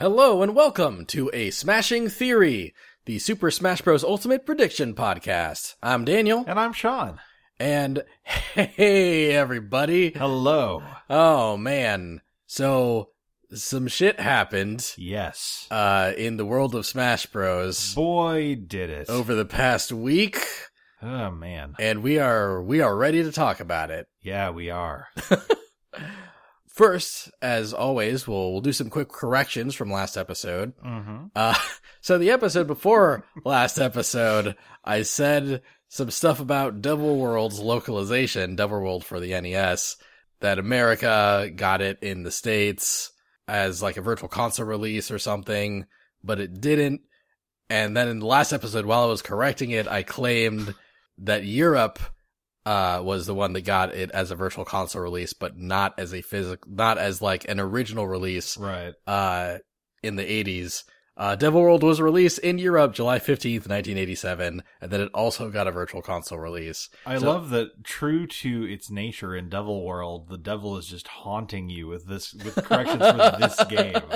Hello and welcome to a Smashing Theory, the Super Smash Bros. Ultimate Prediction Podcast. I'm Daniel, And I'm Sean. and hey everybody. Hello. Oh man. So, some shit happened, Yes. uh, in the world of Smash Bros. Boy, did it. over the past week, Oh, man. and we are, we are ready to talk about it. Yeah, we are. First, as always, we'll, we'll do some quick corrections from last episode. Mm-hmm. Uh, so the episode before last episode, I said some stuff about Devil World's localization, Devil World for the NES, that America got it in the States as like a virtual console release or something, but it didn't. And then in the last episode, while I was correcting it, I claimed that Europe uh, was the one that got it as a virtual console release, but not as a physical, not as like an original release Right. uh, in the 80s. Uh, Devil World was released in Europe July 15th, 1987, and then it also got a virtual console release. I So- love that true to its nature in Devil World, the devil is just haunting you with this with corrections for this game.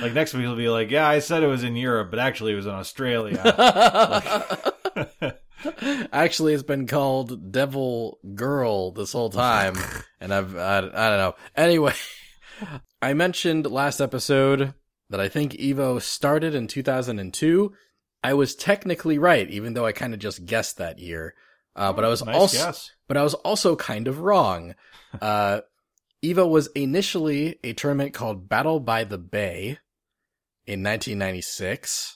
Like next week he'll be like, Yeah, I said it was in Europe, but actually it was in Australia. Actually, it's been called Devil Girl this whole time, and I've, I, I don't know. Anyway, I mentioned last episode that I think Evo started in 2002. I was technically right, even though I kind of just guessed that year. Uh, but I was nice also, guess. but I was also kind of wrong. Uh, Evo was initially a tournament called Battle by the Bay in 1996.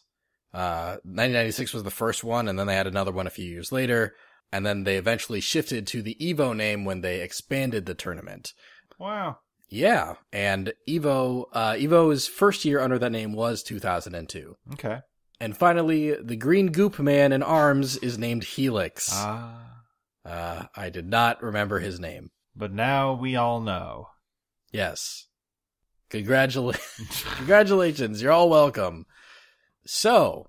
Uh, 1996 was the first one, and then they had another one a few years later, and then they eventually shifted to the Evo name when they expanded the tournament. Wow. Yeah, and Evo, uh, Evo's first year under that name was 2002. Okay. And finally, the green goop man in arms is named Helix. Ah. Uh, I did not remember his name. but now we all know. Yes. Congratulations. Congratulations. You're all welcome. So,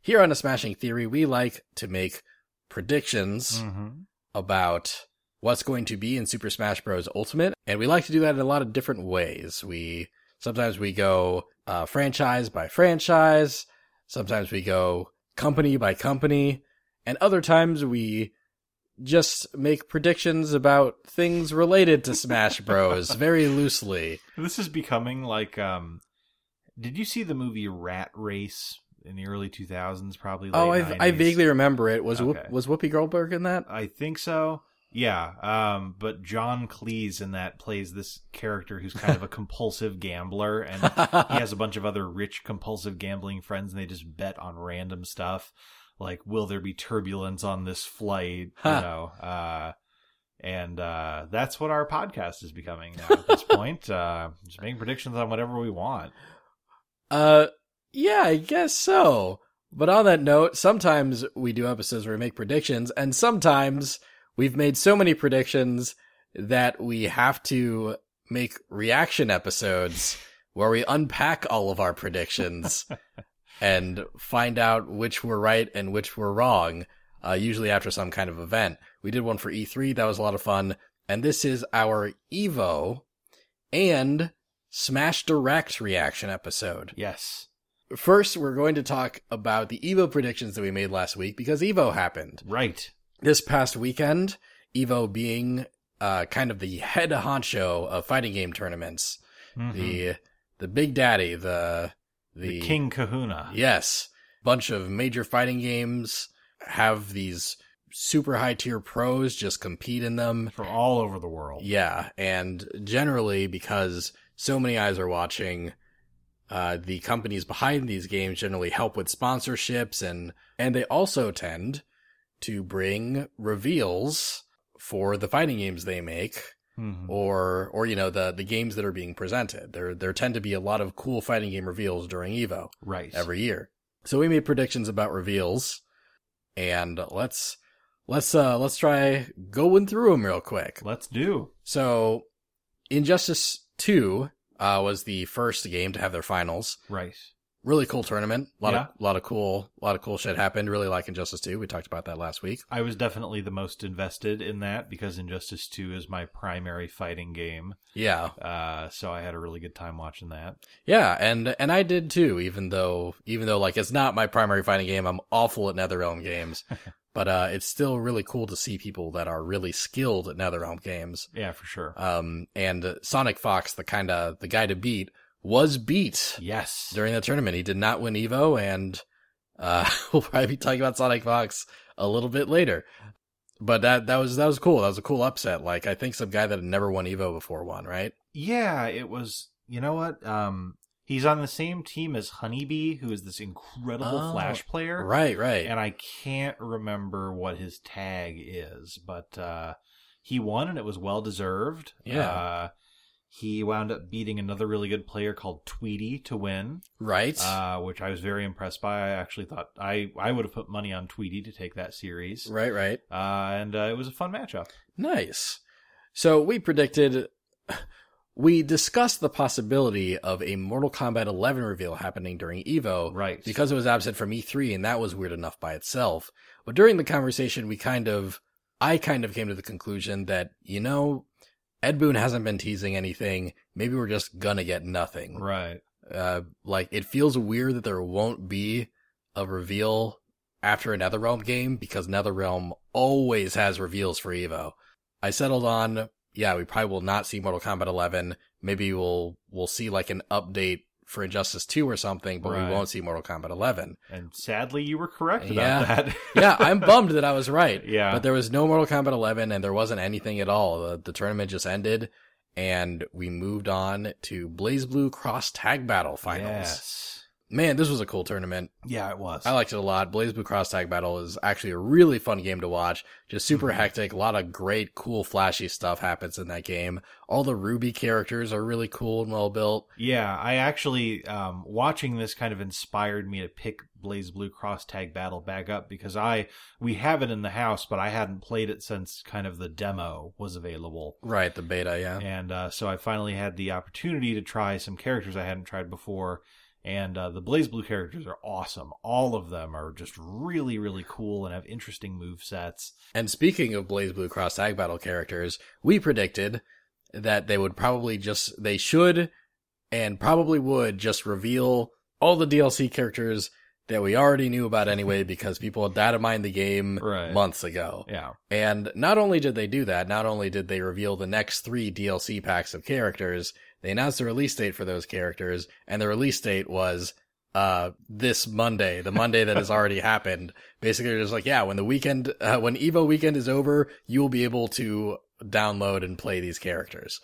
here on the Smashing Theory, we like to make predictions Mm-hmm. about what's going to be in Super Smash Bros. Ultimate, and we like to do that in a lot of different ways. We sometimes we go uh, franchise by franchise, sometimes we go company by company, and other times we just make predictions about things related to Smash Bros. very loosely. This is becoming like um did you see the movie Rat Race in the early 2000s probably Oh, I, I vaguely remember it. Was Whoop, was Whoopi Goldberg in that? I think so. Yeah, um but John Cleese in that plays this character who's kind of a compulsive gambler and he has a bunch of other rich compulsive gambling friends and they just bet on random stuff like will there be turbulence on this flight, you know. Uh and uh, that's what our podcast is becoming now at this point. Uh, just making predictions on whatever we want. Uh, yeah, I guess so. But on that note, sometimes we do episodes where we make predictions, and sometimes we've made so many predictions that we have to make reaction episodes where we unpack all of our predictions and find out which were right and which were wrong, uh, usually after some kind of event. We did one for E3, that was a lot of fun, and this is our EVO and Smash Direct reaction episode. Yes. First, we're going to talk about the EVO predictions that we made last week because EVO happened. Right. This past weekend, EVO being uh, kind of the head honcho of fighting game tournaments, Mhm. the the big daddy, the the, King Kahuna. Yes, bunch of major fighting games have these super high tier pros just compete in them. From all over the world. Yeah, and generally because so many eyes are watching, uh, the companies behind these games generally help with sponsorships and and they also tend to bring reveals for the fighting games they make Mhm. or or you know the the games that are being presented. There there tend to be a lot of cool fighting game reveals during Evo Right. every year. So we made predictions about reveals and let's let's uh let's try going through them real quick. Let's do. So, Injustice 2 uh, was the first game to have their finals. Right. really cool tournament. A lot Yeah. of lot of cool a lot of cool shit happened. Really like Injustice 2. We talked about that last week. I was definitely the most invested in that because Injustice 2 is my primary fighting game. Yeah. Uh, so I had a really good time watching that. Yeah, and and I did too, even though even though like it's not my primary fighting game, I'm awful at NetherRealm games. but uh it's still really cool to see people that are really skilled at NetherRealm games. Yeah, for sure. Um and uh, Sonic Fox, the kind of the guy to beat, was beat yes. during the tournament. He did not win Evo and uh we'll probably be talking about Sonic Fox a little bit later. But that that was that was cool. That was a cool upset. Like I think some guy that had never won Evo before won, right? Yeah, it was. You know what? Um, he's on the same team as Honeybee, who is this incredible Oh, Flash player. Right, right. And I can't remember what his tag is, but uh, he won, and it was well deserved. Yeah. Uh, he wound up beating another really good player called Tweedy to win, right. uh, which I was very impressed by. I actually thought I, I would have put money on Tweedy to take that series. right, right. Uh, and uh, it was a fun matchup. Nice. So we predicted, we discussed the possibility of a Mortal Kombat 11 reveal happening during EVO. Right. Because it was absent from E3 and that was weird enough by itself. But during the conversation, we kind of, I kind of came to the conclusion that, you know, Ed Boon hasn't been teasing anything. Maybe we're just gonna get nothing. Right. Uh, like it feels weird that there won't be a reveal after a NetherRealm game because NetherRealm always has reveals for Evo. I settled on, yeah, we probably will not see Mortal Kombat 11. Maybe we'll, we'll see like an update for Injustice 2 or something, but Right. we won't see Mortal Kombat 11. And sadly, you were correct about Yeah. that. Yeah, I'm bummed that I was right. Yeah. But there was no Mortal Kombat 11 and there wasn't anything at all. The, the tournament just ended and we moved on to BlazBlue Cross Tag Battle finals. Yes. Man, this was a cool tournament. Yeah, it was. I liked it a lot. BlazBlue Cross Tag Battle is actually a really fun game to watch. Just super Mhm. hectic. A lot of great, cool, flashy stuff happens in that game. All the RWBY characters are really cool and well built. Yeah, I actually um, watching this kind of inspired me to pick BlazBlue Cross Tag Battle back up because I we have it in the house, but I hadn't played it since kind of the demo was available, Right, the beta, yeah. and uh, so I finally had the opportunity to try some characters I hadn't tried before. And uh, the BlazBlue characters are awesome. All of them are just really, really cool and have interesting move sets. And speaking of BlazBlue Cross Tag Battle characters, we predicted that they would probably just, they should and probably would just reveal all the DLC characters that we already knew about anyway because people had data mined the game Right. months ago. Yeah, And not only did they do that, not only did they reveal the next three DLC packs of characters, they announced the release date for those characters, and the release date was uh this Monday, the Monday that has already happened. Basically, they're just like, yeah, when the weekend, uh, when Evo weekend is over, you will be able to download and play these characters.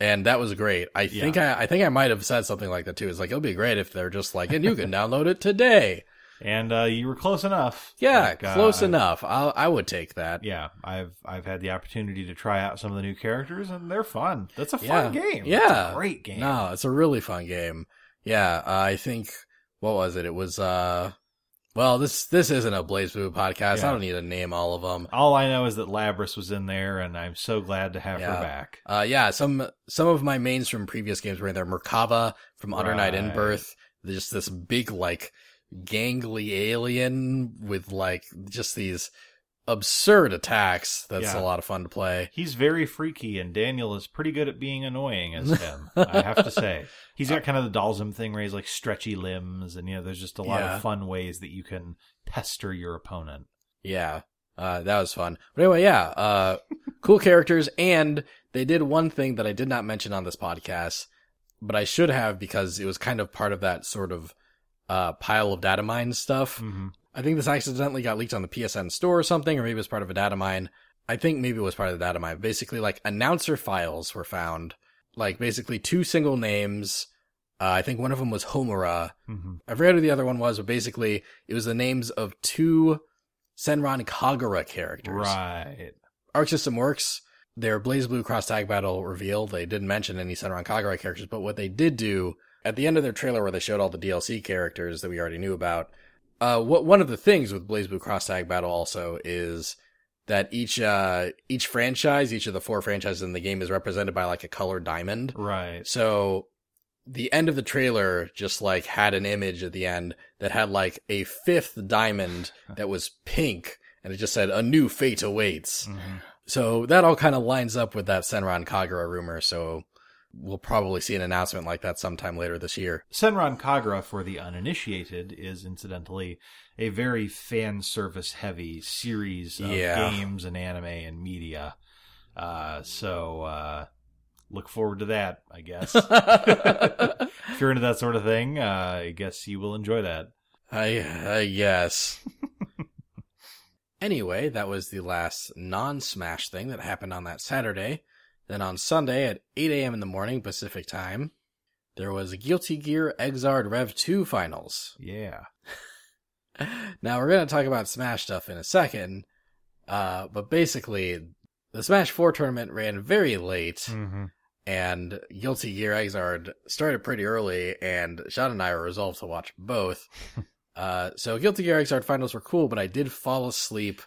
And that was great. I Yeah. think I, I think I might have said something like that too. It's like, it'll be great if they're just like, and you can download it today. And uh, you were close enough. Yeah, Like, uh, close enough. I I would take that. yeah, I've I've had the opportunity to try out some of the new characters, and they're fun. That's a Yeah. fun game. Yeah. It's a great game. No, it's a really fun game. Yeah, uh, I think what was it? It was uh well, this this isn't a BlazBlue podcast. Yeah. I don't need to name all of them. All I know is that Labrys was in there, and I'm so glad to have Yeah. her back. Uh yeah, some some of my mains from previous games were in there. Merkava from Under Night Right. in Birth. Just this big like gangly alien with like just these absurd attacks. That's Yeah. a lot of fun to play. He's very freaky, and Daniel is pretty good at being annoying as him. I have to say, he's got kind of the Dhalsim thing where he's like stretchy limbs, and you know, there's just a lot Yeah. of fun ways that you can pester your opponent. Yeah. Uh, that was fun. But anyway, yeah, uh, cool characters. And they did one thing that I did not mention on this podcast, but I should have because it was kind of part of that sort of, uh, pile of data mine stuff. Mm-hmm. I think this accidentally got leaked on the PSN store or something, or maybe it was part of a data mine. I think maybe it was part of the data mine. Basically, like announcer files were found, like basically two single names. Uh, I think one of them was Homura, Mm-hmm. I forget who the other one was, but basically it was the names of two Senran Kagura characters. Right. Arc System Works, their BlazBlue Cross Tag Battle reveal, they didn't mention any Senran Kagura characters, but what they did do at the end of their trailer where they showed all the DLC characters that we already knew about, uh, what, one of the things with BlazBlue Cross Tag Battle also is that each, uh, each franchise, each of the four franchises in the game is represented by like a colored diamond. Right. So the end of the trailer just like had an image at the end that had like a fifth diamond that was pink and it just said a new fate awaits. Mhm. So that all kind of lines up with that Senran Kagura rumor. So we'll probably see an announcement like that sometime later this year. Senran Kagura, for the uninitiated, is incidentally a very fan service heavy series of Yeah. games and anime and media. Uh, so uh, look forward to that, I guess. if you're into that sort of thing, uh, I guess you will enjoy that. I, I guess. anyway, that was the last non-Smash thing that happened on that Saturday. Then on Sunday at 8 a.m. in the morning Pacific time, there was Guilty Gear Xrd Rev 2 finals. Yeah. Now we're going to talk about Smash stuff in a second, uh, but basically, the Smash 4 tournament ran very late, Mm-hmm. and Guilty Gear Xrd started pretty early, and Sean and I were resolved to watch both. uh, so Guilty Gear Xrd finals were cool, but I did fall asleep,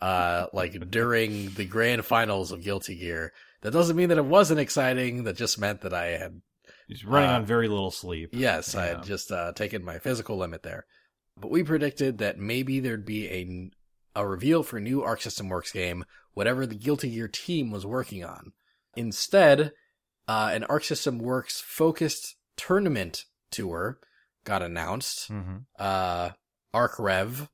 uh, like during the grand finals of Guilty Gear. That doesn't mean that it wasn't exciting. That just meant that I had He's running Uh, on very little sleep. Yes, I had just uh, taken my physical limit there. But we predicted that maybe there'd be a, a reveal for a new Arc System Works game, whatever the Guilty Gear team was working on. Instead, uh, an Arc System Works focused tournament tour got announced. Mm-hmm. Uh, Arc Rev,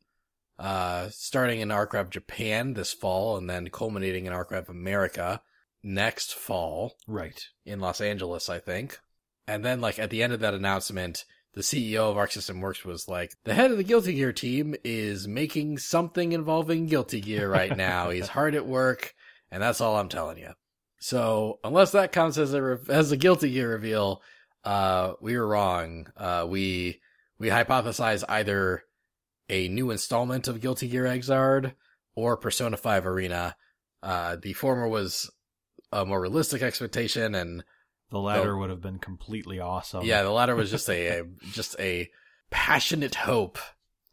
uh, starting in Arc Rev Japan this fall and then culminating in Arc Rev America next fall Right. in Los Angeles, I think. And then, like, at the end of that announcement, the CEO of Arc System Works was like, the head of the Guilty Gear team is making something involving Guilty Gear right now. He's hard at work, and that's all I'm telling you. So, unless that counts as a, re- as a Guilty Gear reveal, uh, we were wrong. Uh, we, we hypothesized either a new installment of Guilty Gear Xrd or Persona 5 Arena. Uh, the former was a more realistic expectation and The latter would have been completely awesome. yeah, the latter was just a, a just a passionate hope,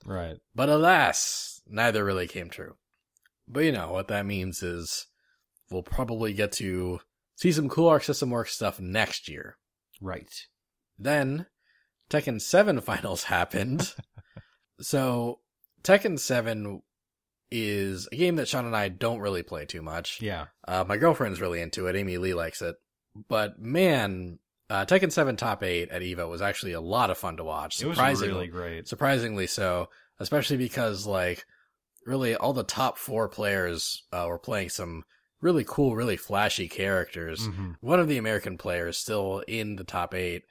Right. but alas, neither really came true. But you know what that means is we'll probably get to see some cool Arc System Works stuff next year. Right. Then Tekken 7 finals happened. so Tekken 7 is a game that Sean and I don't really play too much. Yeah. Uh, my girlfriend's really into it. Amy Lee likes it. But man, uh, Tekken 7 Top 8 at EVO was actually a lot of fun to watch. It was Surprisingly, really great. surprisingly so, especially because like really all the top four players uh, were playing some really cool, really flashy characters. Mhm. One of the American players still in the top 8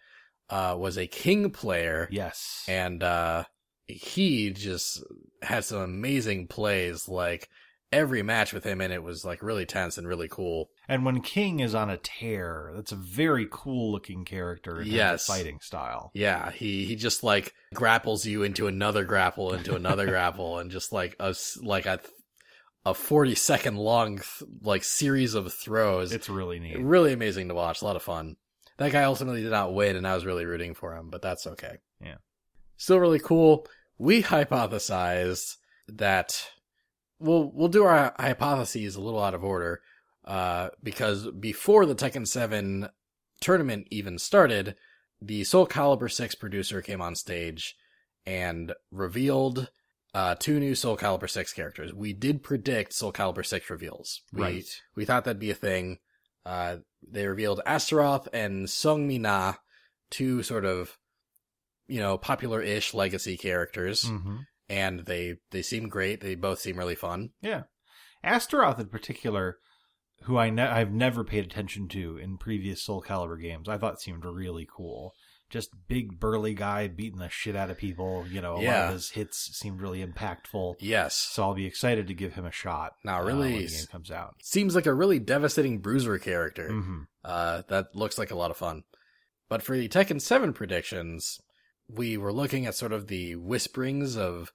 uh, was a King player Yes. and uh he just had some amazing plays like every match with him in it was like really tense and really cool And when King is on a tear, that's a very cool looking character in Yes. fighting style. yeah he he just like grapples you into another grapple into another grapple and just like a like a a 40 second long th- like series of throws It's really neat. really amazing to watch a lot of fun that guy ultimately did not win and i was really rooting for him but that's okay Yeah. still really cool we hypothesized that we'll we'll do our hypotheses a little out of order uh because before the Tekken 7 tournament even started the Soul Calibur 6 producer came on stage and revealed uh two new Soul Calibur 6 characters we did predict Soul Calibur 6 reveals we, right. we thought that'd be a thing. Uh, they revealed Astaroth and Sung Na, two sort of, you know, popular-ish legacy characters, hmm and they they seem great. They both seem really fun. Yeah. Astaroth in particular, who I ne- I've never paid attention to in previous Soul Calibur games, I thought seemed really cool. Just big burly guy beating the shit out of people. You know, a lot of his hits seemed really impactful. Yes, So I'll be excited to give him a shot. Now, uh, really when the game comes out. seems like a really devastating bruiser character. hmm Uh, that looks like a lot of fun. But for the Tekken 7 predictions, we were looking at sort of the whisperings of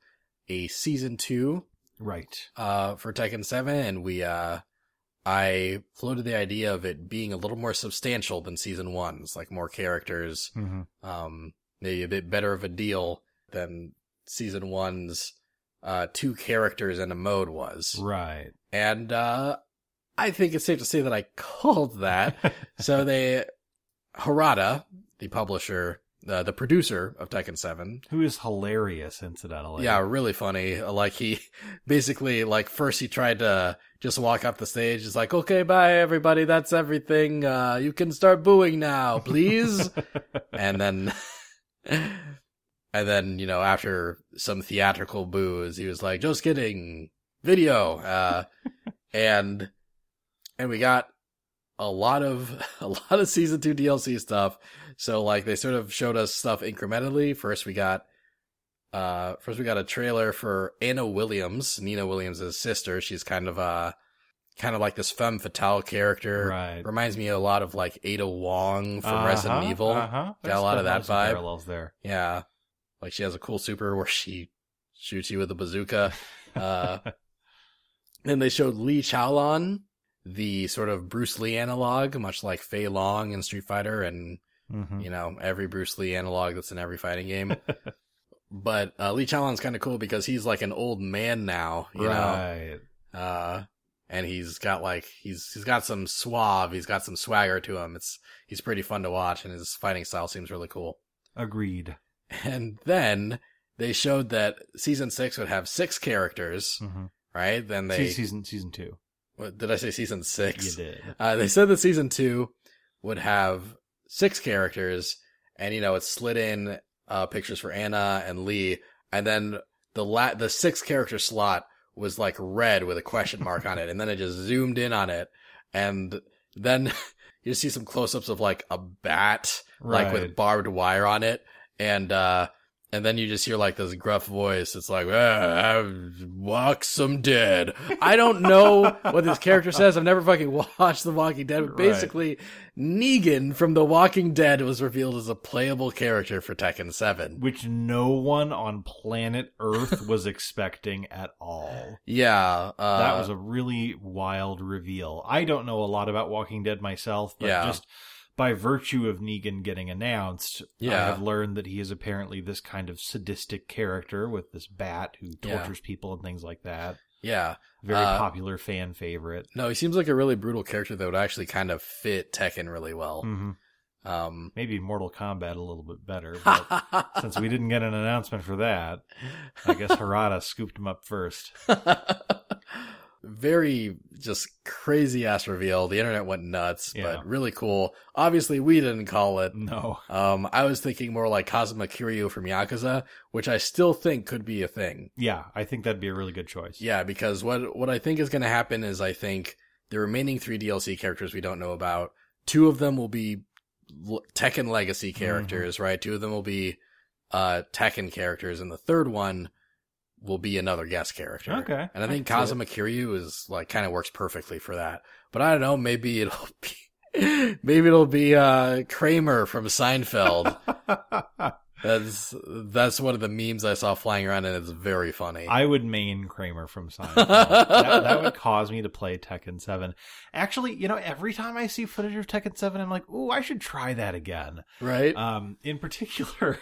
a season two Right. uh, for Tekken 7, and we, uh, I floated the idea of it being a little more substantial than season one's, like more characters, hmm um, maybe a bit better of a deal than season one's, uh, two characters and a mode was. Right. And, uh, I think it's safe to say that I called that. so they, Harada, the publisher, uh, the producer of Tekken 7. Who is hilarious, incidentally. Yeah, really funny. Like he basically like first he tried to just walk off the stage. He's like, "Okay, bye everybody. That's everything. Uh, you can start booing now, please." and then, and then you know after some theatrical boos, he was like, "Just kidding, video." Uh, and and we got a lot of a lot of season two DLC stuff. So like they sort of showed us stuff incrementally. First we got uh first we got a trailer for Anna Williams, Nina Williams' sister. She's kind of uh kind of like this femme fatale character. Right. Reminds me a lot of like Ada Wong from Uh-huh, Resident Evil. Uh-huh. Got a lot of that vibe. Parallels there. Yeah. Like she has a cool super where she shoots you with a bazooka. Uh then they showed Lee Chaolan, the sort of Bruce Lee analog, much like Fei Long in Street Fighter and Mhm. you know, every Bruce Lee analog that's in every fighting game. but uh, Lee Chaolan's kind of cool because he's like an old man now, you right. know. Uh, and he's got like he's he's got some suave, he's got some swagger to him. It's he's pretty fun to watch, and his fighting style seems really cool. Agreed. And then they showed that season six would have six characters, Mhm. right? Then they Se- season season two. what, did I say season You six? did. Uh, they said that season two would have six characters, and you know it slid in uh, pictures for Anna and Lee, and then the la- the six character slot was like red with a question mark on it, and then it just zoomed in on it, and then you see some close ups of like a bat, like with barbed wire on it, and uh, and then you just hear like this gruff voice. It's like, ah, walk some dead. I don't know what this character says. I've never fucking watched The Walking Dead. But Right. basically, Negan from The Walking Dead was revealed as a playable character for Tekken 7. Which no one on planet Earth was expecting at all. Yeah. Uh, that was a really wild reveal. I don't know a lot about Walking Dead myself, but Yeah. just by virtue of Negan getting announced, I have learned that he is apparently this kind of sadistic character with this bat who Yeah. tortures people and things like that. yeah. Very Uh, popular fan favorite. No, he seems like a really brutal character that would actually kind of fit Tekken really well. hmm Um, Maybe Mortal Kombat a little bit better, but since we didn't get an announcement for that, I guess Harada scooped him up first. Very just crazy ass reveal. The internet went nuts, Yeah. but really cool. Obviously, we didn't call it. No. Um, I was thinking more like Kazuma Kiryu from Yakuza, which I still think could be a thing. Yeah, I think that'd be a really good choice. Yeah, because what what I think is going to happen is I think the remaining three DLC characters we don't know about, two of them will be Tekken Legacy characters, right? Two of them will be uh Tekken characters, and the third one will be another guest character. Okay, and I I think see Kazuma Kiryu is like kind of works perfectly for that. But I don't know, maybe it'll be maybe it'll be uh Kramer from Seinfeld. That's that's one of the memes I saw flying around, and it's very funny. I would main Kramer from Seinfeld. that, that would cause me to play Tekken 7. Actually, you know, every time I see footage of Tekken 7, I'm like, ooh, I should try that again. right? Um, in particular,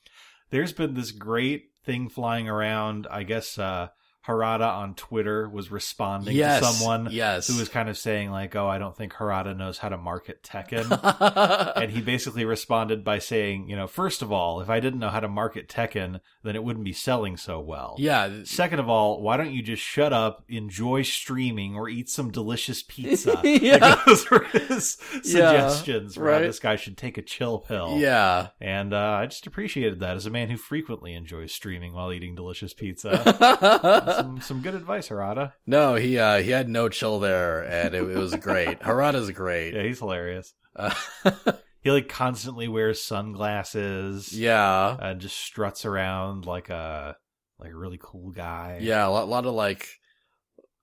there's been this great thing flying around. I guess uh, Harada on Twitter was responding yes, to someone yes, who was kind of saying, like, oh, I don't think Harada knows how to market Tekken. and he basically responded by saying, you know, first of all, if I didn't know how to market Tekken, then it wouldn't be selling so well. yeah, Second of all, why don't you just shut up, enjoy streaming, or eat some delicious pizza? Yeah. Like, those were his suggestions for right. this guy should take a chill pill. yeah. And uh, I just appreciated that as a man who frequently enjoys streaming while eating delicious pizza. some, some good advice, Harada. no, he uh he had no chill there, and it, it was great. Harada's great. Yeah, he's hilarious. Uh, He like constantly wears sunglasses. yeah, and just struts around like a like a really cool guy. yeah. A lot, lot of like,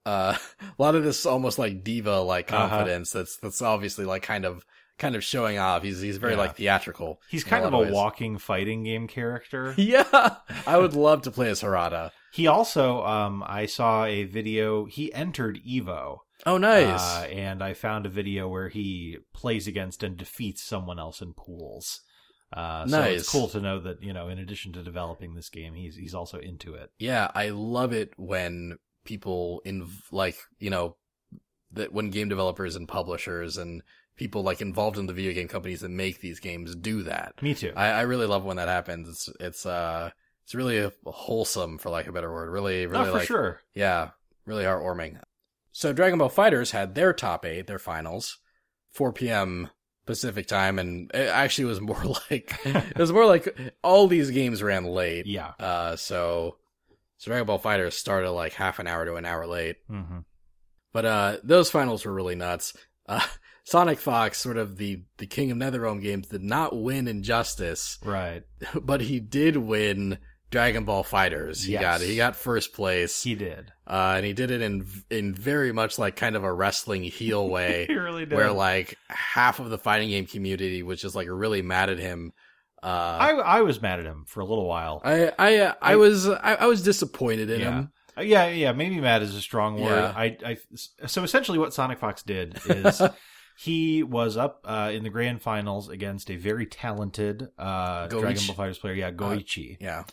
uh, a lot of this almost like diva like Uh-huh. confidence. That's that's obviously like kind of kind of showing off. He's he's very Yeah. like theatrical. he's in kind of lot a walking fighting game character. Yeah, I would love to play as Harada. He also, um, I saw a video. He entered Evo, Oh, nice. uh, and I found a video where he plays against and defeats someone else in pools. Uh, so Nice. it's cool to know that you know, in addition to developing this game, he's he's also into it. Yeah, I love it when people in like you know that when game developers and publishers and people like involved in the video game companies that make these games do that. Me too. I, I really love when that happens. It's it's uh it's really a, wholesome, for lack of a better word. Really, really oh, for like sure. yeah, really heartwarming. So Dragon Ball FighterZ had their top eight, their finals, 4 p.m. Pacific time, and it actually was more like it was more like all these games ran late. Yeah. Uh, so, so Dragon Ball FighterZ started like half an hour to an hour late. hmm But uh, those finals were really nuts. Uh, Sonic Fox, sort of the the king of NetherRealm games, did not win Injustice, Right. but he did win Dragon Ball FighterZ. He Yes. got he got first place, He did. uh, and he did it in in very much like kind of a wrestling heel way, He really did. where like half of the fighting game community was just like really mad at him. Uh, I I was mad at him for a little while. I I uh, I, I- was I, I was disappointed in Yeah. him. Uh, yeah, yeah, maybe mad is a strong word. Yeah. I, I, so essentially, what Sonic Fox did is he was up uh, in the grand finals against a very talented uh, Dragon Ball FighterZ player. Yeah, Goichi. Yeah,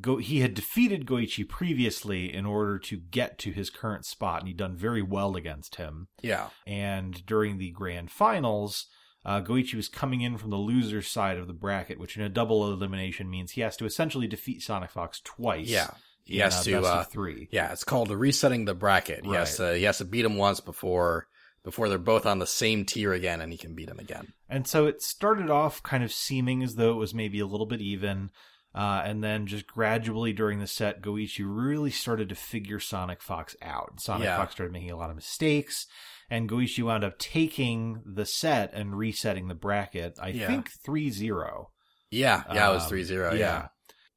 Go, he had defeated Goichi previously in order to get to his current spot, and he'd done very well against him. yeah, And during the grand finals, uh, Goichi was coming in from the loser side of the bracket, which in a double elimination means he has to essentially defeat Sonic Fox twice. yeah. He in, has uh, to. Uh, three. yeah, it's called resetting the bracket. He has Right. to. He has to beat him once before before they're both on the same tier again, and he can beat him again. And so it started off kind of seeming as though it was maybe a little bit even. Uh, and then just gradually during the set, Goichi really started to figure Sonic Fox out. Sonic Yeah. Fox started making a lot of mistakes, and Goichi wound up taking the set and resetting the bracket, I Yeah. think 3 0. Yeah, yeah, it was Um, 3-0, Yeah,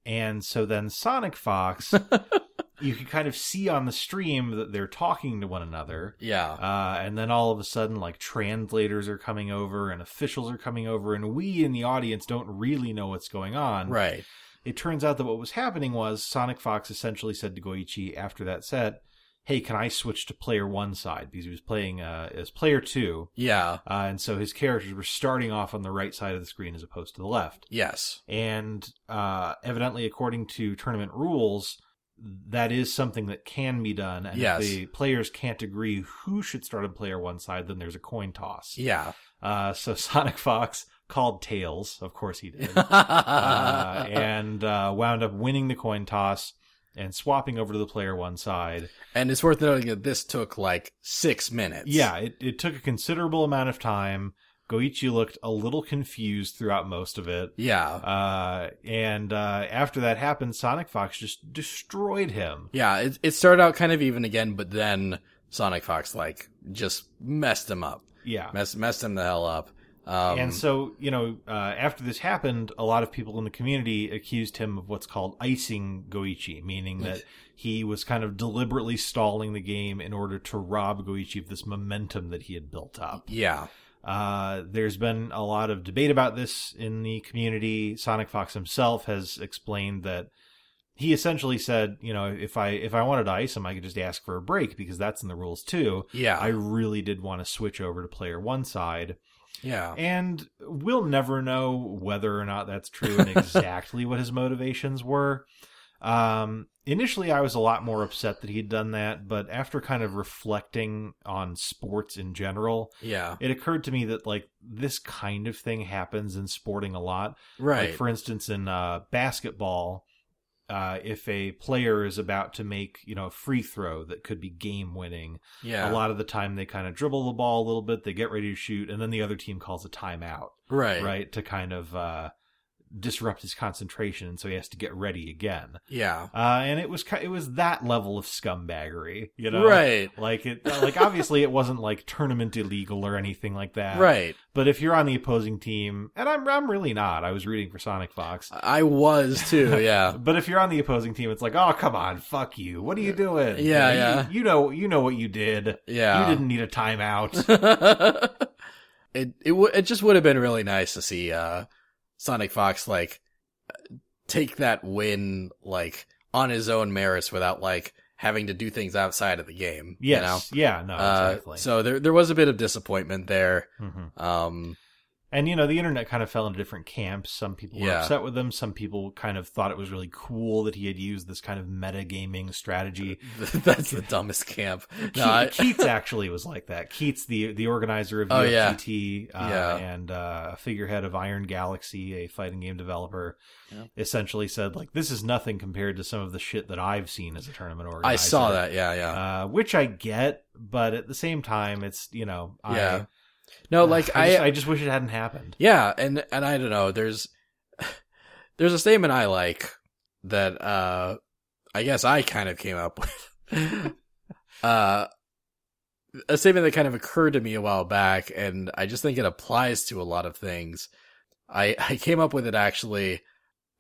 And so then Sonic Fox, you can kind of see on the stream that they're talking to one another. yeah, Uh, and then all of a sudden, like translators are coming over and officials are coming over, and we in the audience don't really know what's going on. right. It turns out that what was happening was Sonic Fox essentially said to Goichi after that set, "Hey, can I switch to player one side?" Because he was playing uh, as player two, Yeah, uh, and so his characters were starting off on the right side of the screen as opposed to the left. yes, And uh, evidently, according to tournament rules, that is something that can be done. And Yes. if the players can't agree who should start on player one side, then there's a coin toss. yeah. Uh, so Sonic Fox called Tails. Of course he did. uh, and uh, wound up winning the coin toss and swapping over to the player one side. and it's worth noting that this took like six minutes. Yeah, it, it took a considerable amount of time. Goichi looked a little confused throughout most of it. yeah, Uh, and uh, after that happened, Sonic Fox just destroyed him. yeah. It it started out kind of even again, but then Sonic Fox like just messed him up, Yeah. messed messed him the hell up. Um, and so, you know, uh, after this happened, a lot of people in the community accused him of what's called icing Goichi, meaning that he was kind of deliberately stalling the game in order to rob Goichi of this momentum that he had built up. yeah, Uh, there's been a lot of debate about this in the community. Sonic Fox himself has explained that he essentially said, you know, if I if I wanted to ice him, I could just ask for a break because that's in the rules too. yeah, I really did want to switch over to player one side. Yeah, And we'll never know whether or not that's true and exactly what his motivations were. Um, initially, I was a lot more upset that he'd done that, but after kind of reflecting on sports in general, yeah. it occurred to me that like this kind of thing happens in sporting a lot. Right. Like for instance, in uh, basketball, uh, if a player is about to make you know a free throw that could be game winning, yeah. a lot of the time they kind of dribble the ball a little bit, they get ready to shoot, and then the other team calls a timeout, Right. right, to kind of uh, disrupt his concentration, and so he has to get ready again. Yeah. Uh, and it was it was that level of scumbaggery, you know, Right. Like it, like obviously it wasn't like tournament illegal or anything like that, Right. But if you're on the opposing team, and I'm I'm really not, I was rooting for Sonic Fox. I was too. Yeah. But if you're on the opposing team, it's like, oh come on, fuck you. What are you doing? Yeah, You- yeah. You, know, you know what you did. Yeah. You didn't need a timeout. it it w- it just would have been really nice to see uh Sonic Fox like take that win like on his own merits without like having to do things outside of the game. yes. You know? Yeah. No. Uh, so there there was a bit of disappointment there. Mhm. Um And you know, the internet kind of fell into different camps. Some people were Yeah. upset with him. Some people kind of thought it was really cool that he had used this kind of metagaming strategy. That's the dumbest camp. No, I, Keits actually was like that. Keits, the the organizer of Oh, yeah. Uh, Yeah. and uh, a figurehead of Iron Galaxy, a fighting game developer, Yeah. essentially said like, "This is nothing compared to some of the shit that I've seen as a tournament organizer." I saw that. Yeah, yeah. uh, which I get, but at the same time, it's you know, I, Yeah. No, like I, I, just, I just wish it hadn't happened. yeah, and and I don't know. There's there's a statement I like that uh I guess I kind of came up with. uh a statement that kind of occurred to me a while back and I just think it applies to a lot of things. I I came up with it actually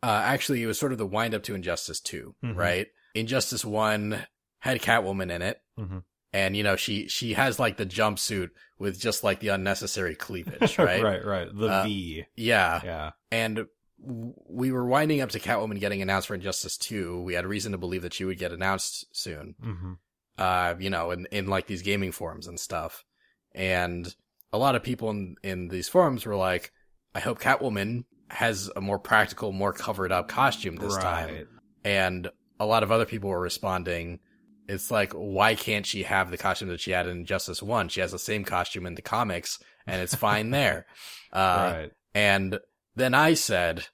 uh actually it was sort of the wind up to Injustice 2, Mhm. right? Injustice 1 had Catwoman in it. Mhm. And you know, she she has like the jumpsuit with just like the unnecessary cleavage, right? right, right. The Uh, V. Yeah. Yeah. And we were winding up to Catwoman getting announced for Injustice 2. We had reason to believe that she would get announced soon. hmm Uh, you know, in, in like these gaming forums and stuff. And a lot of people in, in these forums were like, I hope Catwoman has a more practical, more covered up costume this time. And a lot of other people were responding, it's like, why can't she have the costume that she had in Justice 1? She has the same costume in the comics and it's fine there. Uh, right. and then I said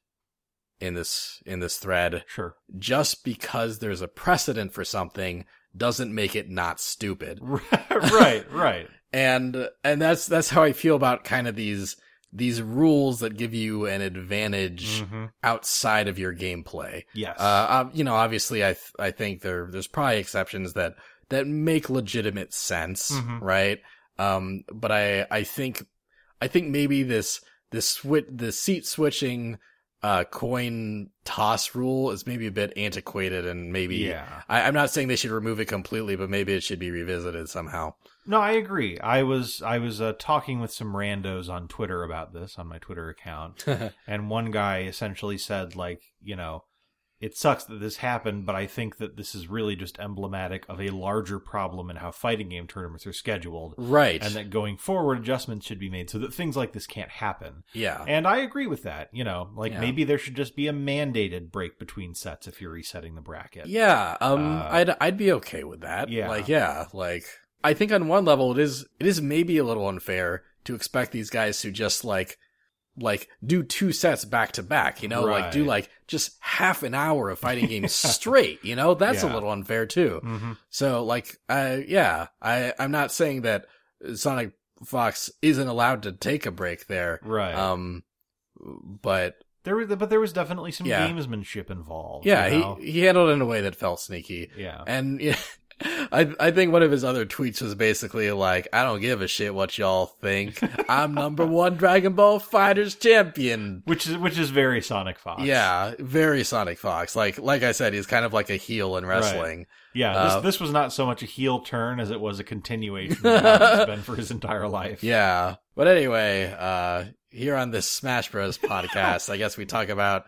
in this, in this thread, Sure. just because there's a precedent for something doesn't make it not stupid. right, right. And, and that's, that's how I feel about kind of these, these rules that give you an advantage hmm outside of your gameplay. Yes. Uh, you know, obviously, I th- I think there there's probably exceptions that that make legitimate sense, Mhm. right? Um, but I I think I think maybe this this switch the seat switching uh coin toss rule is maybe a bit antiquated and maybe yeah. I, I'm not saying they should remove it completely, but maybe it should be revisited somehow. No, I agree. I was I was uh, talking with some randos on Twitter about this on my Twitter account, and one guy essentially said like, you know, it sucks that this happened, but I think that this is really just emblematic of a larger problem in how fighting game tournaments are scheduled, right. and that going forward adjustments should be made so that things like this can't happen. yeah. And I agree with that. You know, like Yeah. maybe there should just be a mandated break between sets if you're resetting the bracket. Yeah, um, Uh, I'd I'd be okay with that. Yeah. like yeah, like I think on one level it is it is maybe a little unfair to expect these guys to just like like do two sets back to back. You know, like do like just half an hour of fighting games straight. You know, that's a little unfair too. hmm So like, I yeah, I I'm not saying that Sonic Fox isn't allowed to take a break there. Right. Um, but there was, but there was definitely some Yeah. gamesmanship involved. yeah, you know? he he handled it in a way that felt sneaky. yeah. And yeah, I I think one of his other tweets was basically like, "I don't give a shit what y'all think. I'm number one Dragon Ball FighterZ champion." Which is which is very Sonic Fox. Yeah, very Sonic Fox. Like like I said, he's kind of like a heel in wrestling. yeah. Uh, this this was not so much a heel turn as it was a continuation of how it's been for his entire life. Yeah. But anyway, uh, here on this Smash Bros podcast, I guess we talk about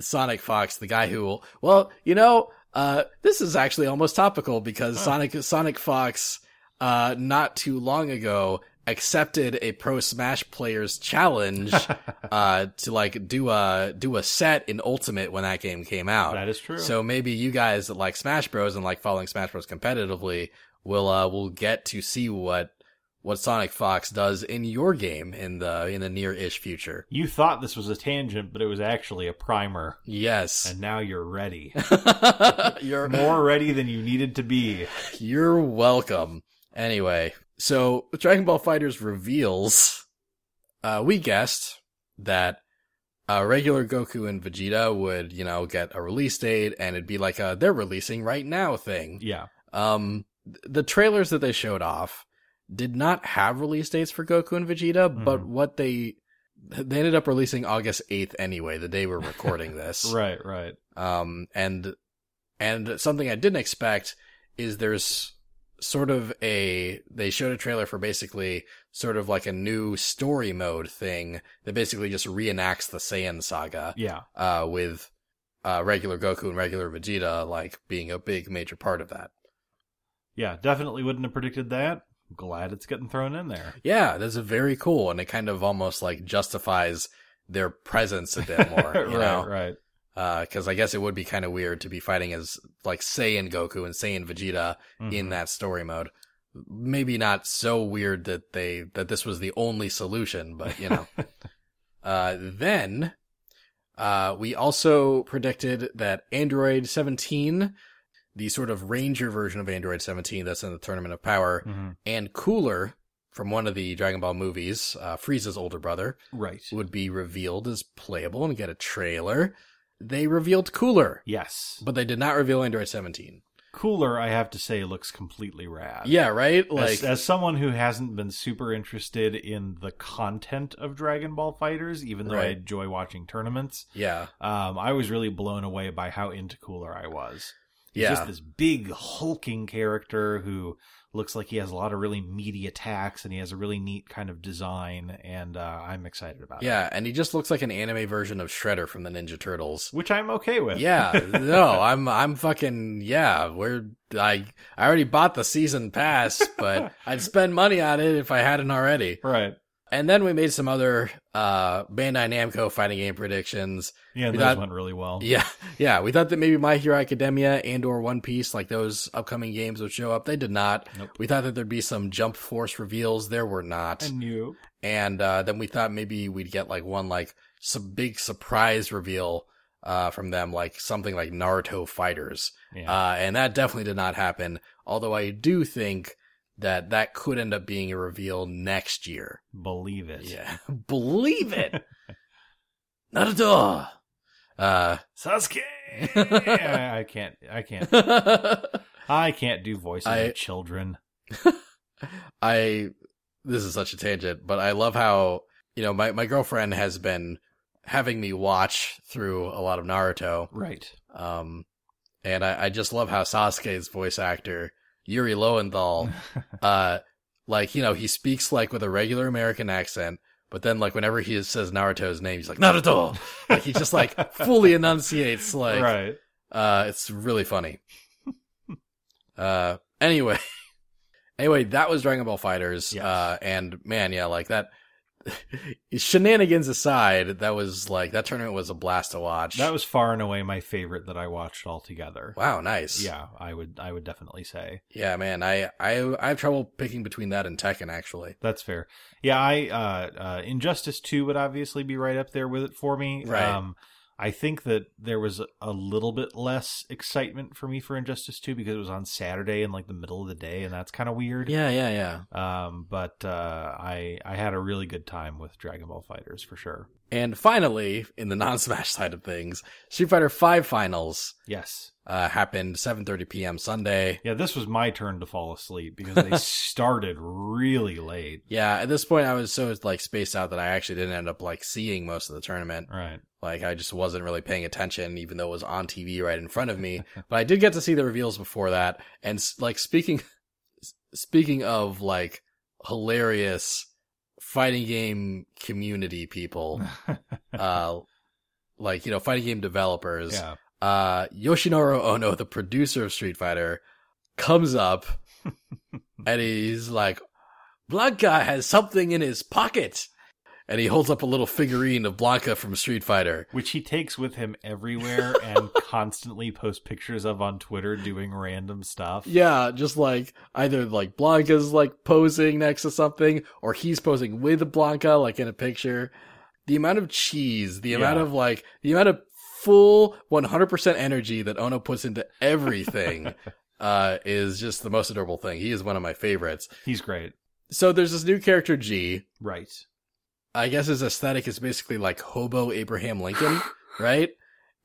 Sonic Fox, the guy who will, well, you know, uh, this is actually almost topical because Huh. Sonic, Sonic Fox, uh, not too long ago accepted a pro Smash players challenge, uh, to like do a, do a set in Ultimate when that game came out. that is true. So maybe you guys that like Smash Bros and like following Smash Bros competitively will uh will get to see what what Sonic Fox does in your game in the in the near-ish future. you thought this was a tangent, but it was actually a primer, Yes. and now you're ready. you're More ready than you needed to be. you're welcome. Anyway, so Dragon Ball FighterZ reveals uh we guessed that uh, regular Goku and Vegeta would, you know, get a release date and it'd be like a they're releasing right now thing. Yeah. Um, th- the trailers that they showed off did not have release dates for Goku and Vegeta, but Mhm. what they they ended up releasing August 8th anyway, the day we're recording this. Right. Right. Um, and and something I didn't expect is there's sort of a they showed a trailer for basically sort of like a new story mode thing that basically just reenacts the Saiyan saga Yeah. uh with uh regular Goku and regular Vegeta like being a big major part of that. Yeah. Definitely wouldn't have predicted that. Glad it's getting thrown in there. Yeah, that's very cool, and it kind of almost like justifies their presence a bit more. You right, know? right. because I guess it would be kind of weird to be fighting as like Saiyan Goku and Saiyan Vegeta in Mhm. that story mode. Maybe not so weird that they that this was the only solution, but you know. uh, then uh, we also predicted that Android 17, the sort of Ranger version of Android 17 that's in the Tournament of Power, Mhm. and Cooler from one of the Dragon Ball movies, uh, Frieza's older brother, Right. would be revealed as playable and get a trailer. They revealed Cooler, Yes. but they did not reveal Android 17. Cooler, I have to say, looks completely rad. Yeah, right? As, Like, as someone who hasn't been super interested in the content of Dragon Ball FighterZ, even though I enjoy watching tournaments, yeah, um, I was really blown away by how into Cooler I was. He's yeah. just this big hulking character who looks like he has a lot of really meaty attacks and he has a really neat kind of design and uh, I'm excited about it. Yeah, and he just looks like an anime version of Shredder from the Ninja Turtles. Which I'm okay with. Yeah, no, I'm I'm fucking yeah. We're I I already bought the season pass, but I'd spend money on it if I hadn't already. right. And then we made some other uh Bandai Namco fighting game predictions. Yeah, We those thought- went really well. Yeah, yeah. We thought that maybe My Hero Academia and or One Piece, like those upcoming games, would show up. They did not. Nope. We thought that there'd be some Jump Force reveals. There were not. And you. and uh, then we thought maybe we'd get like one like some big surprise reveal uh, from them, like something like Naruto Fighters, Yeah. uh, and that definitely did not happen. Although I do think that that could end up being a reveal next year. Believe it. Yeah, believe it, Naruto. Uh, Sasuke. I, I can't. I can't. I can't do voices I- of children. I this is such a tangent, but I love how you know my my girlfriend has been having me watch through a lot of Naruto. Right. Um, and I, I just love how Sasuke's voice actor, Yuri Lowenthal, uh, like, you know, he speaks like with a regular American accent, but then like whenever he says Naruto's name, he's like, Naruto! like he just like fully enunciates like, right. uh, it's really funny. uh, anyway, anyway, that was Dragon Ball FighterZ. Yes. Uh, and man, yeah, like that, shenanigans aside, that was like, that tournament was a blast to watch. That was far and away my favorite that I watched altogether. wow, nice. Yeah, I would. I would definitely say Yeah, man, I, I I have trouble picking between that and Tekken actually. that's fair. Yeah, I uh, uh, Injustice Two would obviously be right up there with it for me. Right. Um, I think that there was a, little bit less excitement for me for Injustice Two because it was on Saturday in like the middle of the day, and that's kind of weird. Yeah, yeah, yeah. Um, but uh, I I had a really good time with Dragon Ball FighterZ for sure. And finally, in the non-Smash side of things, Street Fighter Five finals Yes. uh, happened 7:30 p.m. Sunday. Yeah, this was my turn to fall asleep because they started really late. Yeah, at this point, I was so like spaced out that I actually didn't end up like seeing most of the tournament. Right. Like I just wasn't really paying attention, even though it was on TV right in front of me. but I did get to see the reveals before that. And like speaking, speaking of like hilarious fighting game community people, uh, like you know, fighting game developers. yeah. Uh, Yoshinori Ono, the producer of Street Fighter, comes up and he's like, Blanka has something in his pocket. And he holds up a little figurine of Blanka from Street Fighter. Which he takes with him everywhere and constantly posts pictures of on Twitter doing random stuff. Yeah, just like either like Blanka's like posing next to something or he's posing with Blanka like in a picture. The amount of cheese, the amount of like, the amount of full 100% energy that Ono puts into everything, uh, is just the most adorable thing. He is one of my favorites. He's great. So there's this new character G. Right. I guess his aesthetic is basically like hobo Abraham Lincoln, right?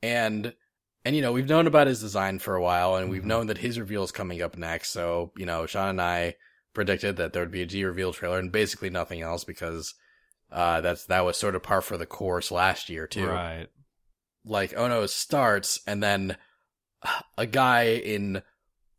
And and you know, we've known about his design for a while and we've Mhm. known that his reveal is coming up next. So, you know, Sean and I predicted that there would be a G reveal trailer and basically nothing else because uh that's that was sort of par for the course last year too. Right. Like Ono starts and then a guy in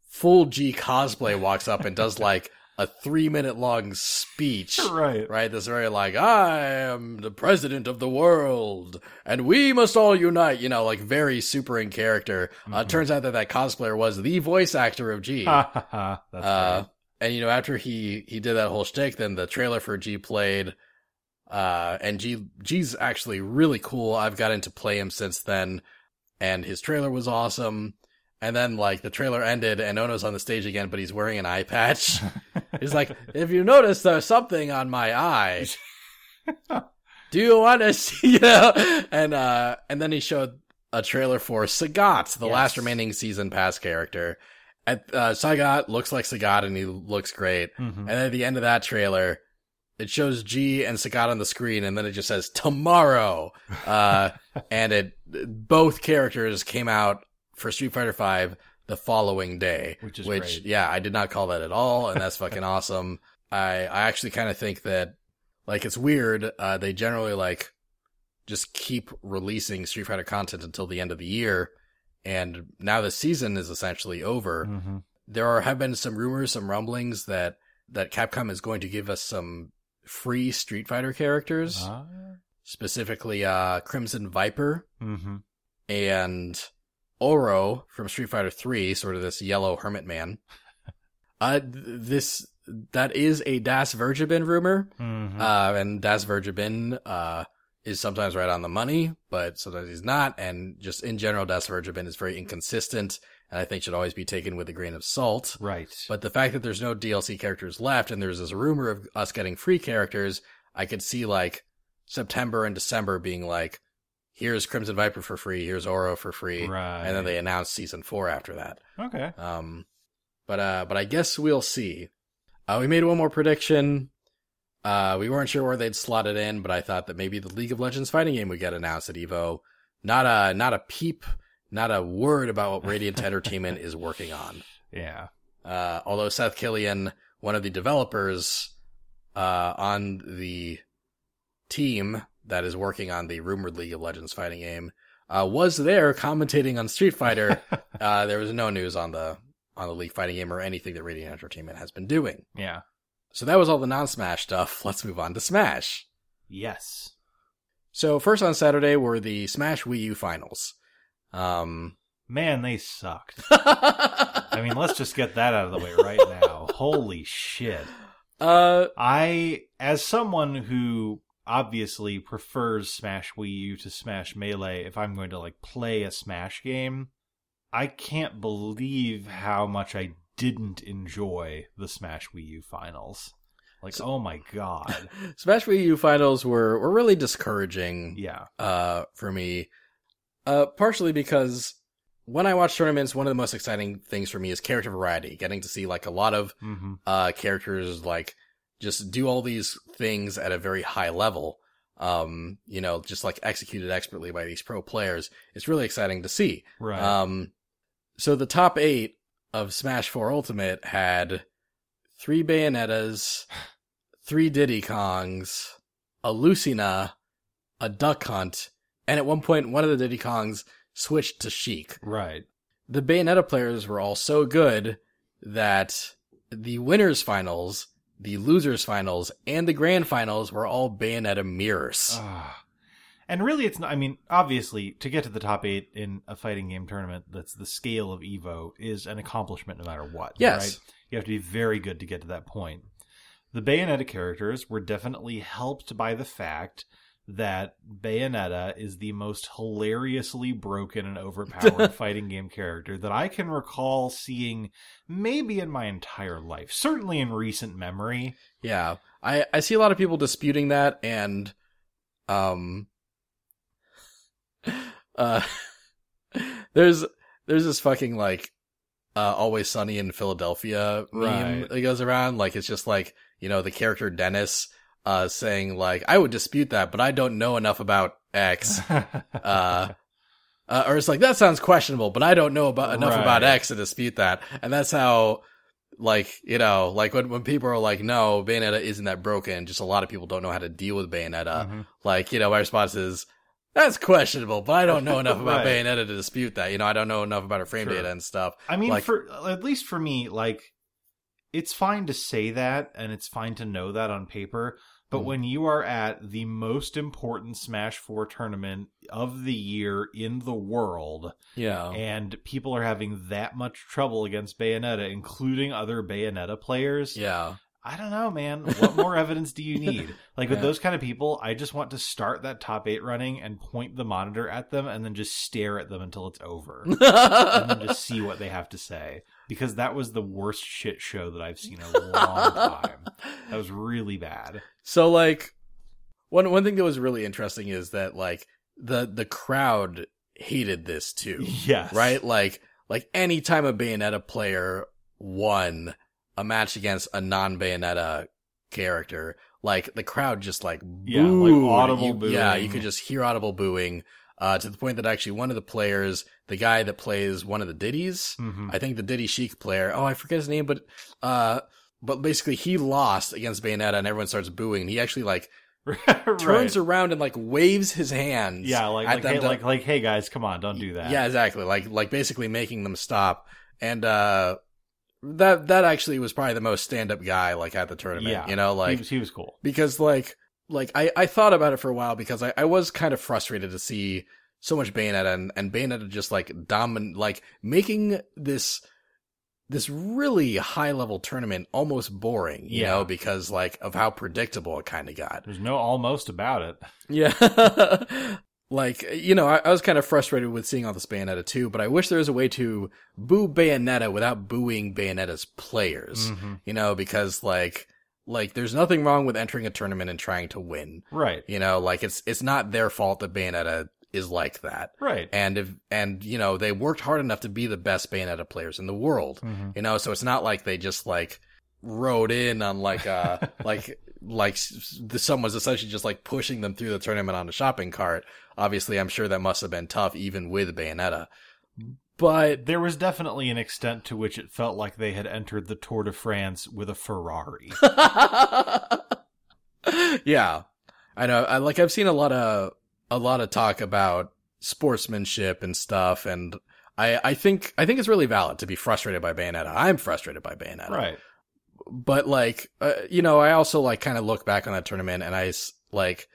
full G cosplay walks up and does like a 3 minute long speech Right. right? This very like, I am the president of the world and we must all unite, you know, like very super in character. Uh, Mhm. turns out that that cosplayer was the voice actor of G. Ha ha ha. That's Uh, great. and you know, after he he did that whole shtick, then the trailer for G played, uh, and G G's actually really cool. I've gotten to play him since then, and his trailer was awesome. And then like the trailer ended, and Ono's on the stage again, but he's wearing an eye patch. he's like, "If you notice, there's something on my eye. Do you want to see?" You know, and uh, and then he showed a trailer for Sagat, the Yes. last remaining season pass character. At, uh, Sagat looks like Sagat and he looks great. Mhm. And at the end of that trailer, it shows G and Sagat on the screen and then it just says tomorrow. Uh, and it, both characters came out for Street Fighter V the following day. Which is which, great. yeah, I did not call that at all. And that's fucking awesome. I, I actually kind of think that, like, it's weird. Uh, they generally like just keep releasing Street Fighter content until the end of the year. And now the season is essentially over. Mhm. There are have been some rumors, some rumblings that that Capcom is going to give us some free Street Fighter characters, Ah. specifically uh Crimson Viper Mhm. and Oro from Street Fighter 3, sort of this yellow hermit man. Uh this that is a Das Verjabin rumor. Mhm. Uh, and Das Verjabin, uh, is sometimes right on the money, but sometimes he's not. And just in general, Das Verjabin is very inconsistent and I think should always be taken with a grain of salt. right. But the fact that there's no DLC characters left and there's this rumor of us getting free characters, I could see like September and December being like, here's Crimson Viper for free, here's Oro for free. right. And then they announced season four after that. Okay. Um, but uh, but I guess we'll see. Uh, we made one more prediction. Uh, we weren't sure where they'd slot it in, but I thought that maybe the League of Legends fighting game would get announced at Evo. Not a not a peep, not a word about what Radiant Entertainment is working on. Yeah. Uh, although Seth Killian, one of the developers uh, on the team that is working on the rumored League of Legends fighting game, uh, was there commentating on Street Fighter. uh, there was no news on the on the League fighting game or anything that Radiant Entertainment has been doing. Yeah. So that was all the non-Smash stuff. Let's move on to Smash. Yes. So first on Saturday were the Smash Wii U finals. Um, Man, they sucked. I mean, let's just get that out of the way right now. Holy shit. uh, I, as someone who obviously prefers Smash Wii U to Smash Melee, if I'm going to like play a Smash game, I can't believe how much I didn't enjoy the Smash Wii U finals. Like, oh my god. Smash Wii U finals were were really discouraging. Yeah. uh, for me. Uh, partially because when I watch tournaments, one of the most exciting things for me is character variety, getting to see like a lot of, hmm uh, characters like just do all these things at a very high level. Um, you know, just like executed expertly by these pro players. It's really exciting to see. Right. Um, so the top eight of Smash 4 Ultimate had three Bayonettas, three Diddy Kongs, a Lucina, a Duck Hunt, and at one point, one of the Diddy Kongs switched to Sheik. right. The Bayonetta players were all so good that the winners finals, the losers finals, and the grand finals were all Bayonetta mirrors. Ah. And really, it's not. I mean, obviously, to get to the top eight in a fighting game tournament that's the scale of Evo is an accomplishment no matter what. Yes. Right? You have to be very good to get to that point. The Bayonetta characters were definitely helped by the fact that Bayonetta is the most hilariously broken and overpowered fighting game character that I can recall seeing maybe in my entire life. Certainly in recent memory. Yeah, I I see a lot of people disputing that, and um, uh, there's there's this fucking like uh always sunny in Philadelphia meme Right. that goes around. Like it's just like you know the character Dennis uh saying like I would dispute that, but I don't know enough about X. Uh, uh, or it's like that sounds questionable, but I don't know about enough about X to dispute that. And that's how, like you know, like when when people are like, "No, Bayonetta isn't that broken," just a lot of people don't know how to deal with Bayonetta. Mhm. Like you know, my response is. That's questionable, but I don't know enough about Right. Bayonetta to dispute that. You know, I don't know enough about her frame Sure. data and stuff. I mean, Like- for at least for me, like it's fine to say that and it's fine to know that on paper, but Mm. when you are at the most important Smash 4 tournament of the year in the world Yeah. and people are having that much trouble against Bayonetta, including other Bayonetta players, Yeah. I don't know, man. What more evidence do you need? Like with those kind of people, I just want to start that top eight running and point the monitor at them and then just stare at them until it's over. and then just see what they have to say. Because that was the worst shit show that I've seen in a long time. That was really bad. So like one one thing that was really interesting is that like the the crowd hated this too. Yes. Right? Like like anytime a Bayonetta player won a match against a non Bayonetta character, like the crowd just like Yeah, like audible You- Yeah, you could just hear audible booing. Uh, to the point that actually one of the players, the guy that plays one of the Diddys, Mhm. I think the Diddy Sheik player. Oh, I forget his name, but uh, but basically he lost against Bayonetta, and everyone starts booing. And He actually like right. turns around and like waves his hands. Yeah, like at like them hey, to- like like hey guys, come on, don't do that. yeah, exactly. Like like basically making them stop. And uh, that that actually was probably the most stand up guy like at the tournament. Yeah. you know, he like was, he was cool. because like like I I thought about it for a while because I I was kind of frustrated to see so much Bayonetta and, and Bayonetta just like domin like making this this really high level tournament almost boring, you Yeah. know, because like of how predictable it kind of got. There's no almost about it. Yeah. like, you know, I, I was kind of frustrated with seeing all this Bayonetta too, but I wish there was a way to boo Bayonetta without booing Bayonetta's players, Mhm. you know, because like, like there's nothing wrong with entering a tournament and trying to win. Right. You know, like it's, it's not their fault that Bayonetta is like that. Right. And if, and, you know, they worked hard enough to be the best Bayonetta players in the world. Mhm. You know, so it's not like they just like rode in on like uh like like someone's essentially just like pushing them through the tournament on a shopping cart. Obviously, I'm sure that must have been tough even with Bayonetta. But There was definitely an extent to which it felt like they had entered the Tour de France with a Ferrari. yeah, I know. I like I've seen a lot of a lot of talk about sportsmanship and stuff, and I I think I think it's really valid to be frustrated by Bayonetta. I'm frustrated by Bayonetta. right. but like uh, you know i also like kind of look back on that tournament and i s- like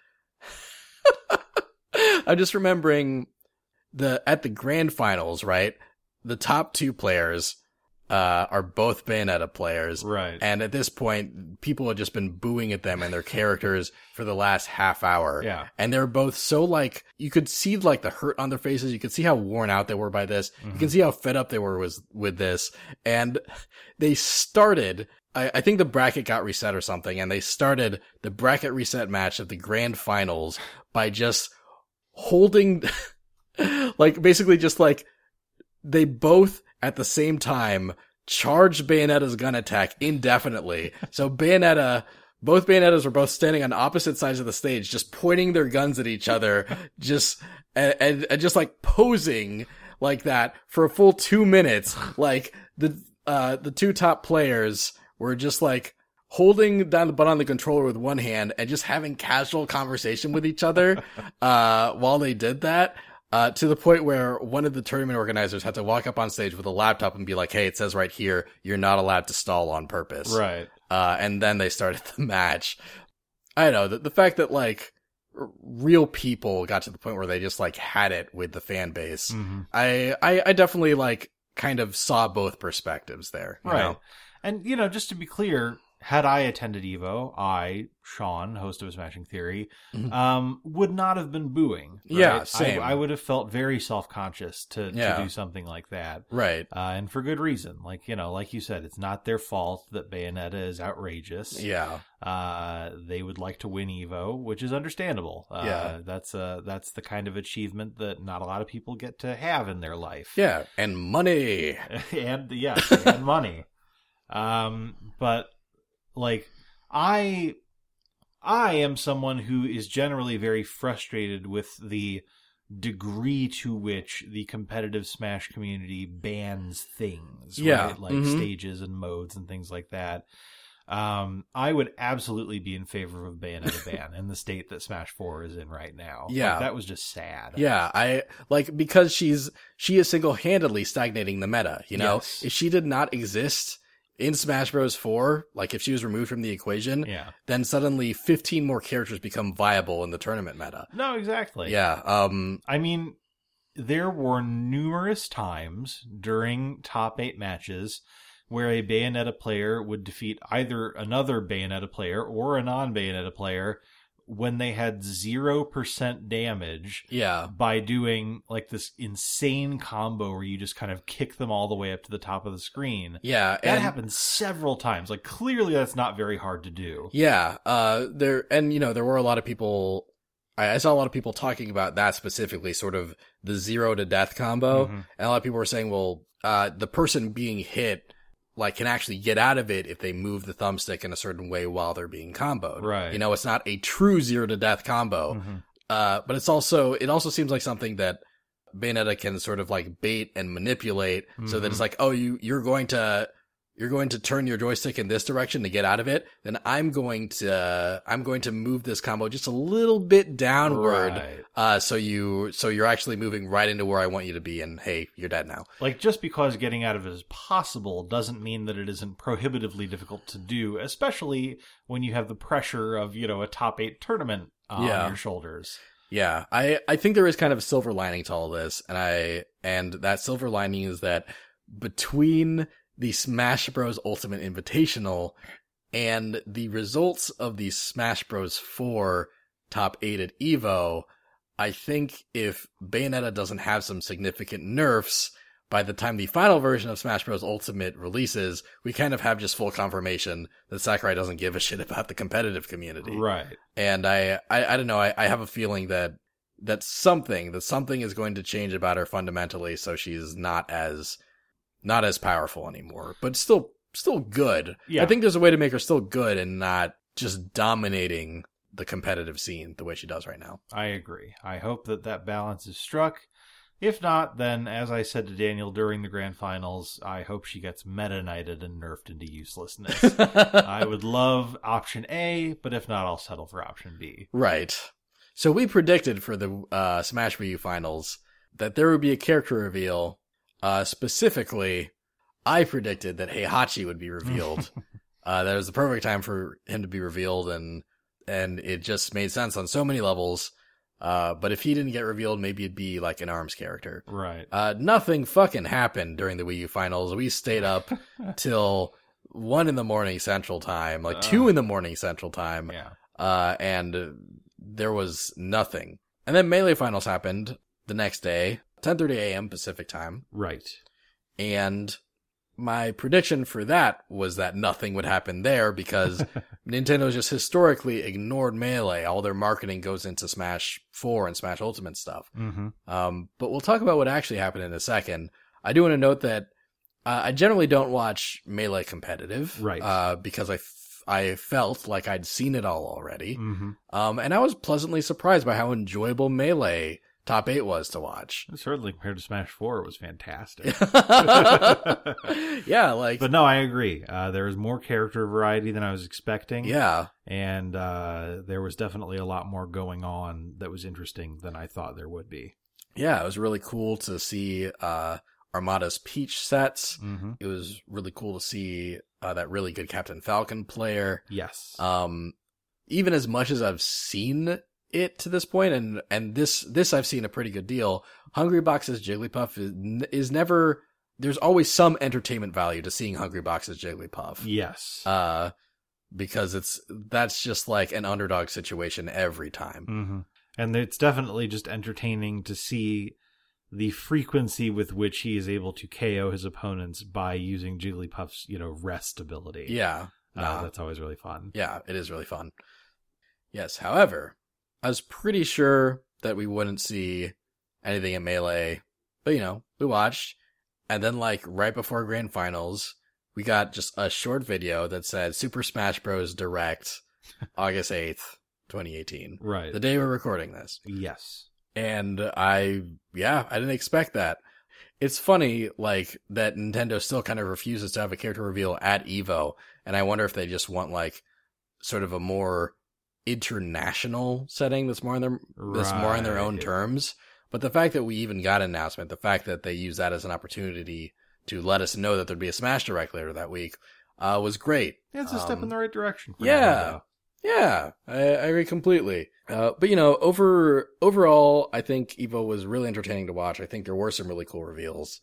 i'm just remembering the at the grand finals right the top two players uh are both bayonetta players Right. and at this point people had just been booing at them and their characters for the last half hour yeah. and they're both so like you could see like the hurt on their faces you could see how worn out they were by this you Mhm. can see how fed up they were with with this and they started I, I think the bracket got reset or something and they started the bracket reset match of the grand finals by just holding like basically just like they both at the same time charged Bayonetta's gun attack indefinitely. So Bayonetta, both Bayonettas were both standing on opposite sides of the stage, just pointing their guns at each other, just, and, and, and just like posing like that for a full two minutes. Like the, uh, the two top players were just like, holding down the button on the controller with one hand and just having casual conversation with each other uh while they did that uh to the point where one of the tournament organizers had to walk up on stage with a laptop and be like hey it says right here you're not allowed to stall on purpose Right. uh and then they started the match i know the, the fact that like real people got to the point where they just like had it with the fan base Mhm. I, I i definitely like kind of saw both perspectives there you Right. know? And you know, just to be clear, had I attended Evo, I, Sean, host of Smashing Theory, Mhm. um, would not have been booing. right? Yeah, I- same. I, would have felt very self conscious to, Yeah. to do something like that. right Uh, and for good reason. Like, you know, like you said, it's not their fault that Bayonetta is outrageous. yeah Uh, they would like to win Evo, which is understandable. Uh, Yeah. That's, uh, that's the kind of achievement that not a lot of people get to have in their life. Yeah, and money. and yes, and money. Um, but like I, I am someone who is generally very frustrated with the degree to which the competitive Smash community bans things. Yeah, right? like mhm. stages and modes and things like that. Um, I would absolutely be in favor of a Bayonetta ban in the state that Smash Four is in right now. Like, Yeah. that was just sad. Yeah, I like because she's she is single handedly stagnating the meta. You know, Yes. if she did not exist in Smash Bros. 4, like if she was removed from the equation, Yeah. then suddenly 15 more characters become viable in the tournament meta. No, exactly. Yeah. Um, I mean, there were numerous times during top eight matches where a Bayonetta player would defeat either another Bayonetta player or a non Bayonetta player when they had 0% damage yeah. by doing like this insane combo where you just kind of kick them all the way up to the top of the screen. Yeah. That happened several times. Like clearly that's not very hard to do. Yeah, uh, there and you know there were a lot of people. I, I saw a lot of people talking about that specifically, sort of the zero to death combo, Mhm. and a lot of people were saying, well, uh, the person being hit like can actually get out of it if they move the thumbstick in a certain way while they're being comboed. Right. You know, it's not a true zero to death combo, Mhm. uh, but it's also it also seems like something that Bayonetta can sort of like bait and manipulate so that Mhm. it's like, oh, you you're going to you're going to turn your joystick in this direction to get out of it. Then I'm going to I'm going to move this combo just a little bit downward, Right. uh, so you so you're actually moving right into where I want you to be. And hey, you're dead now. Like just because getting out of it is possible doesn't mean that it isn't prohibitively difficult to do, especially when you have the pressure of, you know, a top 8 tournament on Yeah. your shoulders. Yeah, I I think there is kind of a silver lining to all this, and I and that silver lining is that between the Smash Bros Ultimate Invitational and the results of the Smash Bros 4 top 8 at Evo, I think if Bayonetta doesn't have some significant nerfs by the time the final version of Smash Bros Ultimate releases, we kind of have just full confirmation that Sakurai doesn't give a shit about the competitive community Right. and I, I, I don't know. I, I have a feeling that that something that something is going to change about her fundamentally, so she's not as not as powerful anymore, but still still good. Yeah. I think there's a way to make her still good and not just dominating the competitive scene the way she does right now. I agree. I hope that that balance is struck. If not, then as I said to Daniel during the grand finals, I hope she gets meta knighted and nerfed into uselessness. I would love option A, but if not, I'll settle for option B. Right. So we predicted for the uh, Smash Wii U finals that there would be a character reveal. Uh, specifically, I predicted that Heihachi would be revealed. uh, that was the perfect time for him to be revealed, and and it just made sense on so many levels. Uh, but if he didn't get revealed, maybe it'd be like an arms character. Right. Uh, nothing fucking happened during the Wii U finals. We stayed up till one in the morning Central Time, like two in the morning Central Time Yeah. uh, and there was nothing. And then melee finals happened the next day, 10:30 a.m. Pacific time, Right. and my prediction for that was that nothing would happen there because Nintendo's just historically ignored melee. All their marketing goes into Smash 4 and Smash Ultimate stuff. Mm-hmm. Um, but we'll talk about what actually happened in a second. I do want to note that uh, I generally don't watch melee competitive, Right. Uh, because I f- I felt like I'd seen it all already. Mm-hmm. Um, and I was pleasantly surprised by how enjoyable Melee Top 8 was to watch. Certainly compared to Smash 4, it was fantastic. yeah, like, but no, I agree. Uh, there was more character variety than I was expecting. yeah, And uh, there was definitely a lot more going on that was interesting than I thought there would be. yeah, it was really cool to see, uh, Armada's Peach sets. Mm-hmm. It was really cool to see, uh, that really good Captain Falcon player. Yes. Um, even as much as I've seen it to this point, and and this this I've seen a pretty good deal. Hungrybox's Jigglypuff is, is never. There's always some entertainment value to seeing Hungrybox's Jigglypuff. yes. Uh, because it's that's just like an underdog situation every time. hmm And it's definitely just entertaining to see the frequency with which he is able to KO his opponents by using Jigglypuff's, you know, rest ability. Yeah, Uh, nah. that's always really fun. yeah, it is really fun. Yes, however, I was pretty sure that we wouldn't see anything in Melee, but you know, we watched, and then like right before grand finals, we got just a short video that said Super Smash Bros. Direct, August 8th, 2018. Right. The day we're recording this. yes. And I, yeah, I didn't expect that. It's funny, like, that Nintendo still kind of refuses to have a character reveal at EVO, and I wonder if they just want, like, sort of a more international setting that's more in their, that's more in their own terms. But the fact that we even got an announcement, the fact that they use that as an opportunity to let us know that there'd be a Smash Direct later that week, uh, was great. Yeah, it's a step Um, in the right direction. for yeah. Yeah, I, I agree completely. Uh, but you know, over overall, I think Evo was really entertaining to watch. I think there were some really cool reveals,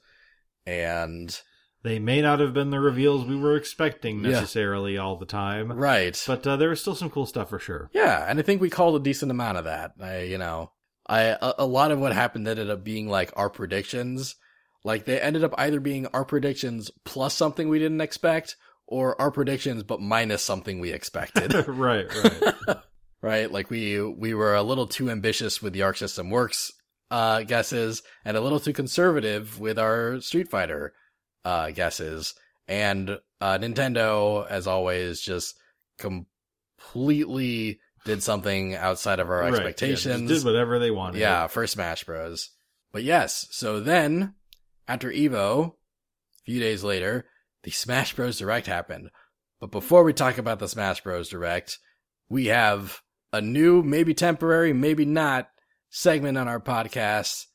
and They may not have been the reveals we were expecting Yeah. necessarily all the time, right, but uh, there was still some cool stuff for sure. yeah, and I think we called a decent amount of that. I, you know, I a, a lot of what happened ended up being like our predictions. Like they ended up either being our predictions plus something we didn't expect, or our predictions but minus something we expected. right, right. right? Like we we were a little too ambitious with the Arc System Works uh, guesses, and a little too conservative with our Street Fighter uh, guesses. And uh, Nintendo, as always, just completely did something outside of our Right, yeah, expectations. just did whatever they wanted. Yeah, for Smash Bros. But yes, so then after Evo, a few days later, the Smash Bros. Direct happened. But before we talk about the Smash Bros. Direct, we have a new, maybe temporary, maybe not, segment on our podcast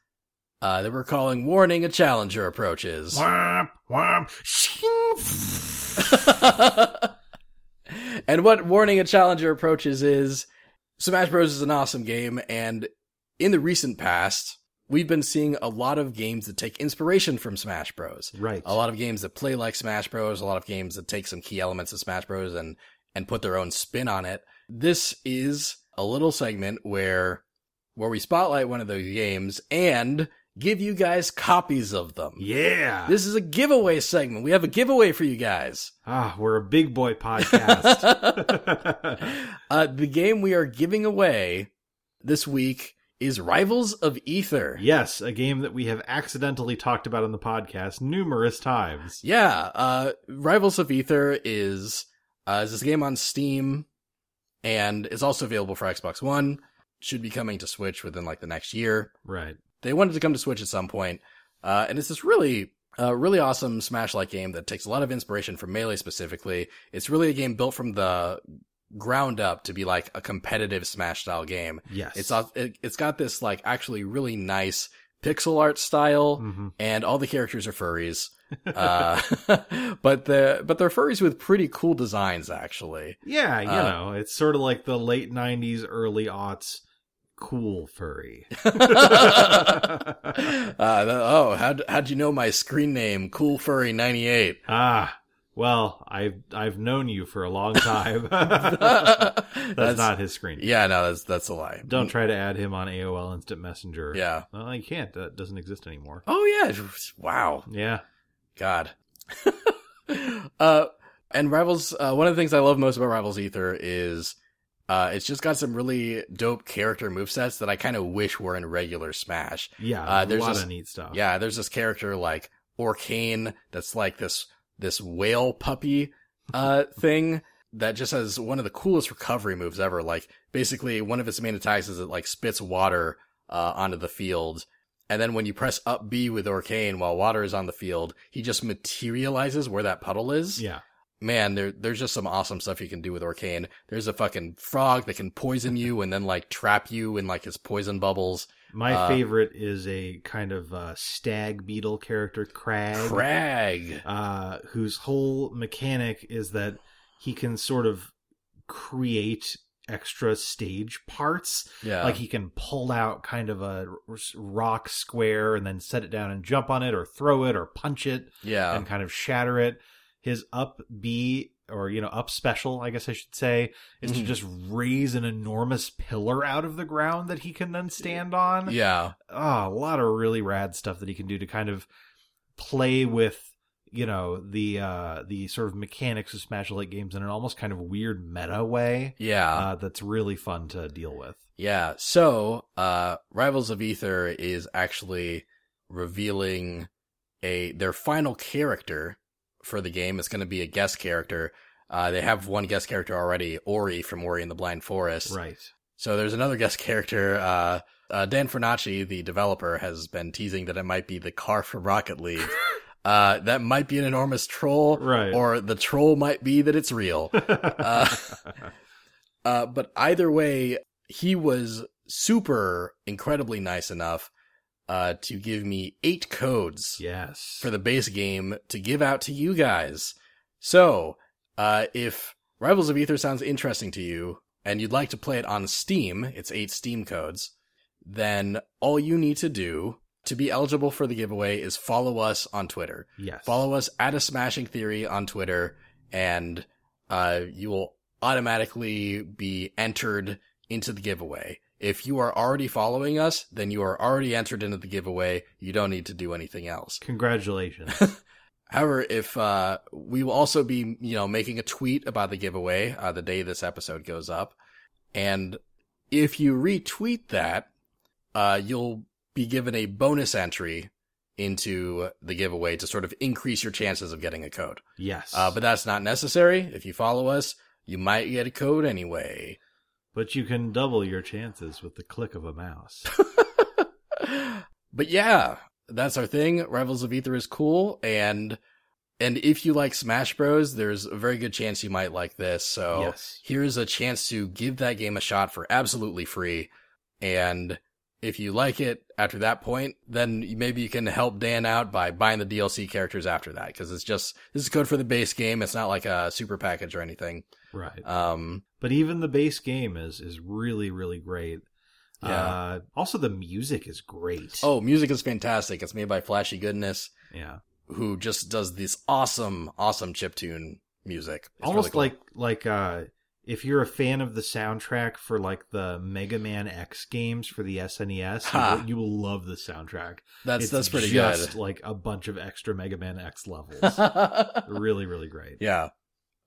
uh, that we're calling "Warning: A Challenger Approaches." Womp, womp, and what warning a challenger approaches is Smash Bros is an awesome game and in the recent past we've been seeing a lot of games that take inspiration from Smash Bros. Right. A lot of games that play like Smash Bros, a lot of games that take some key elements of Smash Bros and and put their own spin on it. This is a little segment where where we spotlight one of those games and give you guys copies of them. Yeah. This is a giveaway segment. We have a giveaway for you guys. ah, we're a big boy podcast. uh, the game we are giving away this week is Rivals of Aether. yes, a game that we have accidentally talked about on the podcast numerous times. Yeah, uh, Rivals of Aether is uh, is this game on Steam, and it's also available for Xbox One. Should be coming to Switch within like the next year. Right. They wanted to come to Switch at some point, uh, and it's this really, uh, really awesome Smash-like game that takes a lot of inspiration from Melee specifically. It's really a game built from the ground up to be like a competitive Smash-style game. Yes. It's it, it's got this like actually really nice pixel art style, hmm and all the characters are furries. uh, but the but they're furries with pretty cool designs actually. Yeah, you Uh, know, it's sort of like the late 90s, early aughts cool furry. uh, oh, how'd how'd you know my screen name? Cool Furry ninety eight. ah, well, I've I've known you for a long time. that's, that's not his screen. Yeah, no, that's that's a lie. Don't try to add him on AOL Instant Messenger. Yeah. Well, you can't. That doesn't exist anymore. Oh yeah. Wow. Yeah. God. uh, and Rivals. Uh, one of the things I love most about Rivals Aether is. Uh, it's just got some really dope character movesets that I kind of wish were in regular Smash. Yeah. Uh, a there's lot this- of neat stuff. Yeah, there's this character like Orcane that's like this this whale puppy uh thing that just has one of the coolest recovery moves ever. Like basically one of its main attacks is it like spits water uh onto the field. And then when you press up B with Orcane while water is on the field, he just materializes where that puddle is. Yeah. Man, there there's just some awesome stuff you can do with Orcane. There's a fucking frog that can poison you and then like trap you in like his poison bubbles. My Uh, favorite is a kind of uh, stag beetle character, Kragg. Kragg. uh, whose whole mechanic is that he can sort of create extra stage parts. Yeah. Like he can pull out kind of a rock square and then set it down and jump on it or throw it or punch it yeah. and kind of shatter it. His up B or you know up special, I guess I should say, is to Mhm. just raise an enormous pillar out of the ground that he can then stand on Yeah. ah, a lot of really rad stuff that he can do to kind of play with you know the uh the sort of mechanics of smash like games in an almost kind of weird meta way Yeah. uh that's really fun to deal with yeah. So, uh, Rivals of Aether is actually revealing a, their final character for the game. It's going to be a guest character. Uh, they have one guest character already, Ori from Ori and the Blind Forest. right So there's another guest character, uh, uh, Dan Fornace, the developer, has been teasing that it might be the car from Rocket League. uh, that might be an enormous troll, Right. or the troll might be that it's real. Uh, Uh, but either way, he was super incredibly nice enough uh, to give me eight codes yes for the base game to give out to you guys. So Uh, if Rivals of Aether sounds interesting to you and you'd like to play it on Steam, it's eight Steam codes, then all you need to do to be eligible for the giveaway is follow us on Twitter. Yes. Follow us at a smashing theory on Twitter and uh, you will automatically be entered into the giveaway. If you are already following us, then you are already entered into the giveaway. You don't need to do anything else. Congratulations. However, if uh, we will also be, you know, making a tweet about the giveaway uh, the day this episode goes up, and if you retweet that, uh, you'll be given a bonus entry into the giveaway to sort of increase your chances of getting a code. yes. Uh, but that's not necessary. If you follow us, you might get a code anyway. But you can double your chances with the click of a mouse. but yeah, that's our thing. Rivals of Aether is cool, and and if you like Smash Bros, there's a very good chance you might like this. So yes. here's a chance to give that game a shot for absolutely free. And if you like it after that point, then maybe you can help Dan out by buying the DLC characters after that. Cause it's just, this is code for the base game. It's not like a super package or anything. Right. Um, but even the base game is is really really great. Yeah. Uh, also, the music is great. oh, music is fantastic. It's made by Flashygoodness, yeah. who just does this awesome, awesome chiptune music. It's Almost really cool. like like uh, if you're a fan of the soundtrack for like the Mega Man X games for the SNES, you, will, you will love the soundtrack. that's, It's that's pretty just good. like a bunch of extra Mega Man X levels. really, really great. Yeah.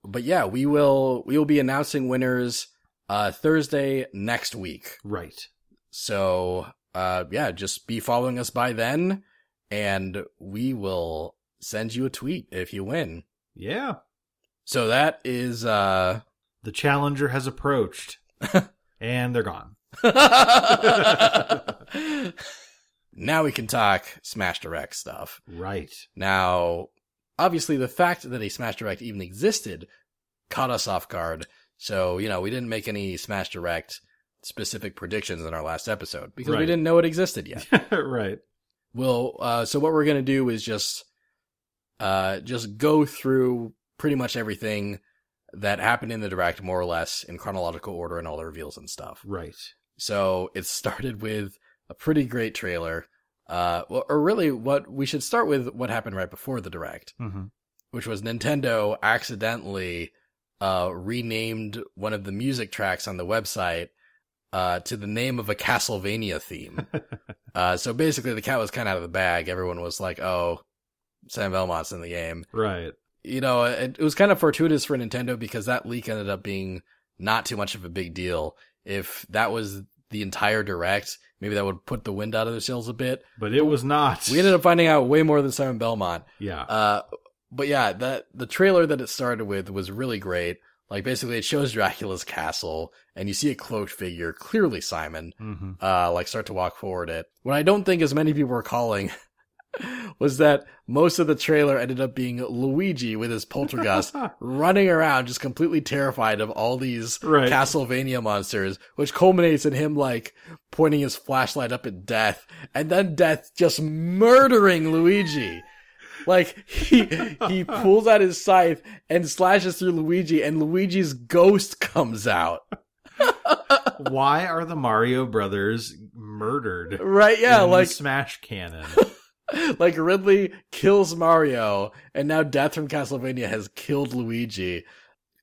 But yeah, we will we will be announcing winners uh Thursday next week. Right. So uh yeah, just be following us by then and we will send you a tweet if you win. Yeah. So that is uh The challenger has approached, and they're gone. now we can talk Smash Direct stuff. Right. Now, obviously, the fact that a Smash Direct even existed caught us off guard. So, you know, we didn't make any Smash Direct specific predictions in our last episode because we didn't know it existed yet. right. well, uh, so what we're going to do is just, uh, just go through pretty much everything that happened in the Direct more or less in chronological order and all the reveals and stuff. Right. So it started with a pretty great trailer. Uh, well, or really what we should start with what happened right before the Direct Mm-hmm. which was Nintendo accidentally uh, renamed one of the music tracks on the website uh, to the name of a Castlevania theme. uh, so basically, the cat was kind of out of the bag. Everyone was like, "Oh, Sam Belmont's in the game." right. You know, it, it was kind of fortuitous for Nintendo because that leak ended up being not too much of a big deal. If that was the entire direct, maybe that would put the wind out of their sails a bit. But it was not. We ended up finding out way more than Simon Belmont. Yeah. Uh, but yeah, that the trailer that it started with was really great. Like basically, it shows Dracula's castle, and you see a cloaked figure, clearly Simon, mm-hmm. uh, like start to walk forward it. What I don't think as many people were calling was that most of the trailer ended up being Luigi with his poltergust running around, just completely terrified of all these Right. Castlevania monsters, which culminates in him like pointing his flashlight up at Death, and then Death just murdering Luigi. Like he he pulls out his scythe and slashes through Luigi, and Luigi's ghost comes out. Why are the Mario brothers murdered? Right? Yeah, like Smash canon. like Ridley kills Mario, and now Death from Castlevania has killed Luigi.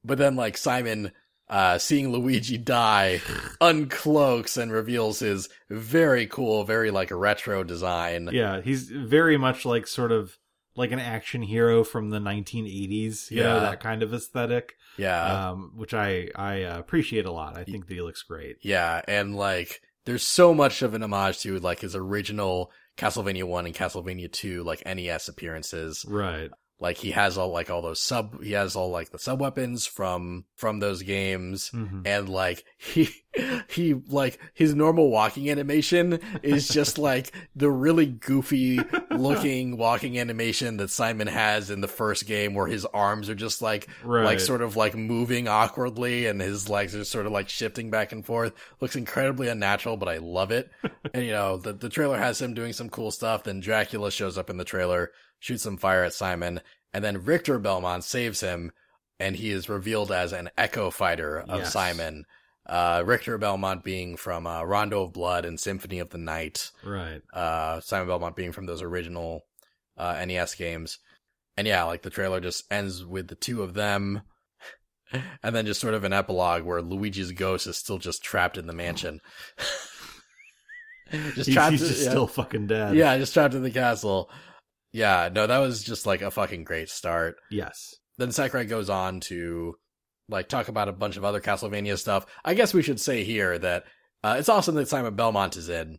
But then, like Simon, uh, seeing Luigi die, uncloaks and reveals his very cool, very like retro design. yeah, he's very much like sort of like an action hero from the 1980s. You know Yeah. that kind of aesthetic, Yeah, um, which I I appreciate a lot. I think that he looks great. yeah, and like there's so much of an homage to like his original Castlevania one and Castlevania two like NES appearances. Right. Like he has all like all those sub, he has all like the sub weapons from from those games. hmm and like he he like his normal walking animation is just like the really goofy looking walking animation that Simon has in the first game where his arms are just like Right. like sort of like moving awkwardly and his legs are sort of like shifting back and forth. Looks incredibly unnatural but I love it. And you know the the trailer has him doing some cool stuff. Then Dracula shows up in the trailer shoots some fire at Simon and then Richter Belmont saves him and he is revealed as an echo fighter of Yes. Simon. Uh, Richter Belmont being from uh, Rondo of Blood and Symphony of the Night. Right. Uh, Simon Belmont being from those original uh, NES games. And yeah, like the trailer just ends with the two of them. And then just sort of an epilogue where Luigi's ghost is still just trapped in the mansion. just He's, trapped he's in- just yeah. still fucking dead. Yeah, just trapped in the castle. Yeah, no, that was just like a fucking great start. Yes. Then Sakurai goes on to like talk about a bunch of other Castlevania stuff. I guess we should say here that uh, it's awesome that Simon Belmont is in.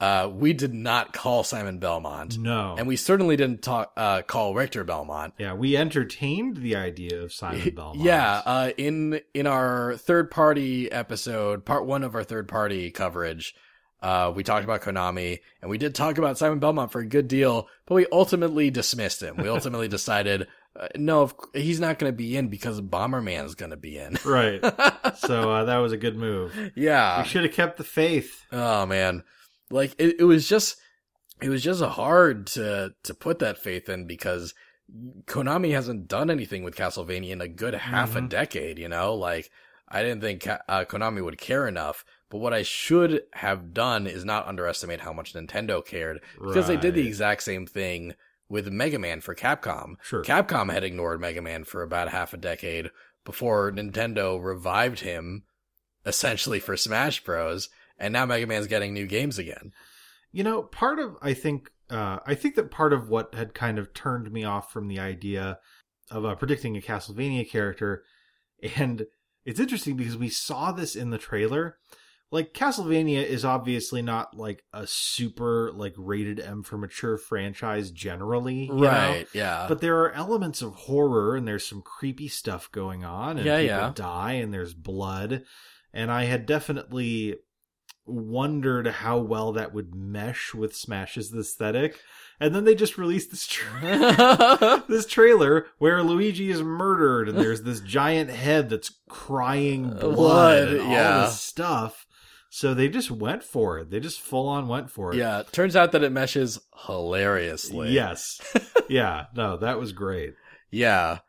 Uh, we did not call Simon Belmont, No. and we certainly didn't talk uh, call Richter Belmont. yeah, we entertained the idea of Simon Belmont. Yeah, uh, in in our third party episode, part one of our third party coverage, uh, we talked about Konami, and we did talk about Simon Belmont for a good deal, but we ultimately dismissed him. We ultimately decided, uh, no, of- he's not going to be in because Bomberman's going to be in. Right. so uh, that was a good move. yeah. we should have kept the faith. Oh man, like it, it was just, it was just hard to to put that faith in because Konami hasn't done anything with Castlevania in a good half a Mhm. decade. You know, like I didn't think uh, Konami would care enough. But what I should have done is not underestimate how much Nintendo cared because they did the exact same thing with Mega Man for Capcom. Sure. Capcom had ignored Mega Man for about half a decade before Nintendo revived him essentially for Smash Bros. And now Mega Man's getting new games again. You know, part of I think uh, I think that part of what had kind of turned me off from the idea of uh, predicting a Castlevania character, and it's interesting because we saw this in the trailer. Like Castlevania is obviously not like a super like rated M for mature franchise generally, you know? Right, yeah. But there are elements of horror and there's some creepy stuff going on and Yeah, people yeah. die and there's blood. And I had definitely wondered how well that would mesh with Smash's aesthetic. And then they just released this tra- this trailer where Luigi is murdered and there's this giant head that's crying uh, blood, Blood, and all yeah. this stuff. So they just went for it. They just full on went for it. yeah, turns out that it meshes hilariously. Yes. yeah. No, that was great. Yeah.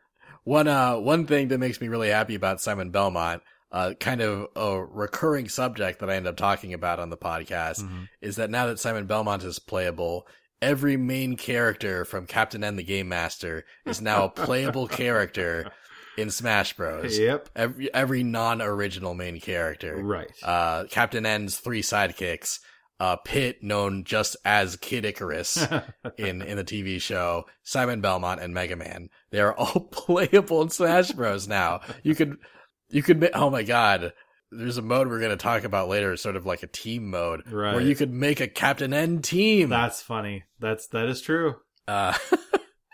One uh one thing that makes me really happy about Simon Belmont, uh kind of a recurring subject that I end up talking about on the podcast Mhm. is that now that Simon Belmont is playable, every main character from Captain N the Game Master is now a playable character in Smash Bros. Yep. Every every non-original main character. Right. Uh Captain N's three sidekicks, uh Pit known just as Kid Icarus in in the TV show, Simon Belmont and Mega Man. They are all playable in Smash Bros. Now you could you could ma- oh my god. There's a mode we're going to talk about later, sort of like a team mode, Right. where you could make a Captain N team. That's funny. That's that is true. Uh,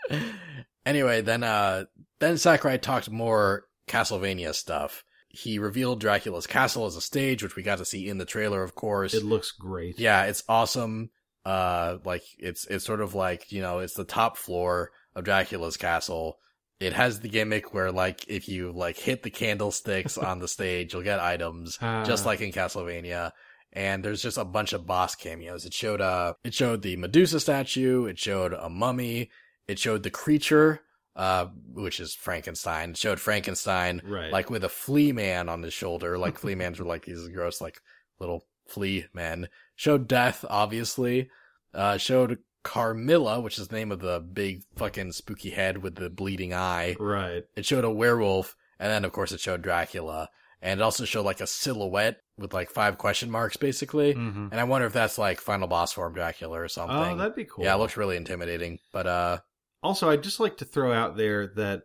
anyway, then uh, then Sakurai talked more Castlevania stuff. He revealed Dracula's castle as a stage, which we got to see in the trailer, of course. It looks great. Yeah, it's awesome. Uh, like it's it's sort of like you know it's the top floor of Dracula's castle. It has the gimmick where like if you like hit the candlesticks on the stage, you'll get items, Ah. just like in Castlevania. And there's just a bunch of boss cameos. It showed uh it showed the Medusa statue, it showed a mummy, it showed the creature, uh, which is Frankenstein. Showed Frankenstein Right. like with a flea man on his shoulder. Like flea mans were like these gross, like little flea men. Showed death, obviously. Uh, showed Carmilla, which is the name of the big fucking spooky head with the bleeding eye. right. It showed a werewolf, and then of course it showed Dracula. And it also showed like a silhouette with like five question marks, basically. hmm And I wonder if that's like final boss form Dracula or something. Oh, that'd be cool. Yeah, it looks really intimidating. But uh, Also, I'd just like to throw out there that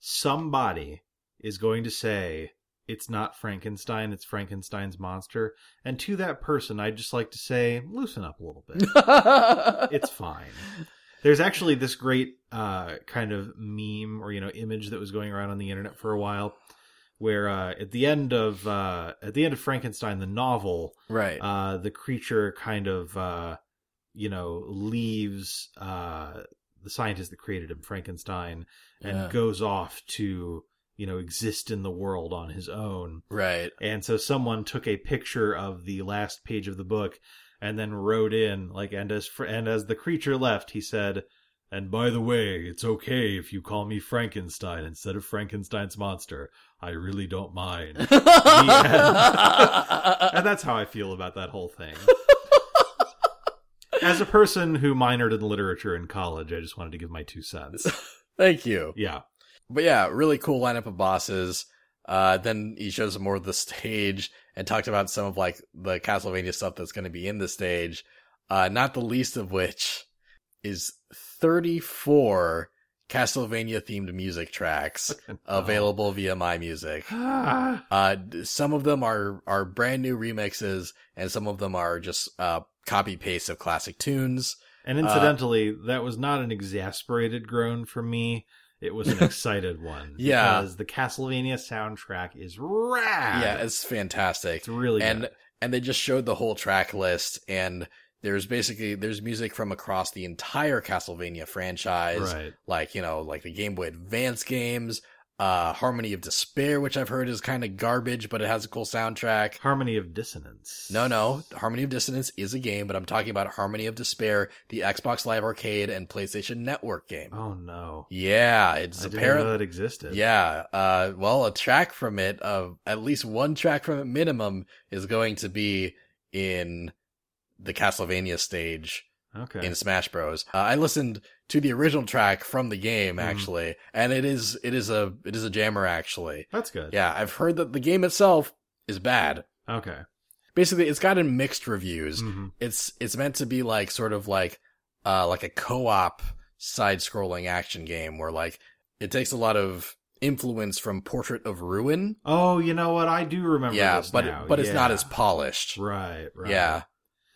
somebody is going to say it's not Frankenstein, it's Frankenstein's monster. And to that person, I'd just like to say, loosen up a little bit. it's fine. There's actually this great uh, kind of meme or you know image that was going around on the internet for a while, where uh, at the end of uh, at the end of Frankenstein the novel, right. uh, the creature kind of uh, you know leaves uh, the scientist that created him, Frankenstein, and Yeah. goes off to you know exist in the world on his own. right. And so someone took a picture of the last page of the book and then wrote in like and as fr- and as the creature left he said And by the way, it's okay if you call me Frankenstein instead of Frankenstein's monster. I really don't mind. and that's how I feel about that whole thing. As a person who minored in literature in college, I just wanted to give my two cents. Thank you. Yeah. But yeah, really cool lineup of bosses. Uh, then he shows more of the stage and talked about some of like the Castlevania stuff that's going to be in the stage. Uh, not the least of which is 34 Castlevania themed music tracks available via My Music. Ah. Uh, some of them are, are brand new remixes and some of them are just, uh, copy paste of classic tunes. And uh, incidentally, that was not an exasperated groan from me. It was an excited one. Yeah. Because the Castlevania soundtrack is rad. Yeah, it's fantastic. it's really and good. and they just showed the whole track list and there's basically there's music from across the entire Castlevania franchise Right. like you know like the Game Boy Advance games uh Harmony of Despair which I've heard is kind of garbage but it has a cool soundtrack Harmony of Dissonance. no no Harmony of Dissonance is a game but I'm talking about Harmony of Despair the Xbox Live Arcade and PlayStation Network game Oh no. yeah it's I didn't apparently know that existed. yeah. Uh, well, a track from it, uh, at least one track from it minimum is going to be in the Castlevania stage Okay. in Smash Bros. Uh, I listened to the original track from the game Mhm. actually, and it is, it is a, it is a jammer actually. That's good. Yeah. I've heard that the game itself is bad. Okay. Basically, it's gotten mixed reviews. Mhm. It's, it's meant to be like sort of like, uh, like a co-op side scrolling action game where like it takes a lot of influence from Portrait of Ruin. Oh, you know what? I do remember. yeah, but now. but it's not as polished. right. Right. Yeah.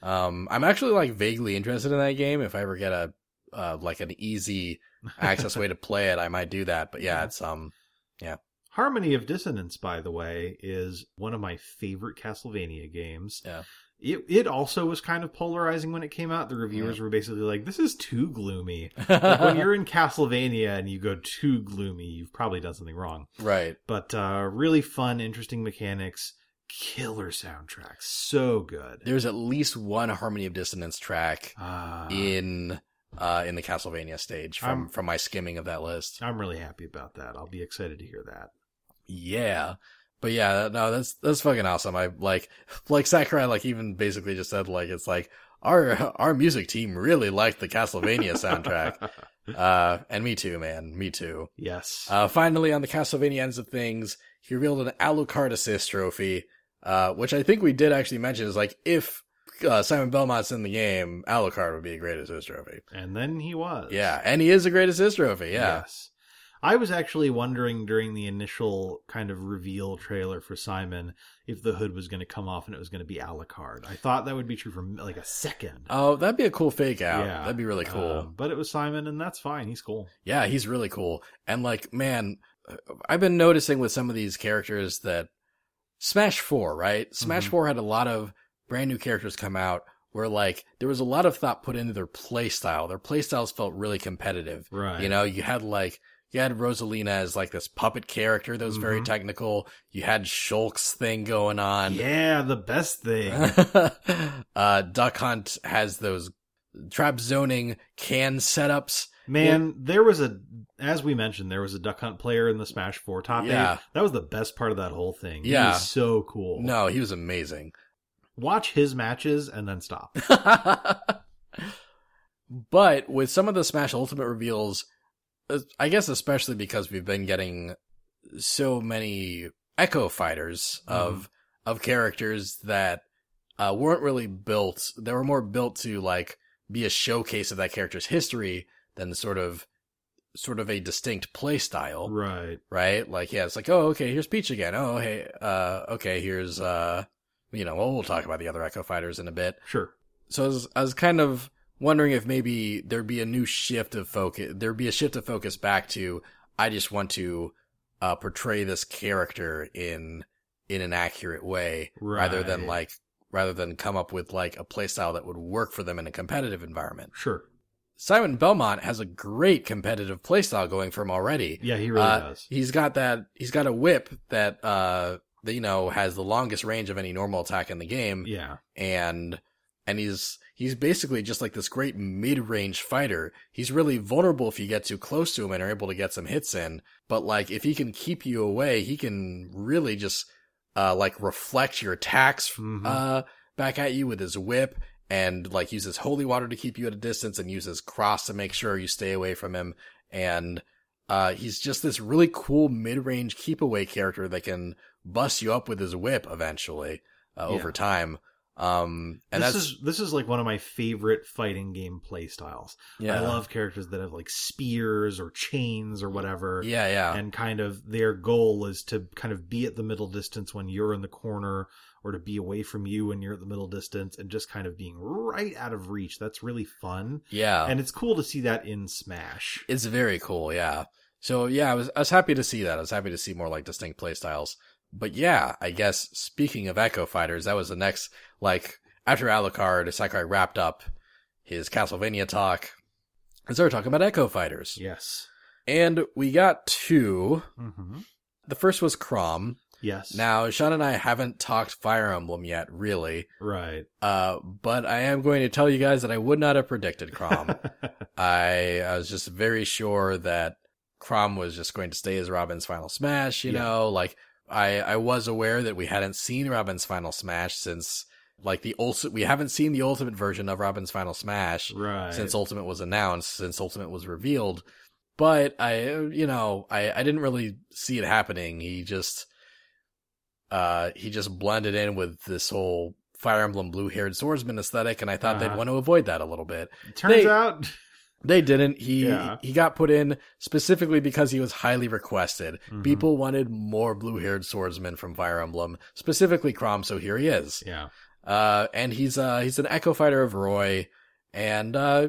Um, I'm actually like vaguely interested in that game. If I ever get a uh, like an easy access way to play it, I might do that. But yeah, it's um, yeah. Harmony of Dissonance, by the way, is one of my favorite Castlevania games. Yeah. It it also was kind of polarizing when it came out. The reviewers were basically like, "This is too gloomy." Like, when you're in Castlevania and you go too gloomy, you've probably done something wrong. right. But uh, really fun, interesting mechanics, killer soundtrack, so good. There's at least one Harmony of Dissonance track Ah, in uh in the Castlevania stage from I'm- from my skimming of that list. I'm really happy about that. I'll be excited to hear that. Yeah. But yeah, no, that's that's fucking awesome. I like like Sakurai like even basically just said like it's like our our music team really liked the Castlevania soundtrack. Uh and me too, man. Me too. yes. Uh finally on the Castlevania ends of things, he revealed an Alucard assist trophy, uh which I think we did actually mention is like if uh, Simon Belmont's in the game, Alucard would be a great assist trophy. and then he was. Yeah, and he is a great assist trophy. Yeah. Yes. I was actually wondering during the initial kind of reveal trailer for Simon if the hood was going to come off and it was going to be Alucard. I thought that would be true for like a second. Oh, that'd be a cool fake out. Yeah. That'd be really cool. Um, but it was Simon, and that's fine. He's cool. Yeah, he's really cool. And like, man, I've been noticing with some of these characters that Smash 4, right? Smash Mhm. 4 had a lot of brand new characters come out where like there was a lot of thought put into their play style. Their play styles felt really competitive. Right. You know, you had like you had Rosalina as like this puppet character that was very Mhm. technical. You had Shulk's thing going on. Yeah, the best thing. uh Duck Hunt has those trap zoning can setups. Man, there was a, as we mentioned, there was a Duck Hunt player in the Smash 4 top Yeah. eight. That was the best part of that whole thing. He Yeah. was so cool. No, he was amazing. Watch his matches and then stop. but with some of the Smash Ultimate reveals, I guess especially because we've been getting so many Echo fighters of of characters that uh, weren't really built. They were more built to like be a showcase of that character's history than sort of sort of a distinct play style, right. right? Like yeah, it's like oh okay, here's Peach again. Oh hey, uh okay, here's uh you know, well, we'll talk about the other Echo fighters in a bit Sure. so I was, I was kind of wondering if maybe there'd be a new shift of focus. There'd be a shift of focus back to I just want to uh, portray this character in in an accurate way, rather than like rather than come up with like a playstyle that would work for them in a competitive environment. Sure. Simon Belmont has a great competitive playstyle going for him already. Yeah, he really Uh, does. He's got that. He's got a whip that uh that you know has the longest range of any normal attack in the game Yeah. and and he's he's basically just like this great mid-range fighter. He's really vulnerable if you get too close to him and are able to get some hits in. But like if he can keep you away, he can really just uh like reflect your attacks Mhm. uh back at you with his whip and like uses holy water to keep you at a distance and uses cross to make sure you stay away from him and uh he's just this really cool mid-range keep away character that can bust you up with his whip eventually uh, Yeah. over time um and this that's is this is like one of my favorite fighting game play styles. yeah I love characters that have like spears or chains or whatever. yeah yeah And kind of their goal is to kind of be at the middle distance when you're in the corner or to be away from you when you're at the middle distance and just kind of being right out of reach. That's really fun. yeah And it's cool to see that in Smash. It's very cool, yeah. So yeah, I was I was happy to see that. I was happy to see more like distinct play styles. But yeah, I guess speaking of Echo Fighters, that was the next like after Alucard, Sakurai wrapped up his Castlevania talk and started talking about Echo Fighters. Yes. And we got two. hmm The first was Chrom. Yes. Now, Sean and I haven't talked Fire Emblem yet, really. right. Uh, but I am going to tell you guys that I would not have predicted Chrom. I, I was just very sure that Chrom was just going to stay as Robin's final smash, you Yeah. know, like I, I was aware that we hadn't seen Robin's final smash since like the ultimate, we haven't seen the ultimate version of Robin's final smash right. since Ultimate was announced, since Ultimate was revealed. But I, you know, I, I didn't really see it happening. He just, uh, he just blended in with this whole Fire Emblem blue haired swordsman aesthetic. And I thought they'd Uh-huh. want to avoid that a little bit. Turns they- out. They didn't. He Yeah. he got put in specifically because he was highly requested. Mhm. People wanted more blue-haired swordsmen from Fire Emblem, specifically Chrom. So here he is. Yeah. Uh, and he's uh he's an Echo Fighter of Roy, and uh,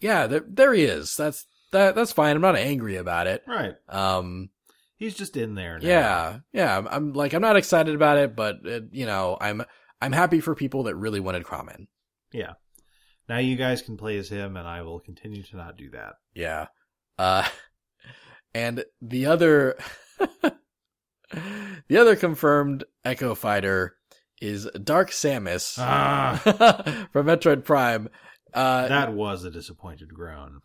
yeah, there there he is. That's that that's fine. I'm not angry about it. Right. Um, He's just in there. Now. yeah, yeah. I'm, I'm like I'm not excited about it, but uh you know, I'm I'm happy for people that really wanted Chrom in. Yeah. Now you guys can play as him, and I will continue to not do that. Yeah. Uh, and the other, the other confirmed Echo Fighter is Dark Samus Ah. from Metroid Prime. Uh, that was a disappointed groan.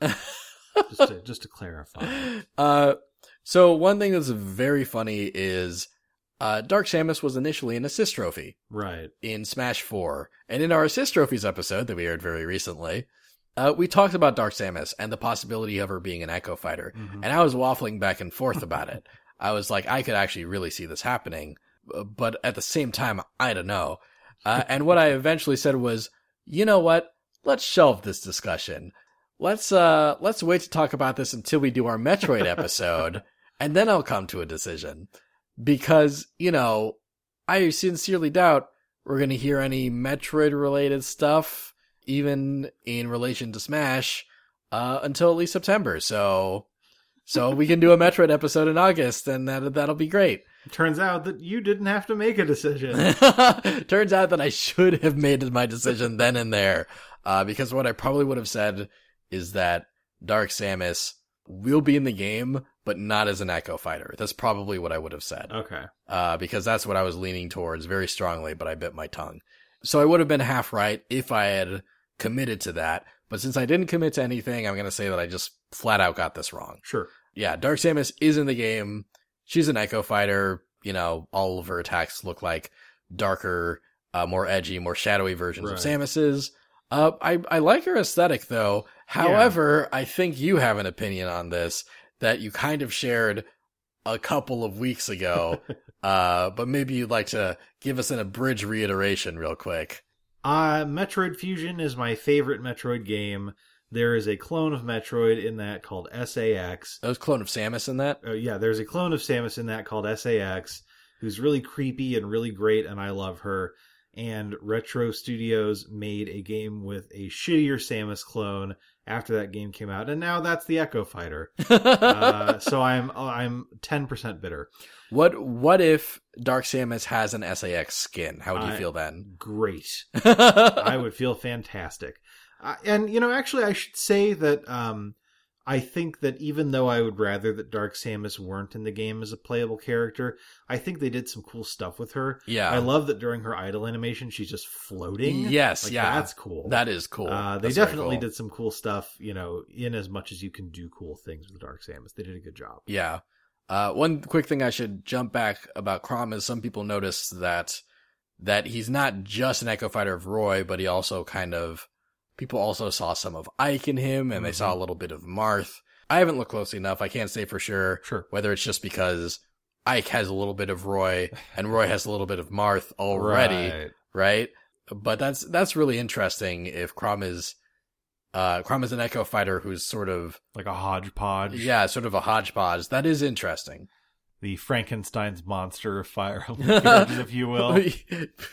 just, to, just to clarify. uh, so one thing that's very funny is, uh, Dark Samus was initially an assist trophy Right. in Smash 4. And in our assist trophies episode that we aired very recently, uh, we talked about Dark Samus and the possibility of her being an Echo Fighter. Mhm. And I was waffling back and forth about it. I was like, I could actually really see this happening. uh, But at the same time, I don't know. Uh, and what I eventually said was, you know what? Let's shelve this discussion. Let's, uh, let's wait to talk about this until we do our Metroid episode. and then I'll come to a decision. Because, you know, I sincerely doubt we're going to hear any Metroid related stuff, even in relation to Smash, uh, until at least September. So, so we can do a Metroid episode in August and that, that'll be great. Turns out that you didn't have to make a decision. Turns out that I should have made my decision then and there. Uh, because what I probably would have said is that Dark Samus will be in the game, but not as an Echo Fighter. That's probably what I would have said okay. uh, because that's what I was leaning towards very strongly, but I bit my tongue. So I would have been half right if I had committed to that. But since I didn't commit to anything, I'm going to say that I just flat out got this wrong. Sure. Yeah, Dark Samus is in the game. She's an Echo Fighter. You know, all of her attacks look like darker, uh, more edgy, more shadowy versions of Samus's. Uh, I, I like her aesthetic though. However, I think you have an opinion on this that you kind of shared a couple of weeks ago. uh, but maybe you'd like to give us an abridged reiteration real quick. Uh, Metroid Fusion is my favorite Metroid game. There is a clone of Metroid in that called SA-X. That was clone of Samus in that. Uh, yeah, there's a clone of Samus in that called SA-X, who's really creepy and really great, and I love her. And Retro Studios made a game with a shittier Samus clone after that game came out, and now that's the Echo Fighter. Uh, so I'm I'm ten percent bitter. what what if Dark Samus has an SA-X skin? How would you I- feel then? Great. I would feel fantastic. Uh, and you know, actually, I should say that um, I think that even though I would rather that Dark Samus weren't in the game as a playable character, I think they did some cool stuff with her. Yeah. I love that during her idle animation, she's just floating. Yes, Like, yeah. that's cool. That is cool. Uh, they That's definitely cool. did some cool stuff, you know, in as much as you can do cool things with Dark Samus. They did a good job. Yeah. Uh, one quick thing I should jump back about Chrom is some people noticed that that he's not just an Echo Fighter of Roy, but he also kind of people also saw some of Ike in him, and they saw Mm-hmm. a little bit of Marth. I haven't looked closely enough. I can't say for sure Sure. whether it's just because Ike has a little bit of Roy and Roy has a little bit of Marth already, Right. right? But that's that's really interesting. If Chrom is uh Chrom is an Echo Fighter who's sort of Like a hodgepodge. yeah, sort of a hodgepodge. That is interesting. The Frankenstein's monster of fire, if you will.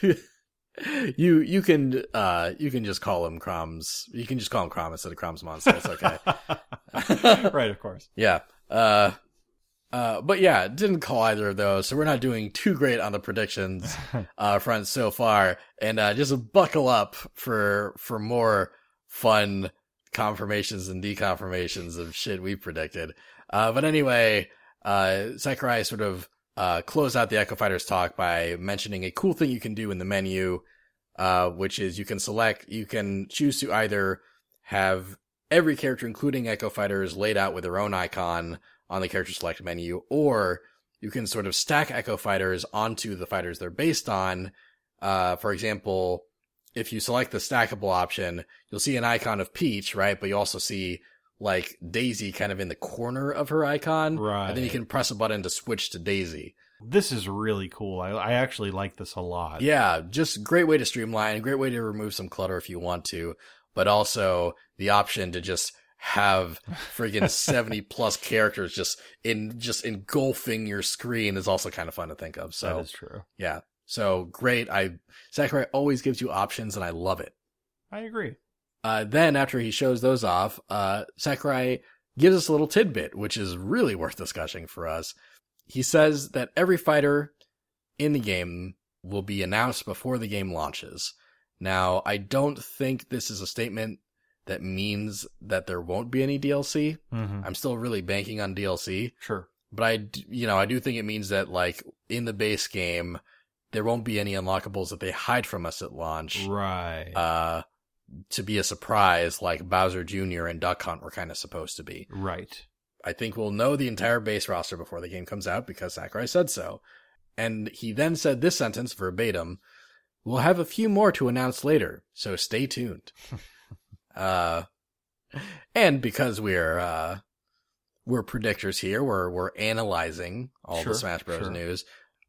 you you can uh you can just call him Chrom's. You can just call him Chrom instead of Chrom's monster. It's okay. right, of course. yeah. Uh. Uh, but yeah, didn't call either of those, so we're not doing too great on the predictions uh, front so far. And uh, just buckle up for for more fun confirmations and deconfirmations of shit we predicted. Uh, but anyway, uh, Sakurai sort of uh, closed out the Echo Fighters talk by mentioning a cool thing you can do in the menu, uh, which is you can select, you can choose to either have every character, including Echo Fighters, laid out with their own icon on the character select menu, or you can sort of stack Echo Fighters onto the fighters they're based on. Uh, for example, if you select the stackable option, you'll see an icon of Peach, right? But you also see like Daisy kind of in the corner of her icon. Right. And then you can press a button to switch to Daisy. This is really cool. I, I actually like this a lot. Yeah, just great way to streamline, great way to remove some clutter if you want to, but also the option to just have friggin' 70 plus characters just in, just engulfing your screen is also kind of fun to think of. So that is true. yeah. So great. I, Sakurai always gives you options and I love it. I agree. Uh, then after he shows those off, uh, Sakurai gives us a little tidbit, which is really worth discussing for us. He says that every fighter in the game will be announced before the game launches. Now, I don't think this is a statement that means that there won't be any DLC. Mm-hmm. I'm still really banking on DLC, Sure. but I, you know, I do think it means that like in the base game, there won't be any unlockables that they hide from us at launch Right. uh, to be a surprise like Bowser Jr. and Duck Hunt were kind of supposed to be. right. I think we'll know the entire base roster before the game comes out because Sakurai said so. And he then said this sentence verbatim, we'll have a few more to announce later, so stay tuned. uh, and because we're, uh, we're predictors here, we're, we're analyzing all Sure, the Smash Bros. sure. news.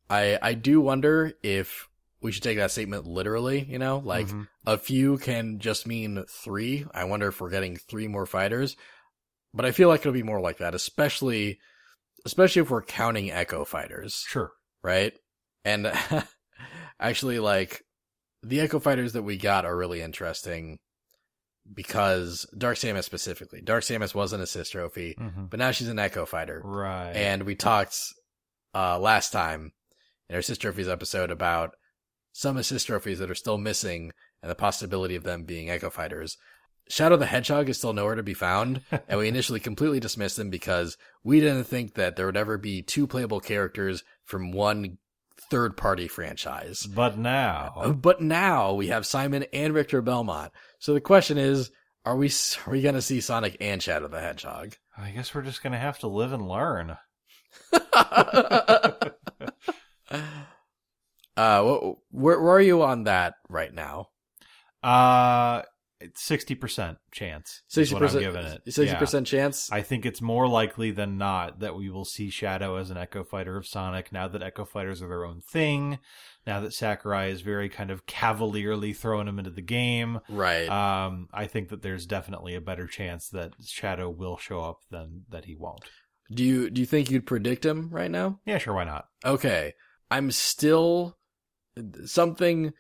I, I do wonder if we should take that statement literally, you know, like Mhm. a few can just mean three. I wonder if we're getting three more fighters. But I feel like it'll be more like that, especially especially if we're counting Echo fighters, Sure. right? And actually like the Echo fighters that we got are really interesting because Dark Samus specifically. Dark Samus was an assist trophy, Mm-hmm. but now she's an Echo fighter. Right. And we talked uh last time in our assist trophies episode about some assist trophies that are still missing and the possibility of them being Echo fighters. Shadow the Hedgehog is still nowhere to be found, and we initially completely dismissed him because we didn't think that there would ever be two playable characters from one third party franchise. but now, uh, But now we have Simon and Richter Belmont. So the question is, are we are we going to see Sonic and Shadow the Hedgehog? I guess we're just gonna have to live and learn. uh, where, where are you on that right now? Uh, sixty percent chance. Sixty percent giving it. Sixty Yeah. percent chance. I think it's more likely than not that we will see Shadow as an Echo Fighter of Sonic now that Echo Fighters are their own thing. Now that Sakurai is very kind of cavalierly throwing him into the game. right. Um, I think that there's definitely a better chance that Shadow will show up than that he won't. do you do you think you'd predict him right now? Yeah, sure, why not? Okay. I'm still something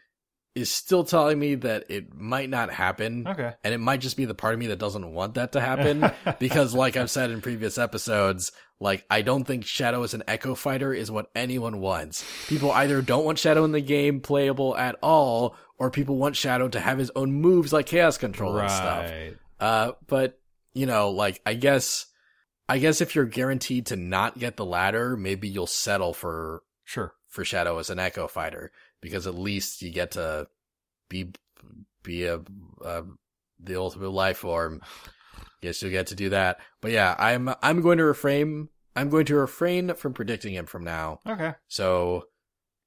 is still telling me that it might not happen. Okay. And it might just be the part of me that doesn't want that to happen because like I've said in previous episodes, like I don't think Shadow as an Echo Fighter is what anyone wants. People either don't want Shadow in the game playable at all, or people want Shadow to have his own moves like Chaos Control and stuff. Uh, but you know, like I guess, I guess if you're guaranteed to not get the ladder, maybe you'll settle for Sure. For Shadow as an Echo fighter because at least you get to be be a, a the ultimate life form. Guess you'll get to do that. But yeah, I'm I'm going to refrain. I'm going to refrain from predicting him from now. Okay. So,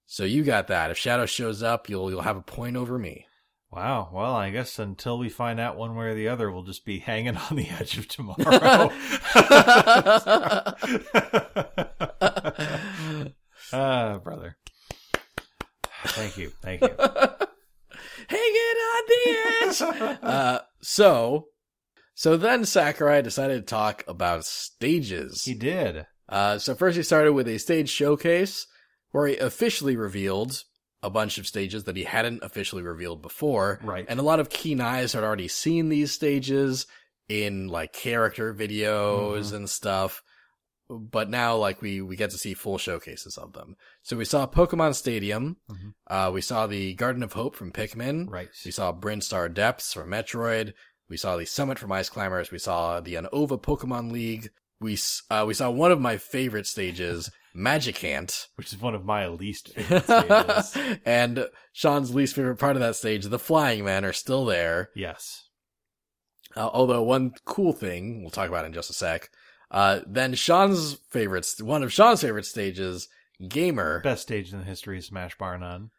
so you got that. If Shadow shows up, you'll you'll have a point over me. Wow. Well, I guess until we find out one way or the other, we'll just be hanging on the edge of tomorrow. Ah, brother. Thank you. Thank you. Hanging on the edge. uh, so, so then Sakurai decided to talk about stages. He did. Uh, so first he started with a stage showcase where he officially revealed a bunch of stages that he hadn't officially revealed before. Right. And a lot of keen eyes had already seen these stages in like character videos Mhm. and stuff. But now like we, we get to see full showcases of them. So we saw Pokemon Stadium. Mhm. Uh, we saw the Garden of Hope from Pikmin. Right. We saw Brinstar Depths from Metroid. We saw the Summit from Ice Climbers. We saw the Unova Pokemon League. We uh, we saw one of my favorite stages, Magicant, Which is one of my least favorite stages. and Sean's least favorite part of that stage, the Flying Men, are still there. yes. Uh, although one cool thing we'll talk about in just a sec. Uh, then Sean's favorites, one of Sean's favorite stages, Gamer. Best stage in the history of Smash Bar None.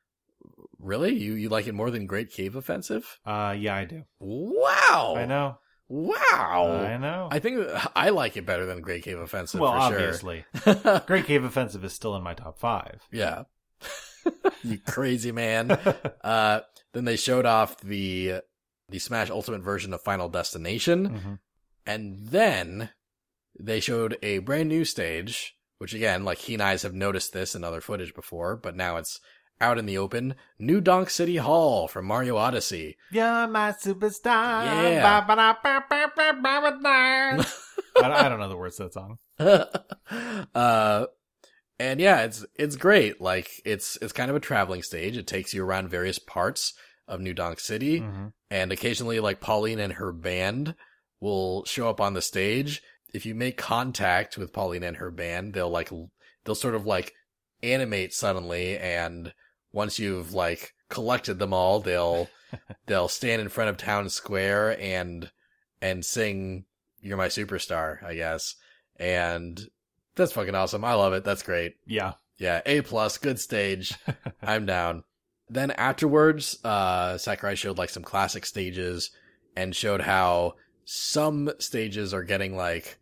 Really, you you like it more than Great Cave Offensive? Uh, yeah, I do. Wow! I know. Wow! I know. I think I like it better than Great Cave Offensive well, for obviously. sure. Great Cave Offensive is still in my top five. yeah. you crazy man. Uh, then they showed off the the Smash Ultimate version of Final Destination, Mhm. and then they showed a brand new stage, which again, like he and I have noticed this in other footage before, but now it's out in the open. New Donk City Hall from Mario Odyssey. You're my superstar. Yeah. I don't know the words to that song. uh and yeah it's it's great like it's it's kind of a traveling stage it takes you around various parts of new donk city Mhm. and occasionally like pauline and her band will show up on the stage if you make contact with pauline and her band they'll like they'll sort of like animate suddenly and once you've like collected them all they'll they'll stand in front of town square and and sing you're my superstar i guess. And that's fucking awesome. I love it. That's great. Yeah. yeah a plus good stage. I'm down. Then afterwards uh sakurai showed like some classic stages and showed how some stages are getting like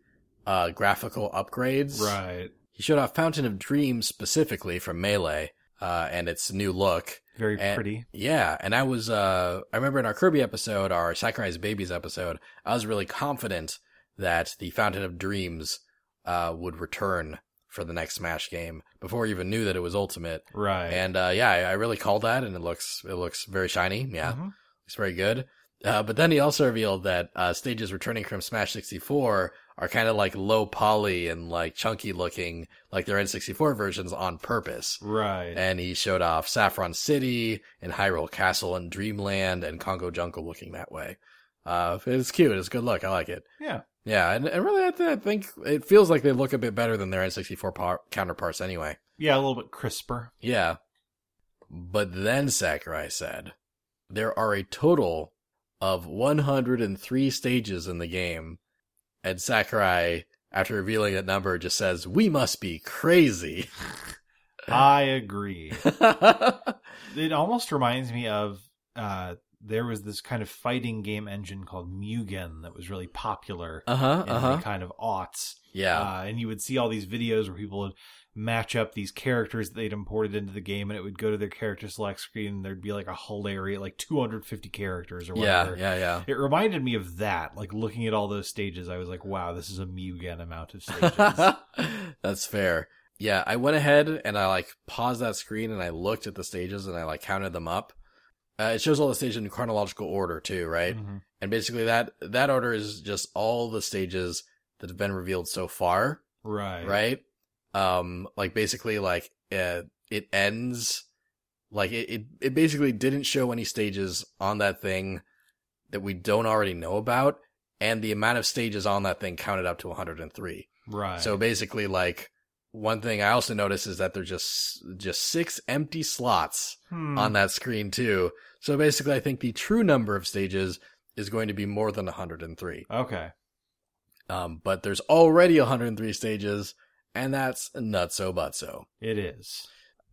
uh graphical upgrades Right. he showed off fountain of dreams specifically from melee uh and its new look Very And- pretty. yeah, and I was uh I remember in our Kirby episode, our Sakurai's Babies episode, I was really confident that the Fountain of Dreams uh would return for the next Smash game before we even knew that it was Ultimate. Right. And uh yeah, I, I really called that and it looks it looks very shiny. Yeah. Mhm. Looks very good. Uh, but then he also revealed that uh, stages returning from Smash 64 are kind of like low poly and like chunky looking, like their N64 versions on purpose Right. and he showed off Saffron City and Hyrule Castle and Dreamland and Congo Jungle looking that way. Uh, it's cute. It's a good look. I like it. yeah. Yeah, and, and really, I think it feels like they look a bit better than their N64 par- counterparts anyway. Yeah, a little bit crisper. Yeah. But then Sakurai said, there are a total of 103 stages in the game. And Sakurai, after revealing that number, just says, we must be crazy. I agree. It almost reminds me of uh there was this kind of fighting game engine called Mugen that was really popular uh huh. in Uh the kind of aughts. Yeah. Uh, and you would see all these videos where people would match up these characters that they'd imported into the game and it would go to their character select screen and there'd be like a hilarious like 250 characters or whatever. Yeah. Yeah. yeah. It reminded me of that. Like looking at all those stages, I was like, wow, this is a Mugen amount of stages. That's fair. Yeah, I went ahead and I like paused that screen and I looked at the stages and I like counted them up. Uh, it shows all the stages in chronological order too, right? Mhm. And basically that that order is just all the stages that have been revealed so far, Right. right? Um, like basically like uh, it ends like it, it it basically didn't show any stages on that thing that we don't already know about and the amount of stages on that thing counted up to 103. Right. So basically, like one thing I also noticed is that there's just just six empty slots Hmm. on that screen too. So basically, I think the true number of stages is going to be more than 103. Okay. Um, but there's already 103 stages, and that's nutso butso. It is.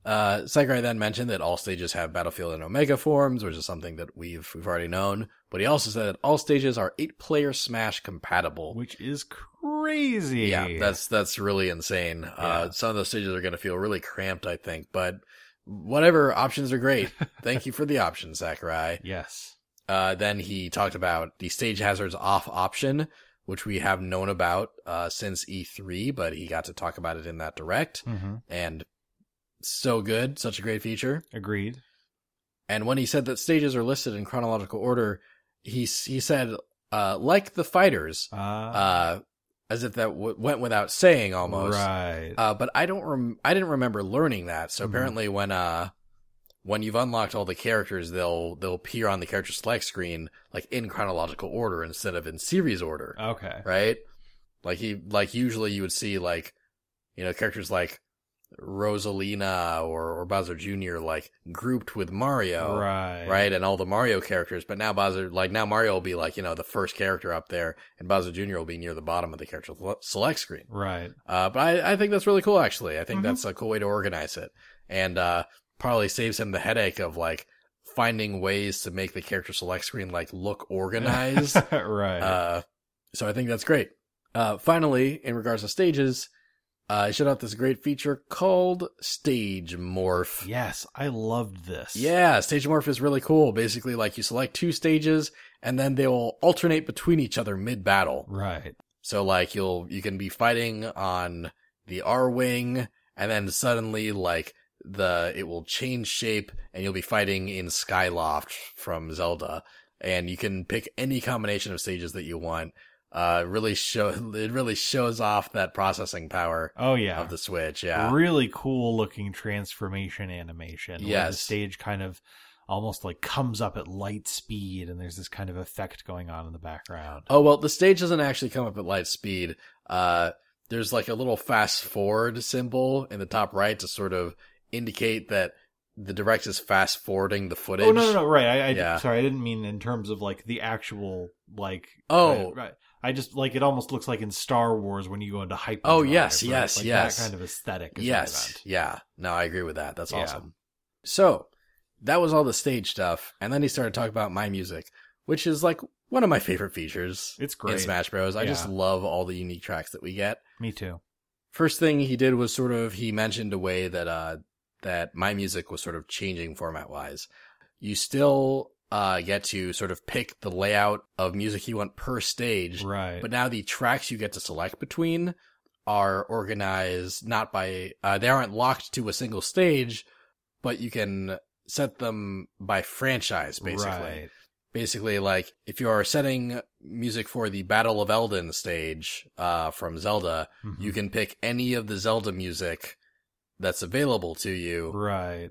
Uh, Sakurai then mentioned that all stages have Battlefield and Omega forms, which is something that we've we've already known. But he also said that all stages are eight-player Smash compatible. Which is crazy. Yeah, that's that's really insane. Yeah. Uh, some of those stages are going to feel really cramped, I think. But whatever, options are great. Thank you for the option, Sakurai. yes. Uh, then he talked about the stage hazards off option, which we have known about uh, since E3, but he got to talk about it in that direct, hmm and so good, such a great feature. Agreed. And when he said that stages are listed in chronological order, he he said, uh, like the fighters, Uh, uh, as if that w- went without saying almost. Right. Uh, but I don't rem- I didn't remember learning that. So Mhm. apparently when uh when you've unlocked all the characters, they'll they'll appear on the character select screen like in chronological order instead of in series order, okay. right? Like he like usually you would see like you know characters like Rosalina or or Bowser Jr. like grouped with Mario, Right. right? And all the Mario characters, but now Bowser, like now Mario will be like, you know, the first character up there and Bowser Jr. will be near the bottom of the character select screen. Right. Uh, but I, I think that's really cool, actually. I think Mhm. that's a cool way to organize it. And, uh, probably saves him the headache of like finding ways to make the character select screen like look organized. right. uh, so I think that's great. Uh, finally, in regards to stages, uh, I showed out this great feature called Stage Morph. yes, I loved this. Yeah, stage morph is really cool. Basically, like you select two stages and then they will alternate between each other mid battle. Right. So like you'll, you can be fighting on the Arwing and then suddenly like the, it will change shape and you'll be fighting in Skyloft from Zelda and you can pick any combination of stages that you want. Uh, really show, it really shows off that processing power Oh yeah. of the Switch. Yeah. Really cool looking transformation animation. where the Yes. stage kind of almost like comes up at light speed and there's this kind of effect going on in the background. Oh well, the stage doesn't actually come up at light speed. Uh, there's like a little fast forward symbol in the top right to sort of indicate that the direct is fast forwarding the footage. Oh no, no, no, right. I, I Yeah. sorry, I didn't mean in terms of like the actual like. Oh. right. I just like it almost looks like in Star Wars when you go into hyperdrive. Oh, yes, right? yes, like yes. That kind of aesthetic. Is Yes, yeah. No, I agree with that. That's Yeah. awesome. So that was all the stage stuff, and then he started talking about my music, which is like one of my favorite features It's in great. Smash Bros. I just love all the unique tracks that we get. Me too. first thing he did was sort of he mentioned a way that uh that my music was sort of changing format wise. You still uh get to sort of pick the layout of music you want per stage, Right. but now the tracks you get to select between are organized not by uh they aren't locked to a single stage, but you can set them by franchise basically Right. basically like if you are setting music for the Battle of Eldin stage uh from Zelda, Mhm. you can pick any of the Zelda music that's available to you, Right.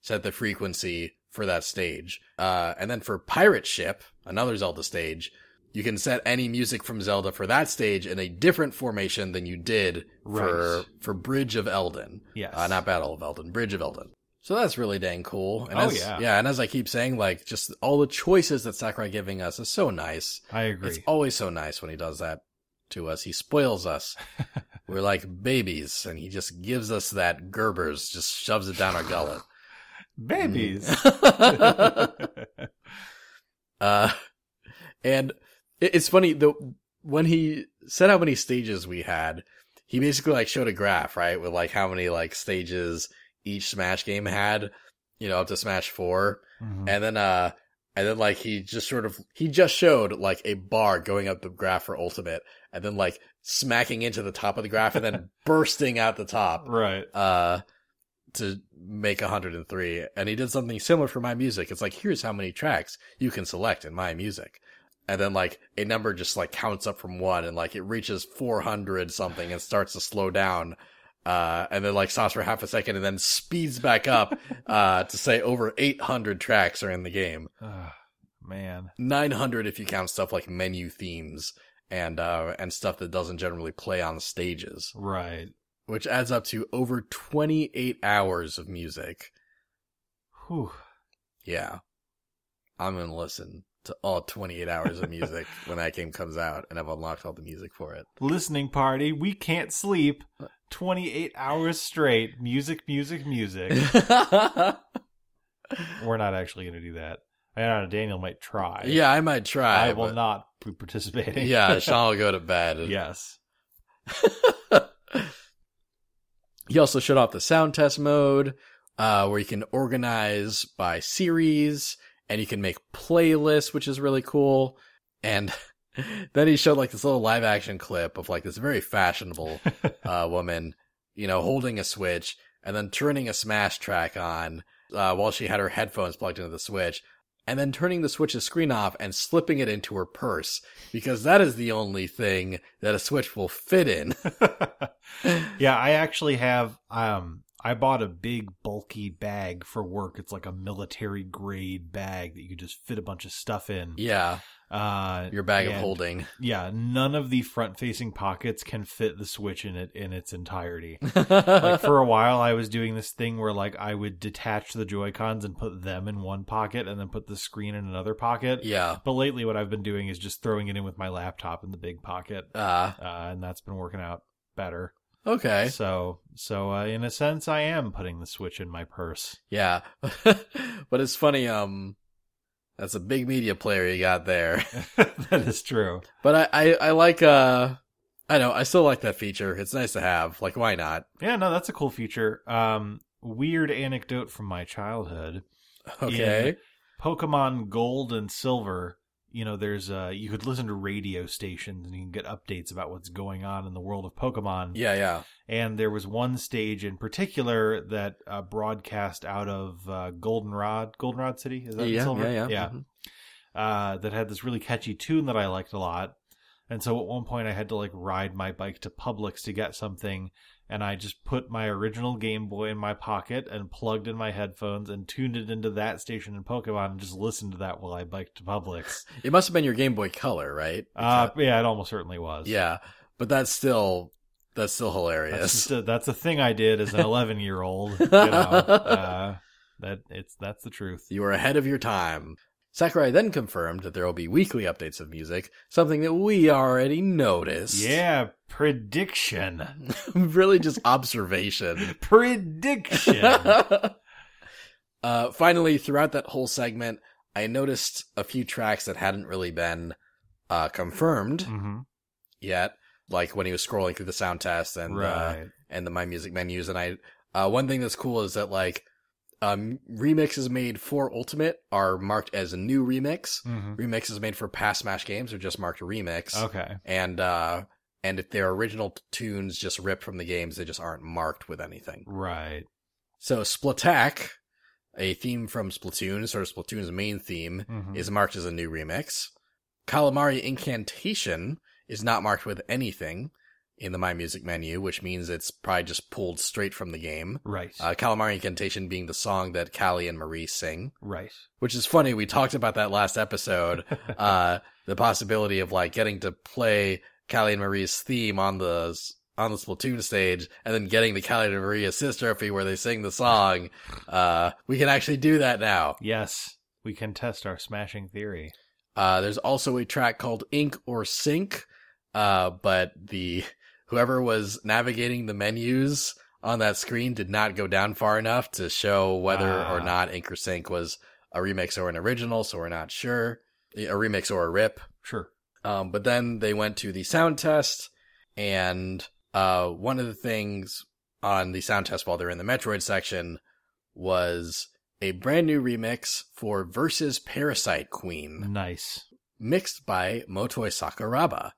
set the frequency for that stage. Uh and then for Pirate Ship, another Zelda stage, you can set any music from Zelda for that stage in a different formation than you did for Right. for Bridge of Eldin. Yes. Uh, not Battle of Eldin, Bridge of Eldin. So that's really dang cool. And Oh, as, yeah. and as I keep saying, like, just all the choices that Sakurai giving us is so nice. I agree. It's always so nice when he does that to us. He spoils us. We're like babies, and he just gives us that Gerber's, just shoves it down our gullet. Babies. uh, and it's funny though when he said how many stages we had, he basically like showed a graph, right, with like how many like stages each Smash game had, you know, up to Smash Four, Mhm. and then uh, and then like he just sort of he just showed like a bar going up the graph for Ultimate, and then like smacking into the top of the graph, and then bursting out the top Right. uh to make 103 and he did something similar for my music it's like here's how many tracks you can select in my music and then like a number just like counts up from one and like it reaches 400 something and starts to slow down uh and then like stops for half a second and then speeds back up uh to say over 800 tracks are in the game Ugh. Man. 900 if you count stuff like menu themes and uh and stuff that doesn't generally play on stages, Right. which adds up to over 28 hours of music. Whew. Yeah. I'm going to listen to all 28 hours of music when that game comes out and I've unlocked all the music for it. Listening party. We can't sleep. 28 hours straight. Music, music, music. We're not actually going to do that. I don't know. Daniel might try. yeah, I might try. I will but- not be participating. Yeah, Sean will go to bed. yes. He also shut off the sound test mode, uh, where you can organize by series and you can make playlists, which is really cool. And then he showed like this little live action clip of like this very fashionable, uh, woman, you know, holding a switch and then turning a smash track on, uh, while she had her headphones plugged into the switch. And then turning the switch's screen off and slipping it into her purse because that is the only thing that a switch will fit in. yeah, I actually have um I bought a big bulky bag for work. It's like a military grade bag that you just fit a bunch of stuff in. Yeah, Uh your bag of holding. Yeah, none of the front facing pockets can fit the switch in it in its entirety. like for a while I was doing this thing where like I would detach the Joy-Cons and put them in one pocket and then put the screen in another pocket. yeah. But lately what I've been doing is just throwing it in with my laptop in the big pocket. Uh, Uh, and that's been working out better. okay. So, so uh, in a sense, I am putting the Switch in my purse. Yeah. but it's funny, um, that's a big media player you got there. that is true. But I, I, I like, uh, I know, I still like that feature. It's nice to have. Like, why not? Yeah, no, that's a cool feature. Um, weird anecdote from my childhood. Okay. Pokemon Gold and Silver. You know, there's uh, you could listen to radio stations and you can get updates about what's going on in the world of Pokemon. Yeah, yeah. And there was one stage in particular that uh, broadcast out of uh, Goldenrod, Goldenrod City. Is that yeah, Silver? yeah, yeah, yeah. Mhm. uh, that had this really catchy tune that I liked a lot. And so at one point I had to like ride my bike to Publix to get something. And I just put my original Game Boy in my pocket and plugged in my headphones and tuned it into that station in Pokemon and just listened to that while I biked to Publix. It must have been your Game Boy Color, right? Uh, yeah, it almost certainly was. yeah. But that's still, that's still That's, hilarious. just a, that's a thing I did as an 11 year old. You know, uh, that it's that's the truth. You were ahead of your time. Sakurai then confirmed that there will be weekly updates of music, something that we already noticed. Yeah, prediction. really just observation. Prediction. uh, finally, throughout that whole segment, I noticed a few tracks that hadn't really been uh, confirmed hmm yet, like when he was scrolling through the sound test and uh, and the My Music menus. And I, uh, one thing that's cool is that like um, remixes made for Ultimate are marked as a new remix. hmm Remixes made for past Smash games are just marked a remix. Okay. And uh, and if they're original tunes just ripped from the games, they just aren't marked with anything. Right. So Splattack, a theme from Splatoon, sort of Splatoon's main theme, Mhm. is marked as a new remix. Calamari Inkantation is not marked with anything in the My Music menu, which means it's probably just pulled straight from the game. Right. Uh, Calamari Inkantation being the song that Callie and Marie sing, right. which is funny. We talked about that last episode. uh, the possibility of like getting to play Callie and Marie's theme on the on the Splatoon stage, and then getting the Callie and Marie assist trophy where they sing the song. Uh, we can actually do that now. yes. We can test our smashing theory. Uh, there's also a track called Ink or Sink, uh, but the whoever was navigating the menus on that screen did not go down far enough to show whether or Ah. not Ink or Sink was a remix or an original, so we're not sure. A remix or a rip. Sure. Um, but then they went to the sound test, and uh, one of the things on the sound test while they're in the Metroid section was a brand new remix for Versus Parasite Queen, Nice. mixed by Motoi Sakuraba.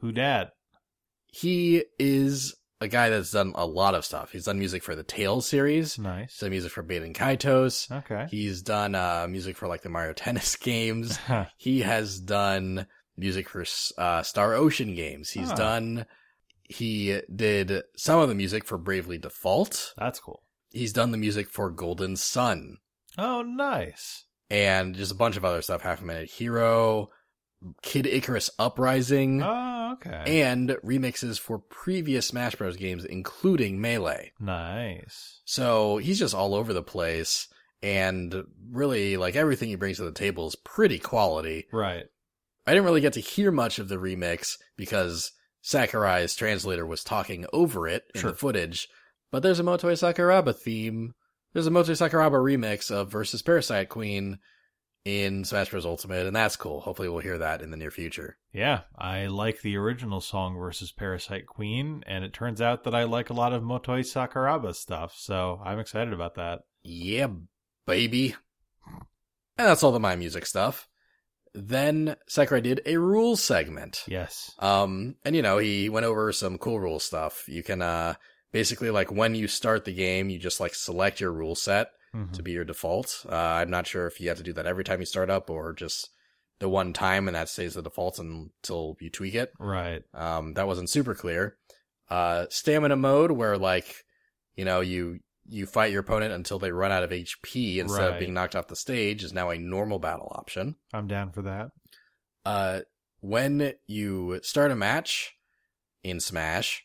Who dat? He is a guy that's done a lot of stuff. He's done music for the Tales series. Nice. He's done music for Baten Kaitos. Okay. He's done uh, music for like the Mario Tennis games. he has done music for uh, Star Ocean games. He's Ah. done. He did some of the music for Bravely Default. That's cool. He's done the music for Golden Sun. Oh, nice. and just a bunch of other stuff. Half a minute hero, Kid Icarus Uprising, Oh, okay. and remixes for previous Smash Bros. games, including Melee. nice. So he's just all over the place, and really, like everything he brings to the table is pretty quality. Right. I didn't really get to hear much of the remix because Sakurai's translator was talking over it in Sure. the footage. But there's a Motoi Sakuraba theme. There's a Motoi Sakuraba remix of Versus Parasite Queen in Smash Bros. Ultimate, and that's cool. Hopefully we'll hear that in the near future. Yeah, I like the original song versus Parasite Queen, and it turns out that I like a lot of Motoi Sakuraba stuff, so I'm excited about that. Yeah, baby. And that's all the My Music stuff. Then Sakurai did a rules segment. Yes. Um, and you know, he went over some cool rule stuff. You can, uh, basically like when you start the game, you just like select your rule set Mhm. to be your default. Uh, I'm not sure if you have to do that every time you start up or just the one time and that stays the default until you tweak it. Right. Um, that wasn't super clear. Uh, stamina mode where like, you know, you, you fight your opponent until they run out of HP instead of being knocked off the stage is now a normal battle option. I'm down for that. Uh, when you start a match in Smash,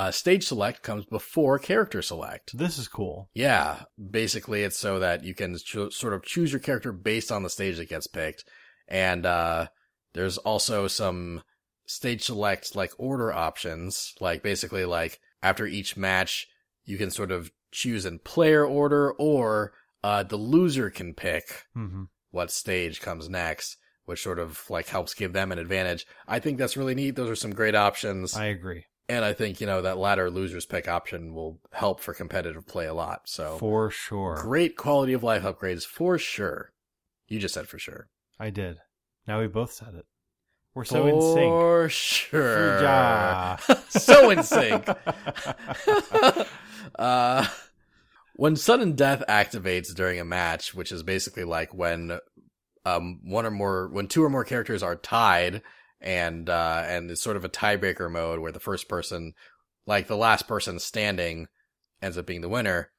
uh, stage select comes before character select. This is cool. Yeah, basically it's so that you can cho- sort of choose your character based on the stage that gets picked. And, uh, there's also some stage select, like, order options. Like, basically, like, after each match, you can sort of choose in player order, or, uh, the loser can pick hmm what stage comes next, which sort of, like, helps give them an advantage. I think that's really neat. Those are some great options. I agree. And I think, you know, that latter loser's pick option will help for competitive play a lot. So, For sure. great quality of life upgrades for sure. You just said for sure. I did. Now we both said it. We're so in sync. For sure. Yeah. so in sync. uh, when sudden death activates during a match, which is basically like when um one or more when two or more characters are tied and uh and it's sort of a tiebreaker mode where the first person like the last person standing ends up being the winner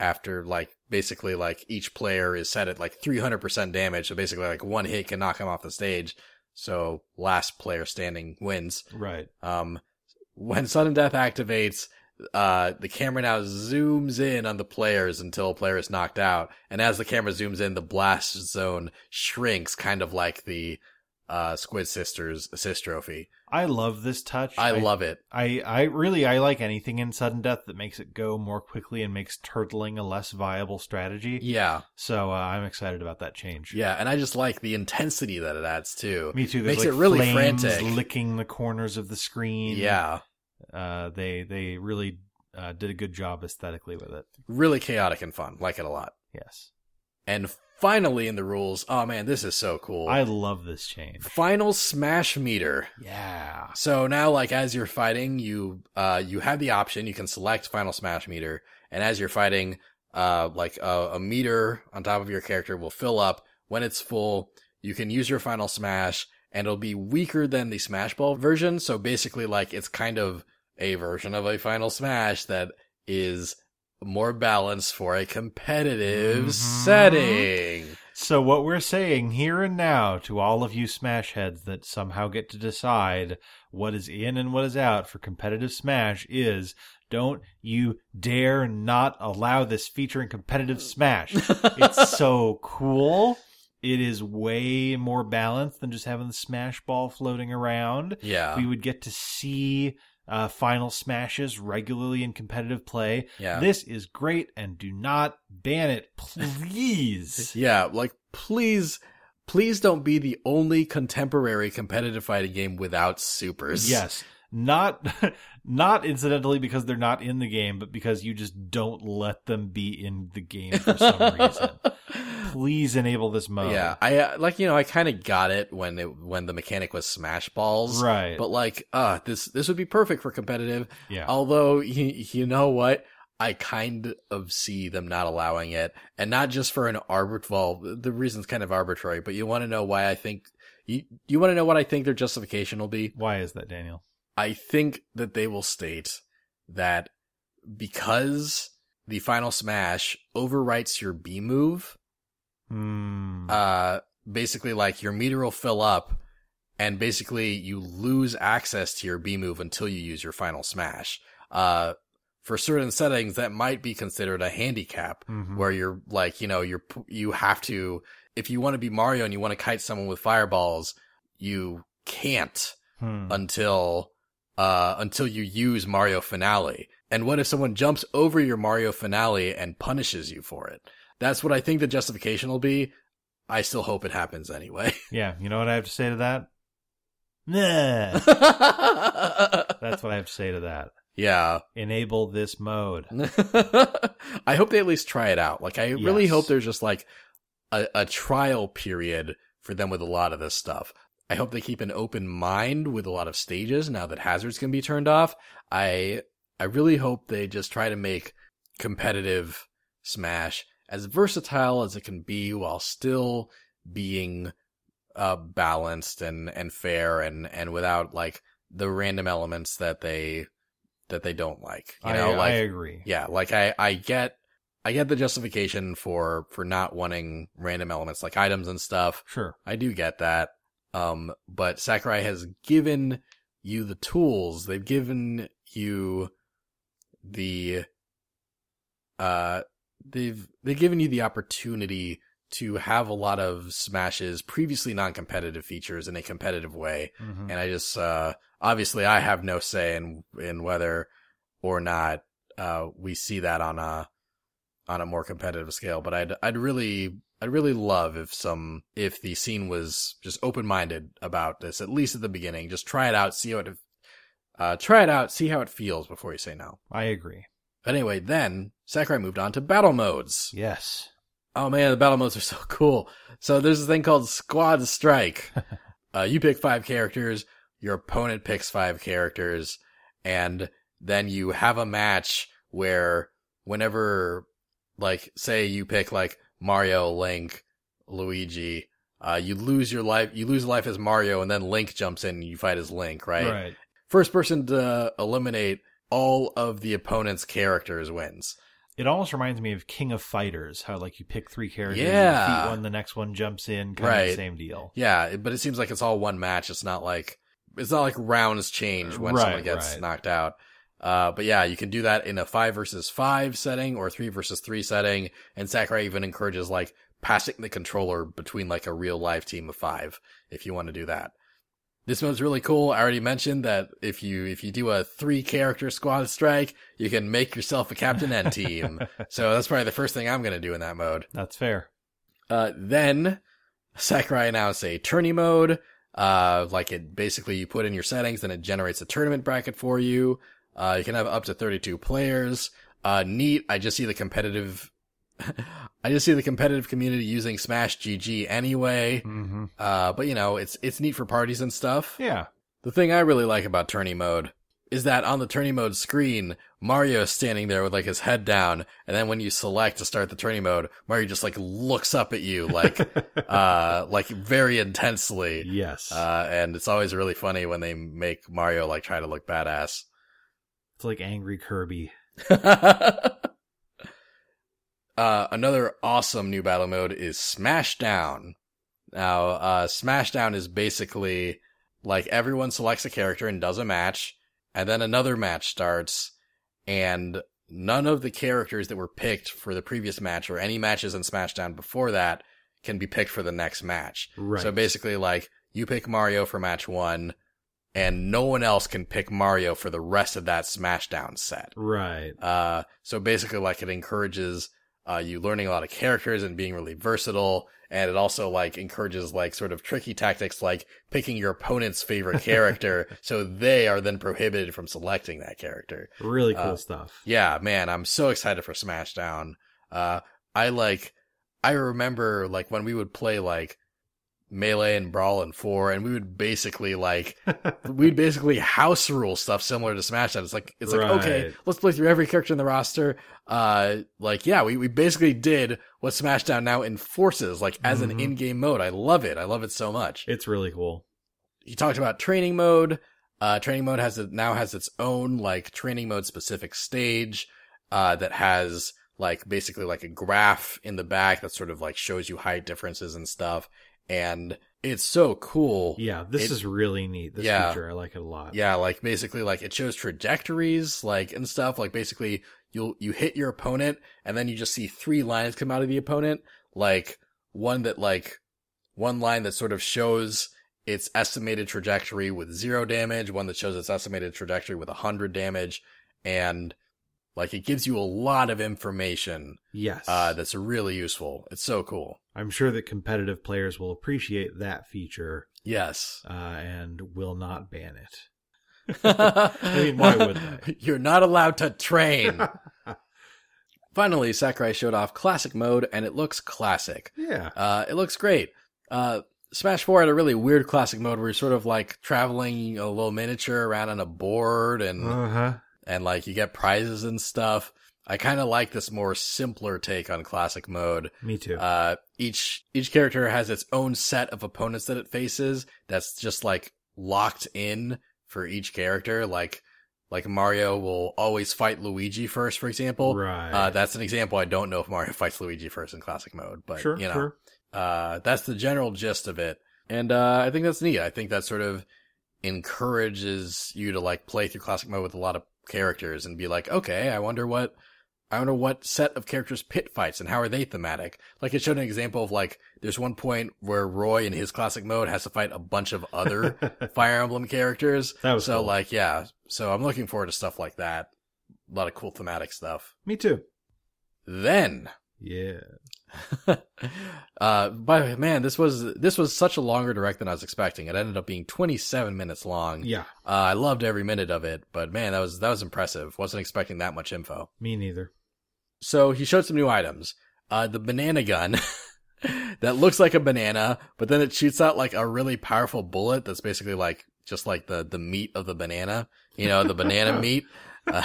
after like basically like each player is set at like 300% damage so basically like one hit can knock him off the stage so last player standing wins right. um, when sudden death activates, uh, the camera now zooms in on the players until a player is knocked out. And as the camera zooms in, the blast zone shrinks, kind of like the, uh, Squid Sisters assist trophy. I love this touch. I, love it. I, I really I like anything in sudden death that makes it go more quickly and makes turtling a less viable strategy. Yeah. So uh, I'm excited about that change. Yeah. And I just like the intensity that it adds too. Me too. There's Makes like it really frantic. licking the corners of the screen. Yeah. Uh, they they really uh, did a good job aesthetically with it. Really chaotic and fun. Like it a lot. Yes, And finally in the rules, oh man, this is so cool. I love this change. Final smash meter. Yeah. So now, like, as you're fighting, you, uh, you have the option, you can select final smash meter, and as you're fighting, uh, like, a, a meter on top of your character will fill up. When it's full, you can use your final smash, and it'll be weaker than the smash ball version. So basically, like, it's kind of a version of a final smash that is more balance for a competitive Mhm. setting. So what we're saying here and now to all of you Smash heads that somehow get to decide what is in and what is out for competitive Smash is don't you dare not allow this feature in competitive Smash. it's so cool. It is way more balanced than just having the Smash ball floating around. Yeah. We would get to see uh, final smashes regularly in competitive play. Yeah. This is great, and do not ban it, please. Yeah, like please, please don't be the only contemporary competitive fighting game without supers. yes, not not incidentally because they're not in the game, but because you just don't let them be in the game for some reason. Please enable this mode. Yeah, I uh, like you know I kind of got it when it when the mechanic was smash balls, right. But like, uh this this would be perfect for competitive. yeah, Although you, you know what, I kind of see them not allowing it, and not just for an arbit. Well, the reason's kind of arbitrary, but you want to know why I think you you want to know what I think their justification will be. why is that, Daniel? I think that they will state that because the final smash overwrites your B move, Hmm. uh, basically like your meter will fill up and basically you lose access to your B move until you use your final smash. Uh, for certain settings that might be considered a handicap Mhm. where you're like, you know, you're, you have to, if you want to be Mario and you want to kite someone with fireballs, you can't Hmm. until, uh, until you use Mario Finale. And what if someone jumps over your Mario Finale and punishes you for it? That's what I think the justification will be. I still hope it happens anyway. Yeah, you know what I have to say to that? Nah. That's what I have to say to that. yeah. Enable this mode. I hope they at least try it out. Like, I really hope there's just like a, a trial period for them with a lot of this stuff. I hope they keep an open mind with a lot of stages now that hazards can be turned off. I, I really hope they just try to make competitive Smash as versatile as it can be while still being uh balanced and and fair and and without like the random elements that they that they don't like you know I, like I agree. yeah like i i get i get the justification for for not wanting random elements like items and stuff Sure. i do get that um but sakurai has given you the tools they've given you the uh they've they've given you the opportunity to have a lot of smashes previously non-competitive features in a competitive way Mhm. and I just uh obviously I have no say in in whether or not uh we see that on a on a more competitive scale but I'd I'd really I'd really love if some if the scene was just open-minded about this at least at the beginning just try it out see how it uh try it out see how it feels before you say no I agree. but anyway then Sakurai moved on to battle modes Yes. Oh man, the battle modes are so cool. So there's a thing called Squad Strike. uh, you pick five characters, your opponent picks five characters, and then you have a match where whenever, like, say you pick like Mario, Link, Luigi, uh, you lose your life, you lose life as Mario, and then Link jumps in and you fight as Link, right? Right. First person to eliminate all of the opponent's characters wins. It almost reminds me of King of Fighters, how like you pick three characters, you Yeah. defeat one, the next one jumps in, kind of Right. the same deal. Yeah, but it seems like it's all one match. It's not like it's not like rounds change when Right, someone gets right. knocked out. Uh, but yeah, you can do that in a five versus five setting or three versus three setting. And Sakurai even encourages like passing the controller between like a real live team of five if you want to do that. This mode's really cool. I already mentioned that if you if you do a three character squad strike, you can make yourself a captain and team. so that's probably the first thing I'm gonna do in that mode. That's fair. Uh, then Sakurai announced a tourney mode. Uh, like it basically you put in your settings, then it generates a tournament bracket for you. Uh, you can have up to 32 players. Uh, neat. I just see the competitive, I just see the competitive community using Smash GG anyway. hmm Uh, but you know, it's, it's neat for parties and stuff. Yeah. The thing I really like about tourney mode is that on the tourney mode screen, Mario is standing there with like his head down, and then when you select to start the tourney mode, Mario just like looks up at you like, uh, like very intensely. yes. Uh, and it's always really funny when they make Mario like try to look badass. It's like angry Kirby. uh, another awesome new battle mode is Smashdown. Now, uh, Smashdown is basically like everyone selects a character and does a match, and then another match starts, and none of the characters that were picked for the previous match or any matches in Smashdown before that can be picked for the next match. Right. So basically, like, you pick Mario for match one, and no one else can pick Mario for the rest of that Smashdown set. Right. Uh, so basically, like, it encourages uh, you learning a lot of characters and being really versatile. And it also, like, encourages, like, sort of tricky tactics, like picking your opponent's favorite character. so they are then prohibited from selecting that character. Really cool Uh, stuff. Yeah, man, I'm so excited for Smashdown. Uh, I like, I remember like when we would play like Melee and Brawl and 4 and we would basically like, we'd basically house rule stuff similar to Smash Smashdown. It's like, it's like, okay, let's play through every character in the roster. Uh, like, yeah, we, we basically did what Smashdown now enforces, like as an Mhm. in-game mode. I love it. I love it so much It's really cool. he talked about training mode. Uh, training mode has it now has its own like training mode specific stage, uh, that has like basically like a graph in the back that sort of like shows you height differences and stuff. And it's so cool. Yeah, this It- is really neat. This Yeah. feature, I like it a lot. Yeah, like basically like it shows trajectories like and stuff. Like basically you'll you hit your opponent and then you just see three lines come out of the opponent. Like one that like one line that sort of shows its estimated trajectory with zero damage, one that shows its estimated trajectory with a hundred damage, and like it gives you a lot of information Yes. uh that's really useful. It's so cool. I'm sure that competitive players will appreciate that feature Yes. uh, and will not ban it. I mean, why would they? You're not allowed to train. Finally, Sakurai showed off classic mode, and it looks classic. yeah. Uh, it looks great. Uh, Smash 4 had a really weird classic mode where you're sort of like traveling a little miniature around on a board and, Uh huh. And like you get prizes and stuff. I kind of like this more simpler take on classic mode. Me too. Uh, each, each character has its own set of opponents that it faces that's just like locked in for each character. Like, like Mario will always fight Luigi first, for example. right. Uh, that's an example. I don't know if Mario fights Luigi first in classic mode, but sure. you know, Sure. uh, that's the general gist of it. And, uh, I think that's neat. I think that sort of encourages you to like play through classic mode with a lot of characters and be like, okay, I wonder what, I wonder what set of characters Pit fights and how are they thematic. Like it showed an example of like, there's one point where Roy in his classic mode has to fight a bunch of other Fire Emblem characters. That was so cool. like, yeah. So I'm looking forward to stuff like that. A lot of cool thematic stuff. Me too. Then, Yeah. uh, but man, this was this was such a longer direct than I was expecting. It ended up being 27 minutes long. Yeah. Uh, I loved every minute of it, but man, that was that was impressive. Wasn't expecting that much info. Me neither. So he showed some new items. Uh, the banana gun that looks like a banana, but then it shoots out like a really powerful bullet that's basically like just like the the meat of the banana. You know, the banana meat. Uh,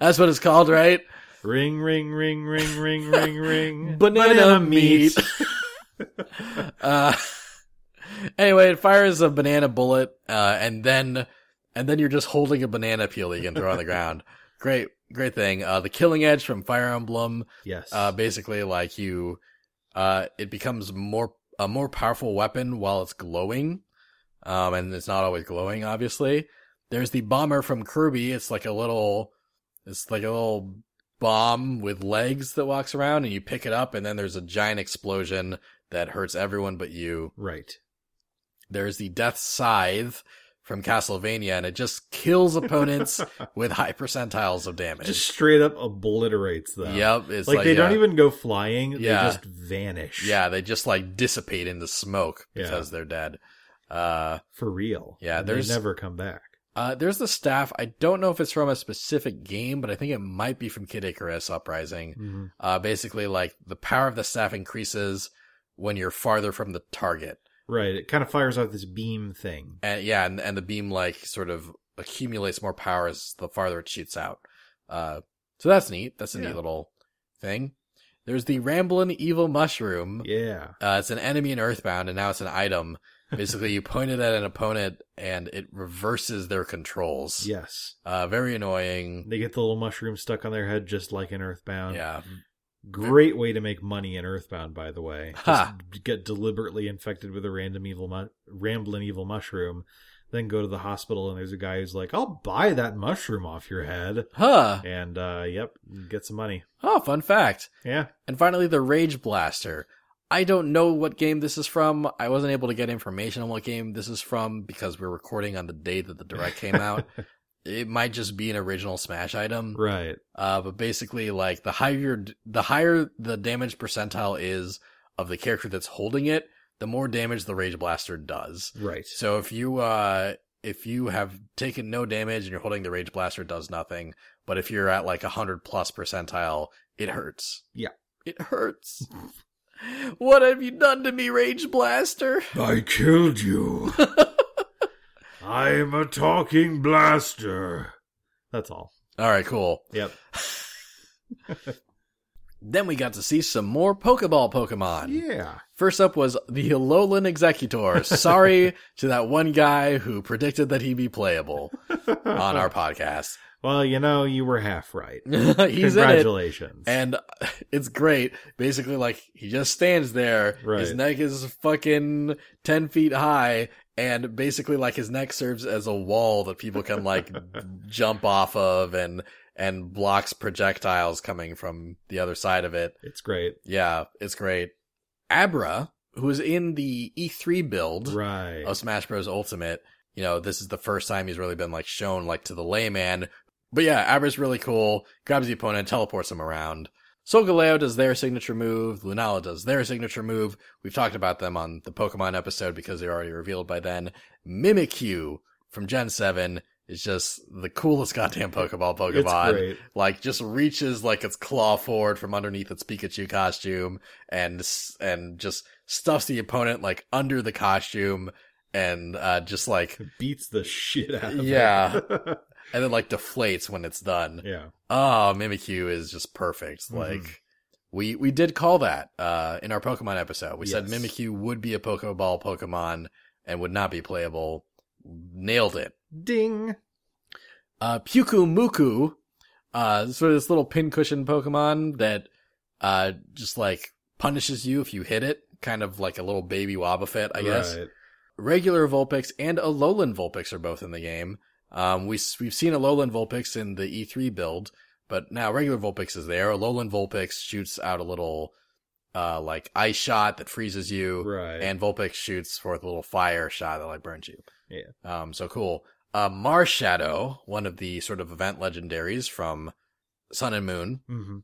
that's what it's called, right? Ring, ring, ring, ring, ring, ring, ring. Banana meat. Uh, anyway, it fires a banana bullet, uh, and then, and then you're just holding a banana peel that you can throw on the ground. Great, great thing. Uh, the killing edge from Fire Emblem, yes. uh, basically like you, uh, it becomes more, a more powerful weapon while it's glowing. Um, and it's not always glowing, obviously. There's the bomber from Kirby. It's like a little, it's like a little bomb with legs that walks around and you pick it up and then there's a giant explosion that hurts everyone but you. right. There's the death scythe from Castlevania and it just kills opponents with high percentiles of damage. Just straight up obliterates them. yep. It's Like, like, they don't even go flying. Yeah. They just vanish. Yeah, they just like dissipate into smoke Yeah. because they're dead. Uh, For real. Yeah, And there's- They never come back. Uh, there's the staff. I don't know if it's from a specific game, but I think it might be from Kid Icarus Uprising. Mhm. Uh, basically, like the power of the staff increases when you're farther from the target, Right. It kind of fires out this beam thing. and yeah, and, and the beam like sort of accumulates more power as the farther it shoots out. Uh, so that's neat. That's a Yeah. neat little thing. There's the Ramblin' Evil Mushroom. Yeah. Uh, it's an enemy in Earthbound, and now it's an item. Basically, you point it at an opponent, and it reverses their controls. Yes. Uh, very annoying. They get the little mushroom stuck on their head just like in Earthbound. Yeah. Great way to make money in Earthbound, by the way. Ha. Just get deliberately infected with a random evil, mu- rambling evil mushroom, then go to the hospital and there's a guy who's like, "I'll buy that mushroom off your head," Huh. and uh, yep, get some money. Oh, fun fact. Yeah, And finally, the Rage Blaster. I don't know what game this is from. I wasn't able to get information on what game this is from because we're recording on the day that the direct came out. it might just be an original Smash item. right. Uh, but basically, like the higher the higher the damage percentile is of the character that's holding it, the more damage the Rage Blaster does. Right. So if you uh if you have taken no damage and you're holding the Rage Blaster, it does nothing. But if you're at like a hundred plus percentile, it hurts. Yeah. it hurts. what have you done to me, Rage Blaster? I killed you. I'm a talking blaster. That's all. All right, cool. Yep. Then we got to see some more Pokeball Pokemon. Yeah. First up was the Alolan Exeggutor. Sorry to that one guy who predicted that he'd be playable on our podcast. Well, you know, you were half right. In it. Congratulations. And uh, it's great. Basically, like, he just stands there. His neck is fucking 10 feet high. And basically, like, his neck serves as a wall that people can, like, jump off of and, and blocks projectiles coming from the other side of it. it's great. Yeah, it's great. Abra, who is in the E3 build Right. of Smash Bros. Ultimate, you know, this is the first time he's really been, like, shown, like, to the layman. But yeah, Abra's really cool. Grabs the opponent, teleports him around. Solgaleo does their signature move. Lunala does their signature move. We've talked about them on the Pokemon episode because they're already revealed by then. Mimikyu from Gen 7 is just the coolest goddamn Pokeball It's Pokemon. great. Like, just reaches like its claw forward from underneath its Pikachu costume and, and just stuffs the opponent like under the costume and, uh, just like, Beats the shit out of Yeah. and then like deflates when it's done. yeah. Oh, Mimikyu is just perfect. Mhm. Like we we did call that uh in our Pokemon episode. We said Yes. Mimikyu would be a Pokeball Pokemon and would not be playable. Nailed it. Ding. Uh Pyukumuku, uh sort of this little pincushion Pokemon that uh just like punishes you if you hit it, kind of like a little baby Wobbuffet, I guess Right. regular Vulpix and Alolan Vulpix are both in the game. Um, we, we've seen Alolan Vulpix in the E3 build, but now regular Vulpix is there. Alolan Vulpix shoots out a little, uh, like ice shot that freezes you. Right. And Vulpix shoots forth a little fire shot that like burns you. Yeah. Um, so cool. Uh, Marshadow, one of the sort of event legendaries from Sun and Moon, hmm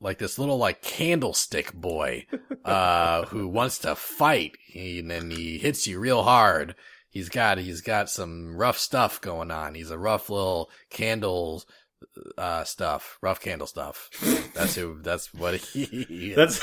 like this little like candlestick boy uh who wants to fight and then he hits you real hard he's got he's got some rough stuff going on he's a rough little candle uh stuff rough candle stuff that's who that's what he That's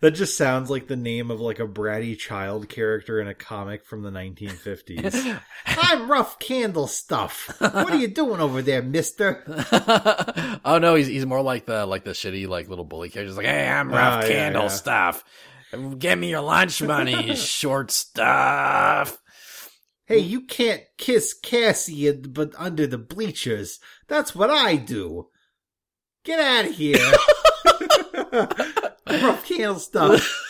that just sounds like the name of like a bratty child character in a comic from the 1950s. I'm rough candle stuff. What are you doing over there, mister? oh no he's he's more like the like the shitty like little bully character He's like hey i'm rough Ah, yeah, candle yeah. stuff get me your lunch money short stuff Hey, you can't kiss Cassie in, but under the bleachers. That's what I do. Get out of here. rough candle stuff.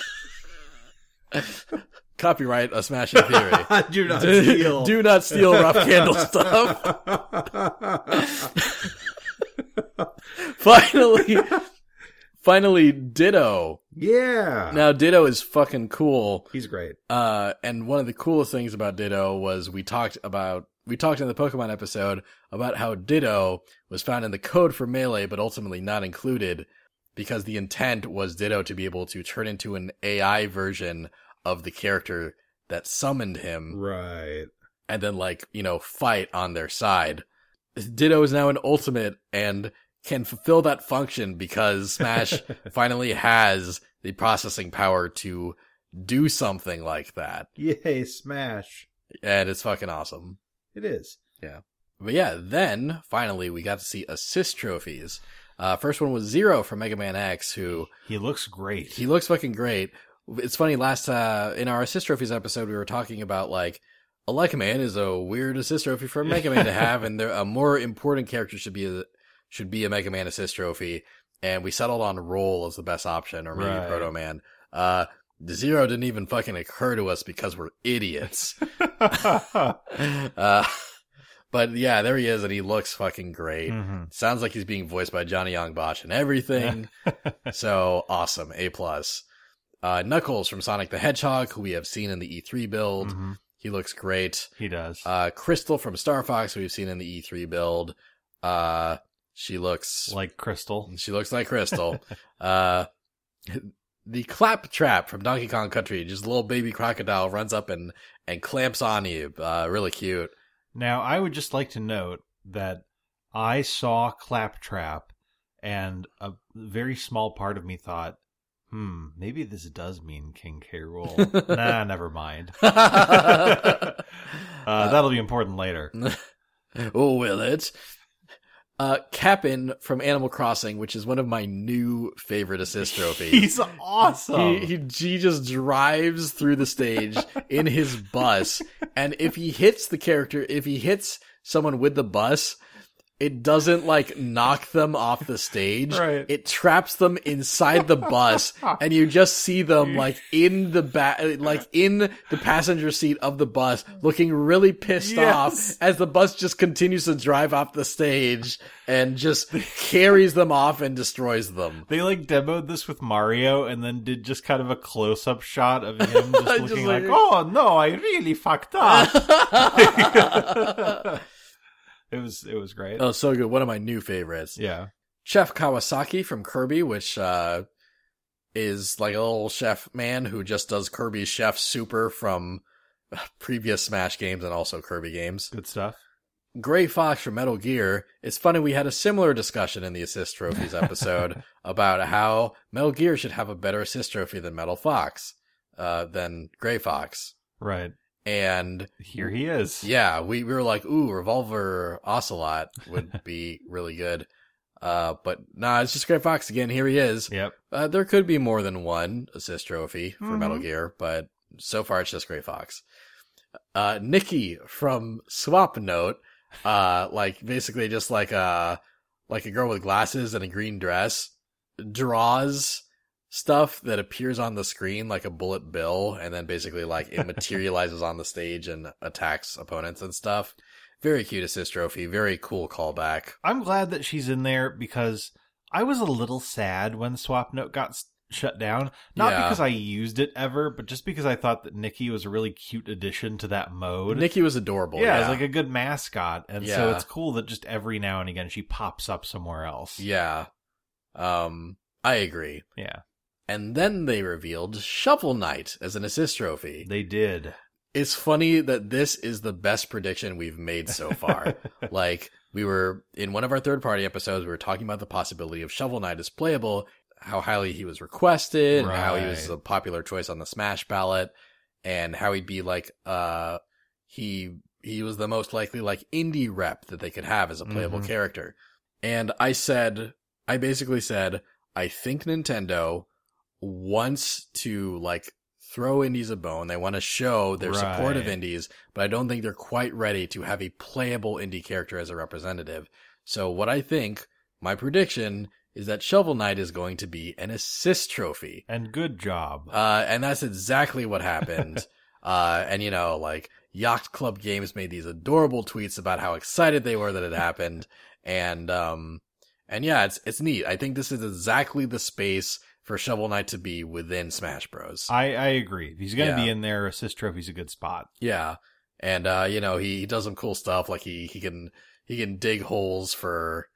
copyright a smashing theory do not steal. Do not steal rough candle stuff. finally, finally, Ditto. yeah. Now, Ditto is fucking cool. He's great. Uh, and one of the coolest things about Ditto was we talked about, we talked in the Pokemon episode about how Ditto was found in the code for Melee, but ultimately not included because the intent was Ditto to be able to turn into an AI version of the character that summoned him Right. and then like, you know, fight on their side. Ditto is now an ultimate and can fulfill that function because Smash finally has the processing power to do something like that. Yay, smash. And it's fucking awesome. It is. Yeah. But yeah, then finally we got to see assist trophies. Uh, first one was Zero from Mega Man X, who He looks great. he looks fucking great. It's funny, last, uh, in our assist trophies episode, we were talking about like, Elec Man is a weird assist trophy for a Mega Man to have, and a more important character should be a, should be a Mega Man assist trophy. And we settled on Roll as the best option, or maybe Right. Proto Man. Uh, Zero didn't even fucking occur to us because we're idiots. uh, but yeah, there he is, and he looks fucking great. Mhm. Sounds like he's being voiced by Johnny Yong Bosch and everything. so awesome. A plus. Uh, Knuckles from Sonic the Hedgehog, who we have seen in the E3 build. Mhm. He looks great. He does. Uh, Krystal from Star Fox, who we've seen in the E3 build. Uh, she looks, like Krystal. she looks like Krystal. uh, the Klaptrap from Donkey Kong Country, just a little baby crocodile runs up and, and clamps on you. Uh, really cute. Now, I would just like to note that I saw Klaptrap, and a very small part of me thought, hmm, maybe this does mean King K. Rool. nah, never mind. uh, that'll be important later. oh, will it? Uh, Kapp'n from Animal Crossing, which is one of my new favorite assist trophies. He's awesome. He, he he just drives through the stage in his bus, and if he hits the character, if he hits someone with the bus, it doesn't like knock them off the stage. Right. It traps them inside the bus, and you just see them like in the back, like in the passenger seat of the bus, looking really pissed Yes. off as the bus just continues to drive off the stage and just carries them off and destroys them. They like demoed this with Mario and then did just kind of a close up shot of him just Just looking like- like, oh no, I really fucked up. it was it was great. Oh, so good. One of my new favorites. Yeah. Chef Kawasaki from Kirby, which uh is like a little chef man who just does Kirby Chef Super from previous Smash games and also Kirby games. Good stuff. Gray Fox from Metal Gear. It's funny we had a similar discussion in the assist trophies episode about how Metal Gear should have a better assist trophy than Metal Fox, uh, than Gray Fox. Right. And Here he is. yeah, we, we were like, ooh, Revolver Ocelot would be really good. Uh, but nah, it's just Gray Fox again. Here he is. Yep. Uh, there could be more than one assist trophy for Mhm. Metal Gear, but so far it's just Gray Fox. Uh, Nikki from Swapnote, uh, like basically just like a, like a girl with glasses and a green dress draws stuff that appears on the screen like a bullet bill and then basically like it materializes on the stage and attacks opponents and stuff. Very cute assist trophy, very cool callback. I'm glad that she's in there because I was a little sad when Swapnote got s- shut down. Not Yeah. because I used it ever, but just because I thought that Nikki was a really cute addition to that mode. Nikki was adorable. yeah, Yeah, it's like a good mascot, and so it's cool that just every now and again she pops up somewhere else. Yeah. Um, I agree. Yeah, And then they revealed Shovel Knight as an assist trophy. they did. It's funny that this is the best prediction we've made so far. like, we were, in one of our third party episodes, we were talking about the possibility of Shovel Knight as playable, how highly he was requested, and how he was a popular choice on the Smash ballot, and how he'd be like, uh, he, he was the most likely like indie rep that they could have as a playable Mhm. character. And I said, I basically said, I think Nintendo wants to like throw indies a bone. They want to show their support of indies, but I don't think they're quite ready to have a playable indie character as a representative. So what I think, my prediction is that Shovel Knight is going to be an assist trophy. And good job. Uh, and that's exactly what happened. uh, and you know, like Yacht Club Games made these adorable tweets about how excited they were that it happened. And, um, and yeah, it's, it's neat. I think this is exactly the space for Shovel Knight to be within Smash Bros. I, I agree. If he's going to Yeah. be in there, assist trophy's a good spot. Yeah. And, uh, you know, he, he does some cool stuff. Like he, he can, he can dig holes for,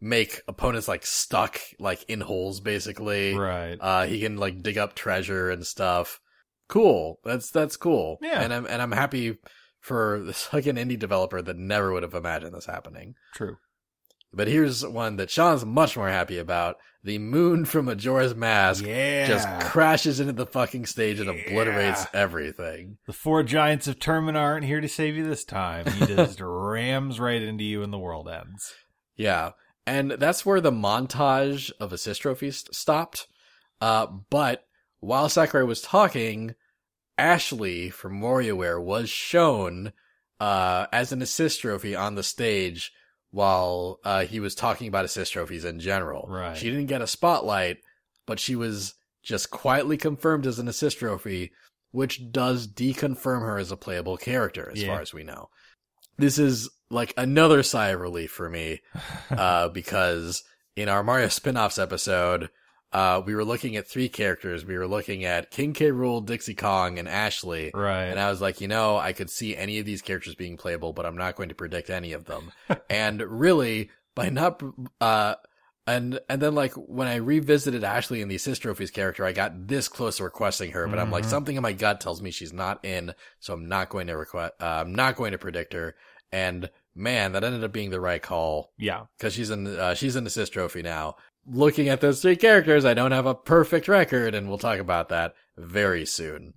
make opponents like stuck, like in holes basically. Right. Uh, he can like dig up treasure and stuff. Cool. That's, that's cool. Yeah. And I'm, and I'm happy for this, like an indie developer that never would have imagined this happening. True. But here's one that Sean's much more happy about. The moon from Majora's Mask Yeah. just crashes into the fucking stage and obliterates everything. the four giants of Termina aren't here to save you this time. He just rams right into you and the world ends. Yeah. And that's where the montage of assist trophies stopped. Uh, but while Sakurai was talking, Ashley from WarioWare was shown, uh, as an assist trophy on the stage while, uh, he was talking about assist trophies in general. Right. She didn't get a spotlight, but she was just quietly confirmed as an assist trophy, which does deconfirm her as a playable character as Yeah. far as we know. This is like another sigh of relief for me uh, because in our Mario spin-offs episode, uh, we were looking at three characters. We were looking at King K. Rool, Dixie Kong, and Ashley. right. And I was like, you know, I could see any of these characters being playable, but I'm not going to predict any of them. and really, by not, uh, and, and then like when I revisited Ashley in the assist trophies character, I got this close to requesting her, but I'm like, Mhm. something in my gut tells me she's not in, so I'm not going to request, uh, I'm not going to predict her. And man, that ended up being the right call yeah. because she's in uh, she's an assist trophy now. Looking at those three characters, I don't have a perfect record, and we'll talk about that very soon.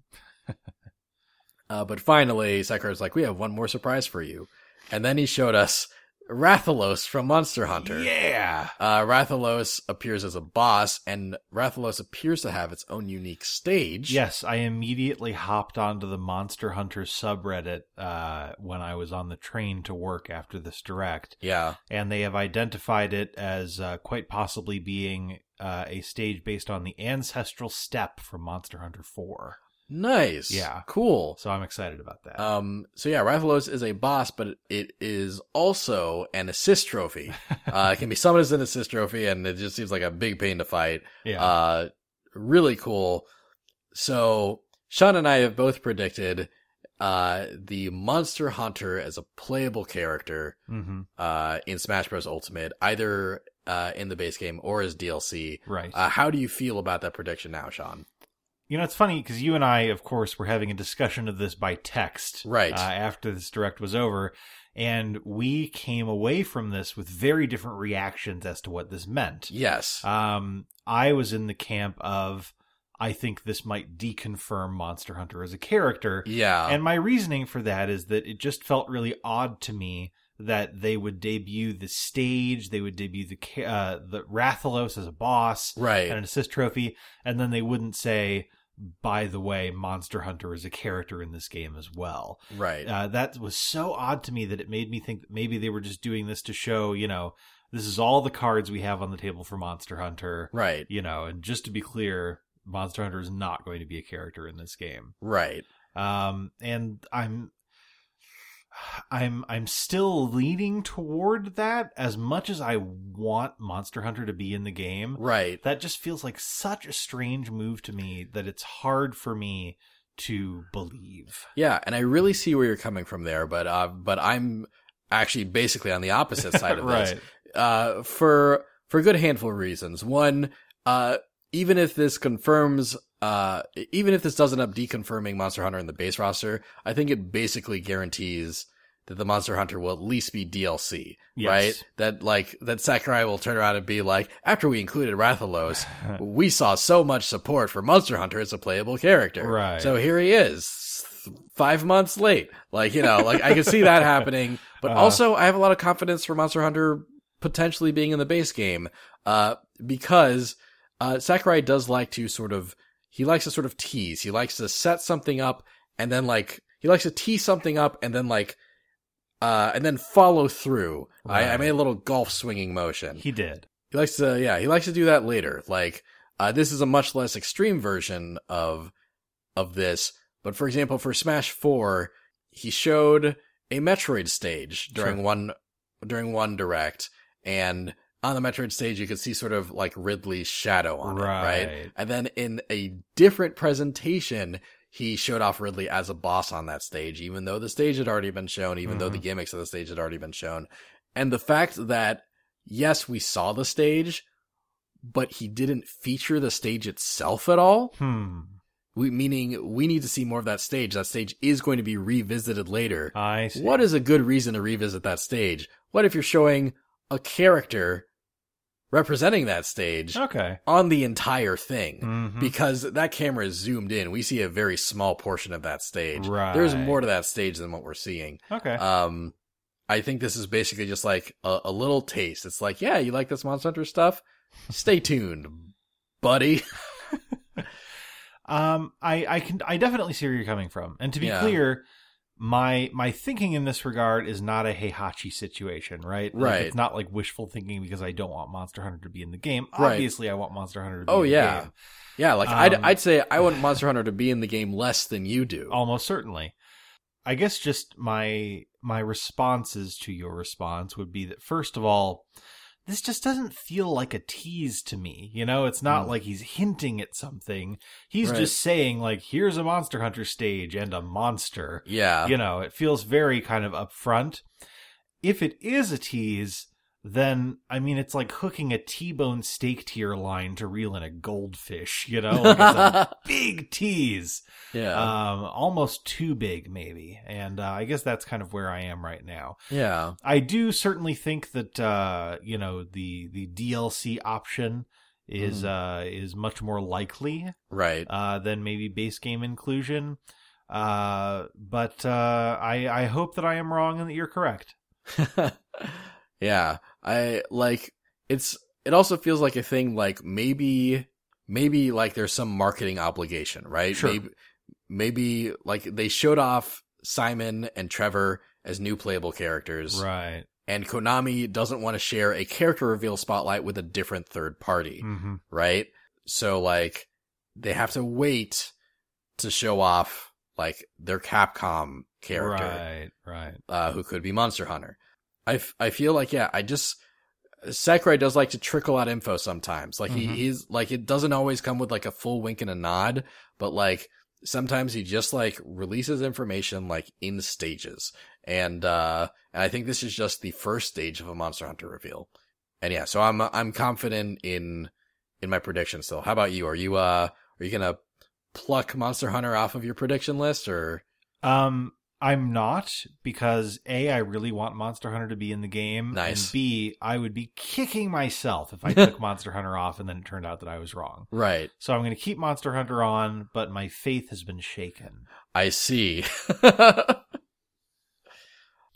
uh, but finally, Sakurai's like, "We have one more surprise for you," and then he showed us Rathalos from Monster Hunter. Yeah. Uh, Rathalos appears as a boss, and Rathalos appears to have its own unique stage. Yes, I immediately hopped onto the Monster Hunter subreddit uh, when I was on the train to work after this direct, Yeah. and they have identified it as uh, quite possibly being uh, a stage based on the ancestral steppe from Monster Hunter 4. Nice. Yeah. Cool. So I'm excited about that. Um, so yeah, Rathalos is a boss, but it is also an assist trophy. Uh, it can be summoned as an assist trophy, and it just seems like a big pain to fight. yeah. Uh, really cool. So Sean and I have both predicted uh the Monster Hunter as a playable character hmm uh in Smash Bros Ultimate, either uh in the base game or as DLC. Right. Uh, how do you feel about that prediction now, Sean? You know, it's funny because you and I, of course, were having a discussion of this by text, Right. Uh, after this direct was over, and we came away from this with very different reactions as to what this meant. Yes. Um, I was in the camp of, I think this might deconfirm Monster Hunter as a character, yeah. and my reasoning for that is that it just felt really odd to me that they would debut the stage, they would debut the uh, the Rathalos as a boss, right. and an assist trophy, and then they wouldn't say, by the way, Monster Hunter is a character in this game as well. right. Uh, that was so odd to me that it made me think that maybe they were just doing this to show, you know, this is all the cards we have on the table for Monster Hunter, right. you know, and just to be clear, Monster Hunter is not going to be a character in this game. Right. Um, and I'm. I'm I'm still leaning toward that as much as I want Monster Hunter to be in the game Right. that just feels like such a strange move to me that it's hard for me to believe. Yeah, and I really see where you're coming from there, but uh, but I'm actually basically on the opposite side of this. Uh, for for a good handful of reasons. One, uh, even if this confirms, uh, even if this doesn't end up deconfirming Monster Hunter in the base roster, I think it basically guarantees that the Monster Hunter will at least be DLC, Yes. right? That like that Sakurai will turn around and be like, after we included Rathalos, we saw so much support for Monster Hunter as a playable character, Right. So here he is, five months late. Like you know, like I can see that happening, but Uh. also I have a lot of confidence for Monster Hunter potentially being in the base game, uh, because uh, Sakurai does like to sort of he likes to sort of tease. He likes to set something up and then like he likes to tease something up and then like uh and then follow through. I, I made a little golf swinging motion. He did. He likes to, yeah, he likes to do that later. Like, uh, this is a much less extreme version of, of this. But for example, for Smash 4, he showed a Metroid stage during Sure. one, during one direct. And on the Metroid stage, you could see sort of like Ridley's shadow on it, right? Right. And then in a different presentation, he showed off Ridley as a boss on that stage, even though the stage had already been shown, even though the Mhm. gimmicks of the stage had already been shown. And the fact that, yes, we saw the stage, but he didn't feature the stage itself at all. Hmm. We, meaning we need to see more of that stage. That stage is going to be revisited later. I see. What is a good reason to revisit that stage? What if you're showing a character representing that stage Okay. on the entire thing? Mhm. Because that camera is zoomed in. We see a very small portion of that stage. Right. There's more to that stage than what we're seeing. Okay. Um, I think this is basically just like a, a little taste. It's like, yeah, you like this Monster Hunter stuff? Stay tuned, buddy. Um, I, I can, I definitely see where you're coming from. And to be Yeah. clear, my, my thinking in this regard is not a Heihachi situation, right? Like, Right. it's not like wishful thinking because I don't want Monster Hunter to be in the game. Right. Obviously, I want Monster Hunter to be Oh, in the yeah. Yeah, like I'd, Um, I'd say I want Monster Hunter to be in the game less than you do. Almost certainly. I guess just my, my responses to your response would be that first of all, this just doesn't feel like a tease to me. You know, it's not Mm. like he's hinting at something. He's Right. just saying like, here's a Monster Hunter stage and a monster. Yeah. you know, it feels very kind of upfront. If it is a tease, then I mean, it's like hooking a T-bone steak tier line to reel in a goldfish. You know, like it's a big tease, yeah. um, almost too big, maybe. And uh, I guess that's kind of where I am right now. yeah. I do certainly think that uh, you know the the DLC option is uh, is much more likely Right. uh, than maybe base game inclusion. Uh, but uh, I I hope that I am wrong and that you're correct. Yeah. I like it's it also feels like a thing like maybe maybe like there's some marketing obligation, right? Sure. Maybe maybe like they showed off Simon and Trevor as new playable characters Right. and Konami doesn't want to share a character reveal spotlight with a different third party, hmm right? So like they have to wait to show off like their Capcom character Right. Right. uh, who could be Monster Hunter. I, f- I feel like, yeah, I just, Sakurai does like to trickle out info sometimes. Like Mhm. he, he's like, it doesn't always come with like a full wink and a nod, but like sometimes he just like releases information like in stages. And, uh, and I think this is just the first stage of a Monster Hunter reveal. And yeah, so I'm, I'm confident in, in my prediction still. How about you? Are you, uh, are you gonna pluck Monster Hunter off of your prediction list or? Um, I'm not because a I really want Monster Hunter to be in the game. Nice. And b I would be kicking myself if I took Monster Hunter off and then it turned out that I was wrong. Right. So I'm going to keep Monster Hunter on, but my faith has been shaken. I see.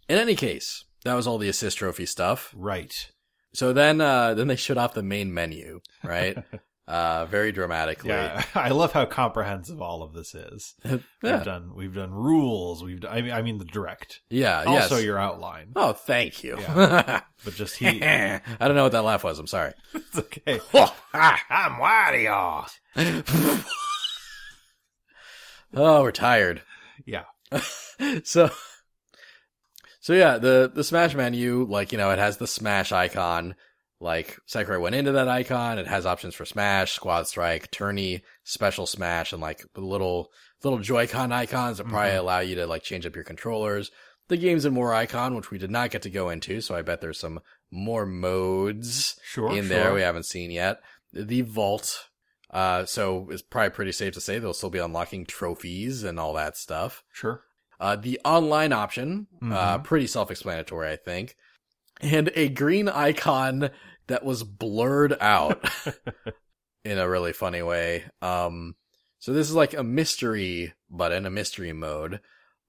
In any case, that was all the assist trophy stuff. Right. So then, uh, then they shut off the main menu, right? uh, very dramatically. Yeah, I love how comprehensive all of this is. yeah. We've done we've done rules. We've done, I mean I mean the direct. Yeah. also yes. your outline. Oh, thank you. Yeah. But just he. I don't know what that laugh was. I'm sorry. it's okay. oh, I'm wide y'all. oh, we're tired. Yeah. so so yeah the the smash menu like you know it has the smash icon like sakurai went into that icon it has options for smash squad strike tourney special smash and like little little joy-con icons that probably Mhm. allow you to like change up your controllers the games and more icon which we did not get to go into so i bet there's some more modes Sure. in sure. there we haven't seen yet the vault uh so it's probably pretty safe to say they'll still be unlocking trophies and all that stuff Sure. uh, the online option, uh, Mhm. pretty self-explanatory, I think. And a green icon that was blurred out in a really funny way. Um, so this is like a mystery button, a mystery mode.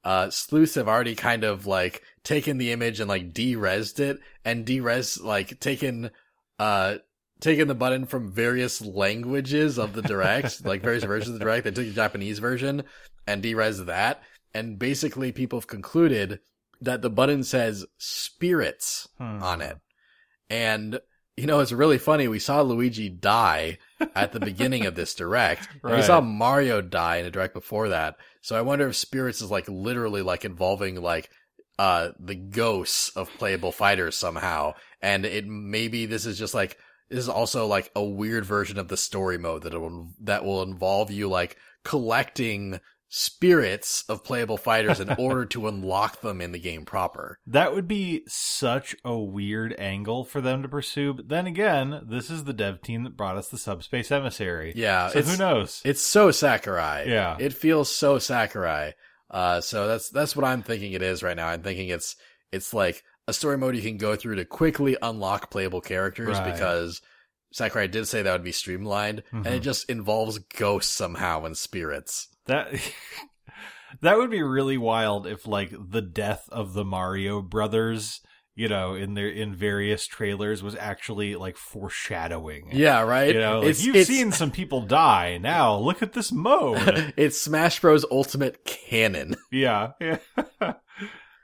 Uh, sleuths have already kind of like taken the image and like de-resed it and de-res, like taken, uh, taken the button from various languages of the direct, like various versions of the direct. They took the Japanese version and de-res that. And basically people have concluded that the button says spirits Hmm. on it. And, you know, it's really funny. We saw Luigi die at the beginning of this direct. And we saw Mario die in a direct before that. So I wonder if spirits is like literally like involving like, uh, the ghosts of playable fighters somehow. And it, maybe this is just like, this is also like a weird version of the story mode that will, that will involve you like collecting spirits of playable fighters in order to unlock them in the game proper. That would be such a weird angle for them to pursue. But then again, this is the dev team that brought us the Subspace Emissary. Yeah, So who knows? It's so Sakurai. Yeah. It feels so Sakurai. Uh, so that's, that's what I'm thinking it is right now. I'm thinking it's, it's like a story mode you can go through to quickly unlock playable characters Right. because Sakurai did say that would be streamlined and it Mhm. just involves ghosts somehow and spirits. That that would be really wild if like the death of the Mario brothers, you know, in their in various trailers was actually like foreshadowing. Yeah, right? You know, like, you've it's, seen some people die. Now look at this mode. it's Smash Bros. Ultimate Canon. yeah. Yeah.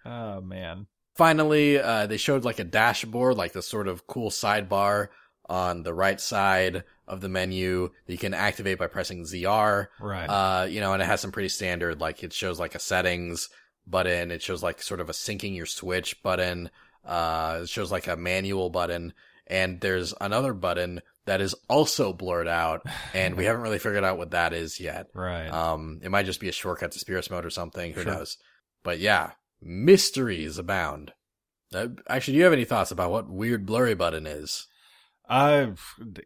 oh man. Finally, uh, they showed like a dashboard, like the sort of cool sidebar on the right side of the menu that you can activate by pressing ZR. Right. Uh, you know, and it has some pretty standard, like it shows like a settings button. It shows like sort of a syncing your Switch button. Uh, it shows like a manual button. And there's another button that is also blurred out. And we haven't really figured out what that is yet. right. Um, it might just be a shortcut to Spirits mode or something. Who Sure. knows? But yeah, mysteries abound. Uh, actually, do you have any thoughts about what weird blurry button is? Uh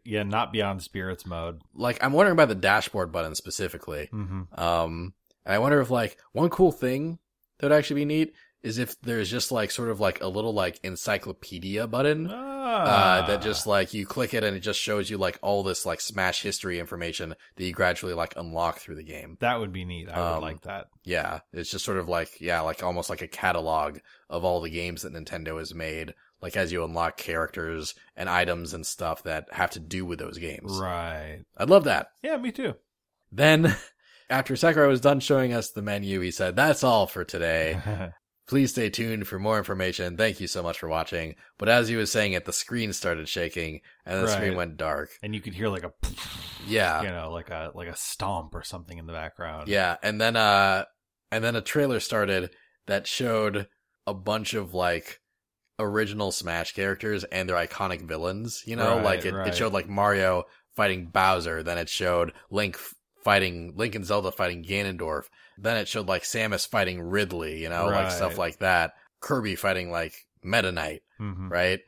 yeah, not beyond spirits mode. Like, I'm wondering about the dashboard button specifically. hmm Um, and I wonder if like one cool thing that would actually be neat is if there's just like sort of like a little like encyclopedia button. Ah. Uh, that just like you click it and it just shows you like all this like smash history information that you gradually like unlock through the game. that would be neat. I would um, like that. Yeah, it's just sort of like yeah, like almost like a catalog of all the games that Nintendo has made, like as you unlock characters and items and stuff that have to do with those games. Right. I'd love that. Yeah, me too. Then, after Sakurai was done showing us the menu, he said, That's all for today. Please stay tuned for more information. Thank you so much for watching. But as he was saying it, the screen started shaking and the screen went dark. and you could hear like a, Yeah. you know, like a like a stomp or something in the background. Yeah. And then, uh, and then a trailer started that showed a bunch of like original Smash characters and their iconic villains. You know, Right, like it, right. it showed like Mario fighting Bowser. Then it showed Link fighting Link and Zelda fighting Ganondorf. Then it showed like Samus fighting Ridley. You know, like stuff like that. Kirby fighting like Meta Knight, Mhm. right?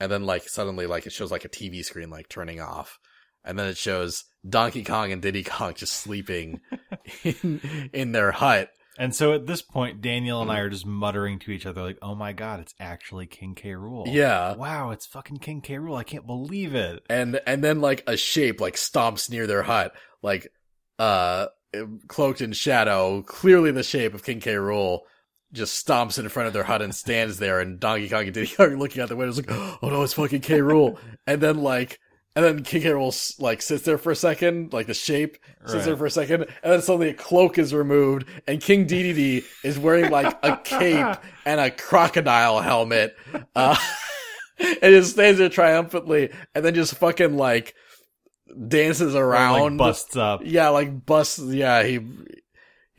And then like suddenly like it shows like a TV screen like turning off. And then it shows Donkey Kong and Diddy Kong just sleeping in, in their hut. And so at this point, Daniel and I are just muttering to each other, like, "Oh my god, it's actually King K. Rool." Yeah. Wow, it's fucking King K. Rool. I can't believe it. and and then like a shape like stomps near their hut like uh cloaked in shadow clearly the shape of king k rool just stomps in front of their hut and stands there and donkey kong and diddy kong are looking out the window like oh no it's fucking k rool and then like and then king k s- like sits there for a second like the shape sits there for a second and then suddenly a cloak is removed and king dedede is wearing like a cape and a crocodile helmet. Uh and just stands there triumphantly and then just fucking like dances around like, busts up. yeah like busts yeah he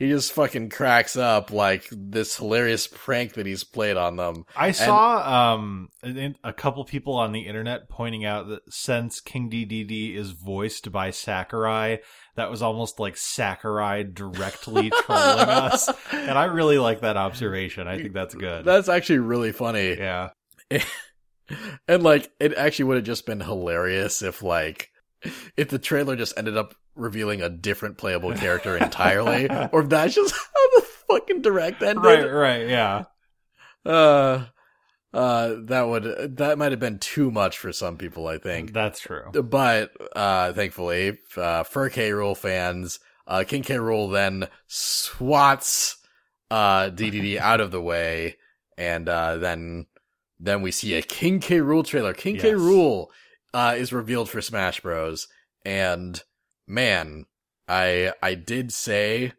he just fucking cracks up like this hilarious prank that he's played on them I saw um a, a couple people on the internet pointing out that since King Dedede is voiced by Sakurai, that was almost like Sakurai directly trolling us, and I really like that observation. I think that's good. that's actually really funny yeah, and like it actually would have just been hilarious if like if the trailer just ended up revealing a different playable character entirely or if that's just how the fucking direct ended right, right, yeah. uh uh that would that might have been too much for some people i think That's true. but uh thankfully uh for k rool fans uh king k rool then swats uh dedede out of the way and uh then then we see a king k rool trailer king k rool uh is revealed for smash bros and man i i did say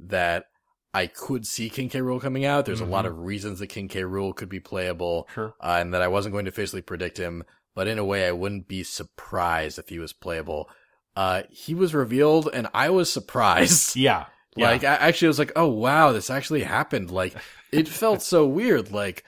that i could see king k rool coming out there's a lot Mhm. of reasons that king k rool could be playable Sure. uh, and that I wasn't going to officially predict him, but in a way, I wouldn't be surprised if he was playable. Uh, he was revealed, and I was surprised. Yeah. yeah. Like, I actually was like, oh wow, this actually happened. Like, it felt so weird. Like,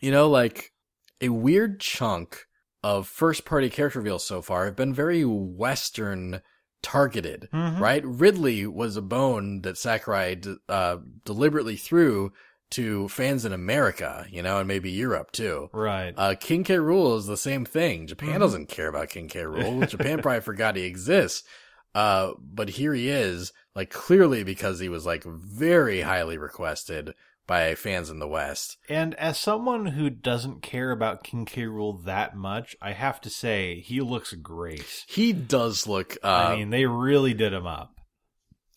you know, like a weird chunk of first party character reveals so far have been very Western targeted, Mhm. right? Ridley was a bone that Sakurai d- uh, deliberately threw to fans in America, you know, and maybe Europe too. Right. Uh, King K. Rool is the same thing. Japan Mhm. doesn't care about King K. Rool. Japan probably forgot he exists. Uh, but here he is, like clearly because he was like very highly requested by fans in the West. And as someone who doesn't care about King K. Rool that much, I have to say he looks great. He does look, uh, I mean, they really did him up.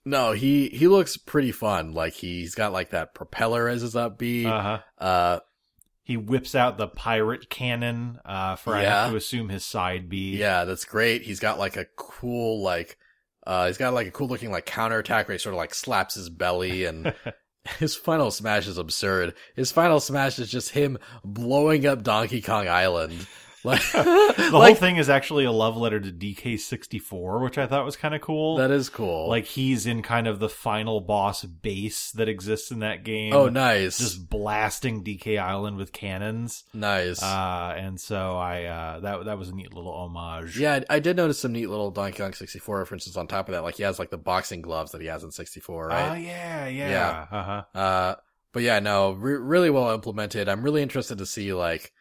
no, he, he looks pretty fun. Like he's got like that propeller as his upbeat. Uh huh. Uh, He whips out the pirate cannon uh, for I have to assume his side B. Yeah, that's great. He's got like a cool like uh he's got like a cool looking like counterattack where he sort of like slaps his belly and his final smash is absurd. His final smash is just him blowing up Donkey Kong Island. Like The like whole thing is actually a love letter to DK64, which I thought was kind of cool. that is cool. like he's in kind of the final boss base that exists in that game. oh nice. Just blasting DK Island with cannons. nice. Uh, and so I uh, that that was a neat little homage. yeah, I I did notice some neat little Donkey Kong 64 references on top of that. Like he has like the boxing gloves that he has in 64, right? Oh yeah, yeah. Yeah. Uh huh. Uh, but yeah, no, re- really well implemented. I'm really interested to see like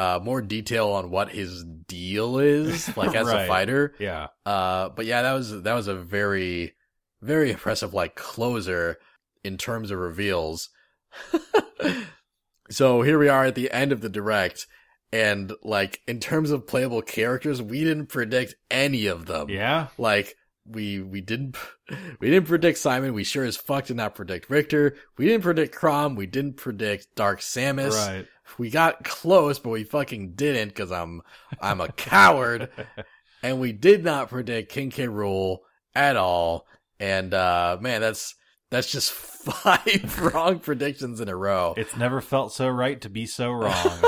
uh more detail on what his deal is, like as a fighter. Yeah. Uh, but yeah, that was that was a very very impressive like closer in terms of reveals. so here we are at the end of the direct. And like in terms of playable characters, we didn't predict any of them. Yeah. Like we we didn't we didn't predict Simon. We sure as fuck did not predict Richter. We didn't predict Chrom. We didn't predict Dark Samus. Right. We got close, but we fucking didn't because I'm I'm a coward, and we did not predict King K. Rool at all. And uh man, that's that's just five wrong predictions in a row. It's never felt so right to be so wrong.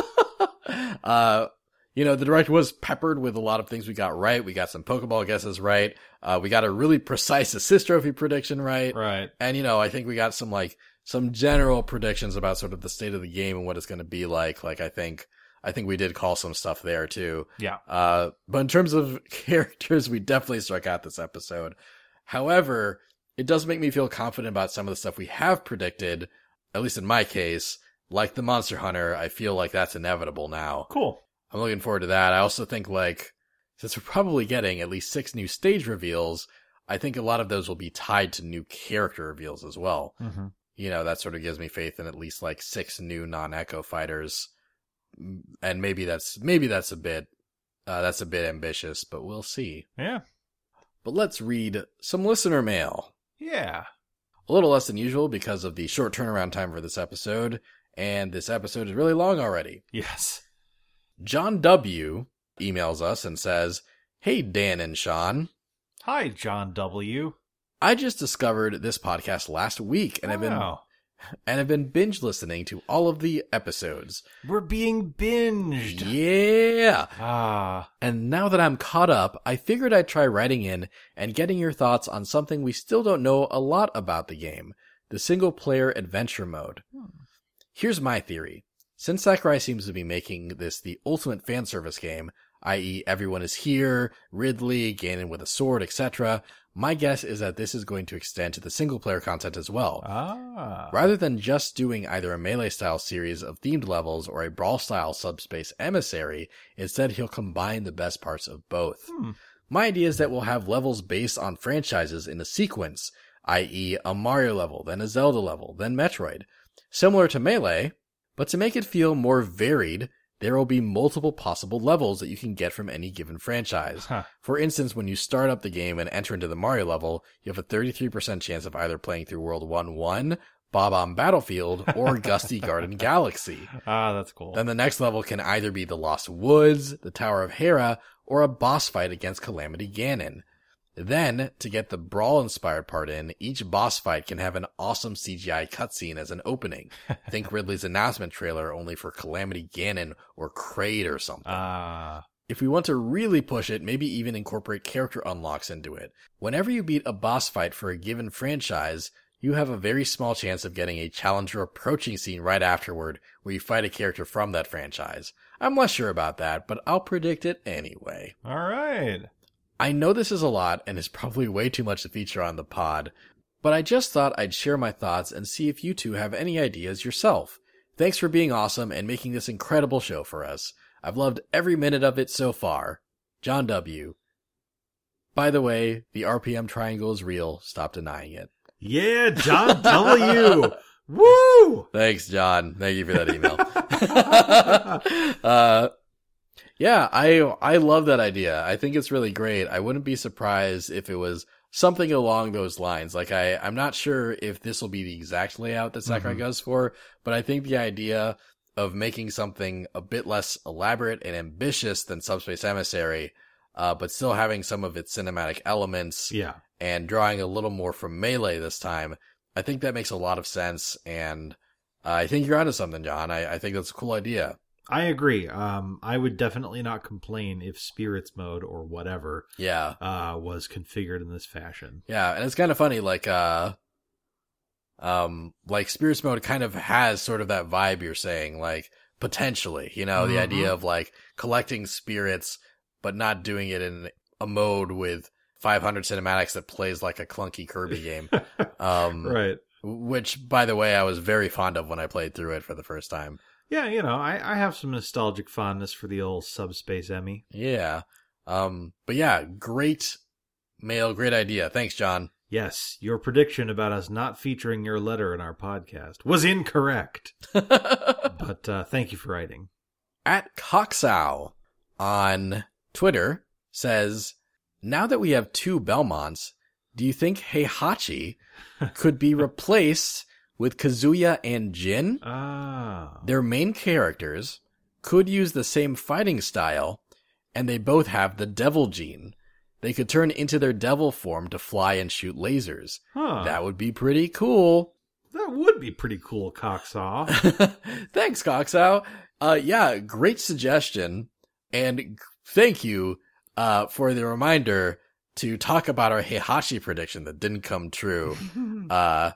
uh, you know, the direct was peppered with a lot of things we got right. We got some Pokeball guesses right. Uh, we got a really precise assist trophy prediction right. right. And, you know, I think we got some like, some general predictions about sort of the state of the game and what it's going to be like. Like, I think, I think we did call some stuff there too. Yeah. Uh, but in terms of characters, we definitely struck out this episode. However, it does make me feel confident about some of the stuff we have predicted, at least in my case, like the Monster Hunter. I feel like that's inevitable now. Cool. I'm looking forward to that. I also think like since we're probably getting at least six new stage reveals, I think a lot of those will be tied to new character reveals as well. Mm-hmm. You know, that sort of gives me faith in at least like six new non-echo fighters. And maybe that's maybe that's a bit uh, that's a bit ambitious, but we'll see. Yeah. But let's read some listener mail. Yeah. A little less than usual because of the short turnaround time for this episode, and this episode is really long already. Yes. John W. emails us and says, Hey, Dan and Sean. Hi, John W. I just discovered this podcast last week and I've been Wow. and have been binge listening to all of the episodes. We're being binged. Yeah. Ah. And now that I'm caught up, I figured I'd try writing in and getting your thoughts on something we still don't know a lot about the game, the single player adventure mode. Here's my theory. Since Sakurai seems to be making this the ultimate fan service game, i.e. everyone is here, Ridley, Ganon with a sword, etc., my guess is that this is going to extend to the single player content as well. Ah. Rather than just doing either a melee style series of themed levels or a brawl style subspace emissary, instead he'll combine the best parts of both. Hmm. My idea is that we'll have levels based on franchises in a sequence, i.e. a Mario level, then a Zelda level, then Metroid. Similar to Melee, but to make it feel more varied, there will be multiple possible levels that you can get from any given franchise. Huh. For instance, when you start up the game and enter into the Mario level, you have a 33% chance of either playing through World 1-1, Bob-omb Battlefield, or Gusty Garden Galaxy. Ah, that's cool. Then the next level can either be the Lost Woods, the Tower of Hera, or a boss fight against Calamity Ganon. Then, to get the brawl inspired part in, each boss fight can have an awesome CGI cutscene as an opening. Think Ridley's announcement trailer only for Calamity Ganon or Kraid or something. Ah. If we want to really push it, maybe even incorporate character unlocks into it. Whenever you beat a boss fight for a given franchise, you have a very small chance of getting a challenger approaching scene right afterward where you fight a character from that franchise. I'm less sure about that, but I'll predict it anyway. All right. I know this is a lot and is probably way too much to feature on the pod, but I just thought I'd share my thoughts and see if you two have any ideas yourself. Thanks for being awesome and making this incredible show for us. I've loved every minute of it so far. John W. By the way, the RPM triangle is real. Stop denying it. Yeah, John W. Woo! Thanks, John. Thank you for that email. uh, yeah, I I love that idea. I think it's really great. I wouldn't be surprised if it was something along those lines. Like I I'm not sure if this will be the exact layout that Sakurai Mhm. goes for, but I think the idea of making something a bit less elaborate and ambitious than Subspace Emissary, uh, but still having some of its cinematic elements Yeah. and drawing a little more from melee this time, I think that makes a lot of sense. And uh, I think you're onto something, John. I, I think that's a cool idea. I agree. Um, I would definitely not complain if spirits mode or whatever Yeah. uh, was configured in this fashion. Yeah. And it's kind of funny, like, uh, um, like Spirits Mode kind of has sort of that vibe you're saying, like, potentially, you know, the Mhm. idea of like collecting spirits, but not doing it in a mode with 500 cinematics that plays like a clunky Kirby game. Um, right. which, by the way, I was very fond of when I played through it for the first time. Yeah, you know, I, I have some nostalgic fondness for the old subspace Emmy. Yeah. Um, but yeah, great mail, great idea. Thanks, John. Yes, your prediction about us not featuring your letter in our podcast was incorrect. But uh, thank you for writing. At Coxow on Twitter says, now that we have two Belmonts, do you think Heihachi could be replaced with Kazuya and Jin, Ah. their main characters could use the same fighting style, and they both have the devil gene. They could turn into their devil form to fly and shoot lasers. Huh. That would be pretty cool. That would be pretty cool, Coxaw. Thanks, Coxaw. Uh, yeah, great suggestion. And thank you, uh, for the reminder to talk about our Heihachi prediction that didn't come true, uh,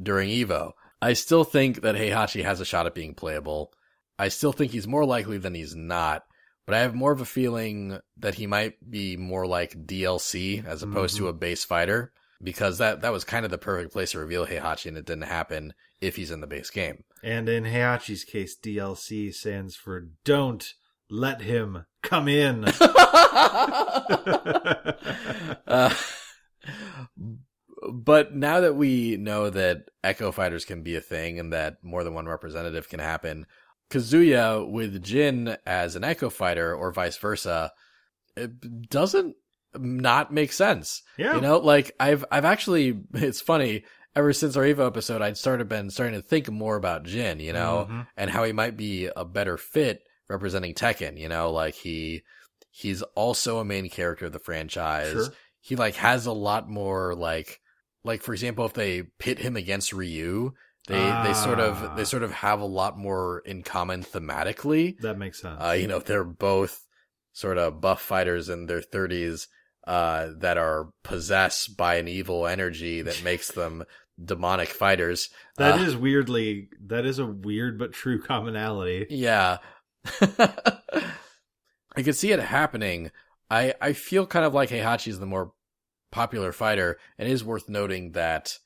during Evo. I still think that Heihachi has a shot at being playable. I still think he's more likely than he's not, but I have more of a feeling that he might be more like DLC as opposed to a base fighter because that, that was kind of the perfect place to reveal Heihachi and it didn't happen if he's in the base game. and in Heihachi's case, DLC stands for Don't Let Him Come In. uh, but now that we know that Echo Fighters can be a thing and that more than one representative can happen, Kazuya with Jin as an Echo Fighter or vice versa, it doesn't not make sense. yeah. You know, like I've I've actually it's funny ever since our Evo episode I'd started been starting to think more about Jin, you know, Mhm. and how he might be a better fit representing Tekken, you know, like he he's also a main character of the franchise. Sure. He like has a lot more like like for example if they pit him against Ryu, they they sort Ah. of they sort of have a lot more in common thematically. That makes sense. Uh, you know, they're both sort of buff fighters in their 30s uh, that are possessed by an evil energy that makes them demonic fighters. That Uh, is weirdly, that is a weird but true commonality. Yeah. I could see it happening. I, I feel kind of like Heihachi is the more popular fighter, and it is worth noting that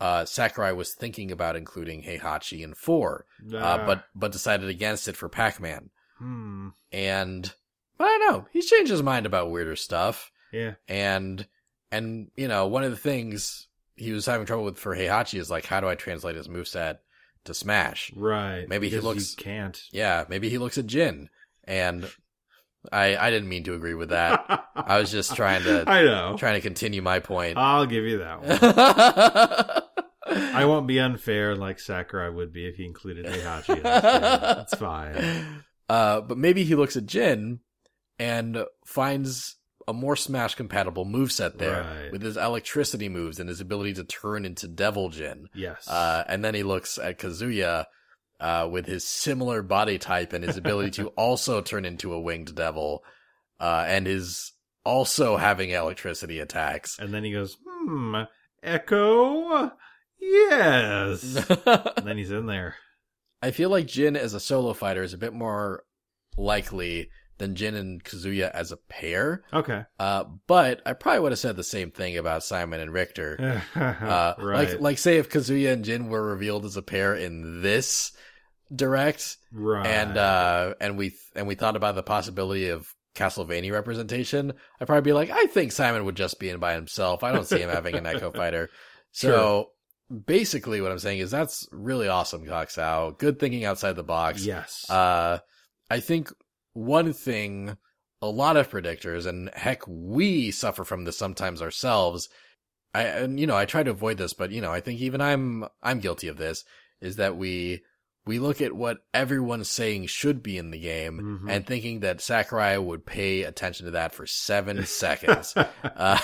uh, Sakurai was thinking about including Heihachi in 4, uh, but, but decided against it for Pac-Man. hmm, And I don't know. He's changed his mind about weirder stuff. yeah, And and you know, one of the things he was having trouble with for Heihachi is like, how do I translate his moveset to Smash? right. Maybe he looks- can't. Yeah, maybe he looks at Jin. And I I didn't mean to agree with that. I was just trying to I know. trying to continue my point. I'll give you that one. I won't be unfair like Sakurai would be if he included Heihachi. That's fine. Uh, but maybe he looks at Jin and finds a more Smash compatible moveset there Right. with his electricity moves and his ability to turn into Devil Jin. Yes. Uh, and then he looks at Kazuya uh, with his similar body type and his ability to also turn into a winged devil uh, and is also having electricity attacks. and then he goes, hmm, Echo? Yes. and then he's in there. I feel like Jin as a solo fighter is a bit more likely than Jin and Kazuya as a pair. Okay. Uh, but I probably would have said the same thing about Simon and Richter. Uh, right. like, like say if Kazuya and Jin were revealed as a pair in this direct, right. and uh, and we and we thought about the possibility of Castlevania representation, I'd probably be like, I think Simon would just be in by himself. I don't see him having an Echo Fighter. So basically, what I'm saying is that's really awesome, Coxow. Good thinking outside the box. yes. Uh, I think one thing a lot of predictors, and heck, we suffer from this sometimes ourselves. I, and you know, I try to avoid this, but you know, I think even I'm, I'm guilty of this, is that we, we look at what everyone's saying should be in the game Mhm. and thinking that Sakurai would pay attention to that for seven seconds. Uh,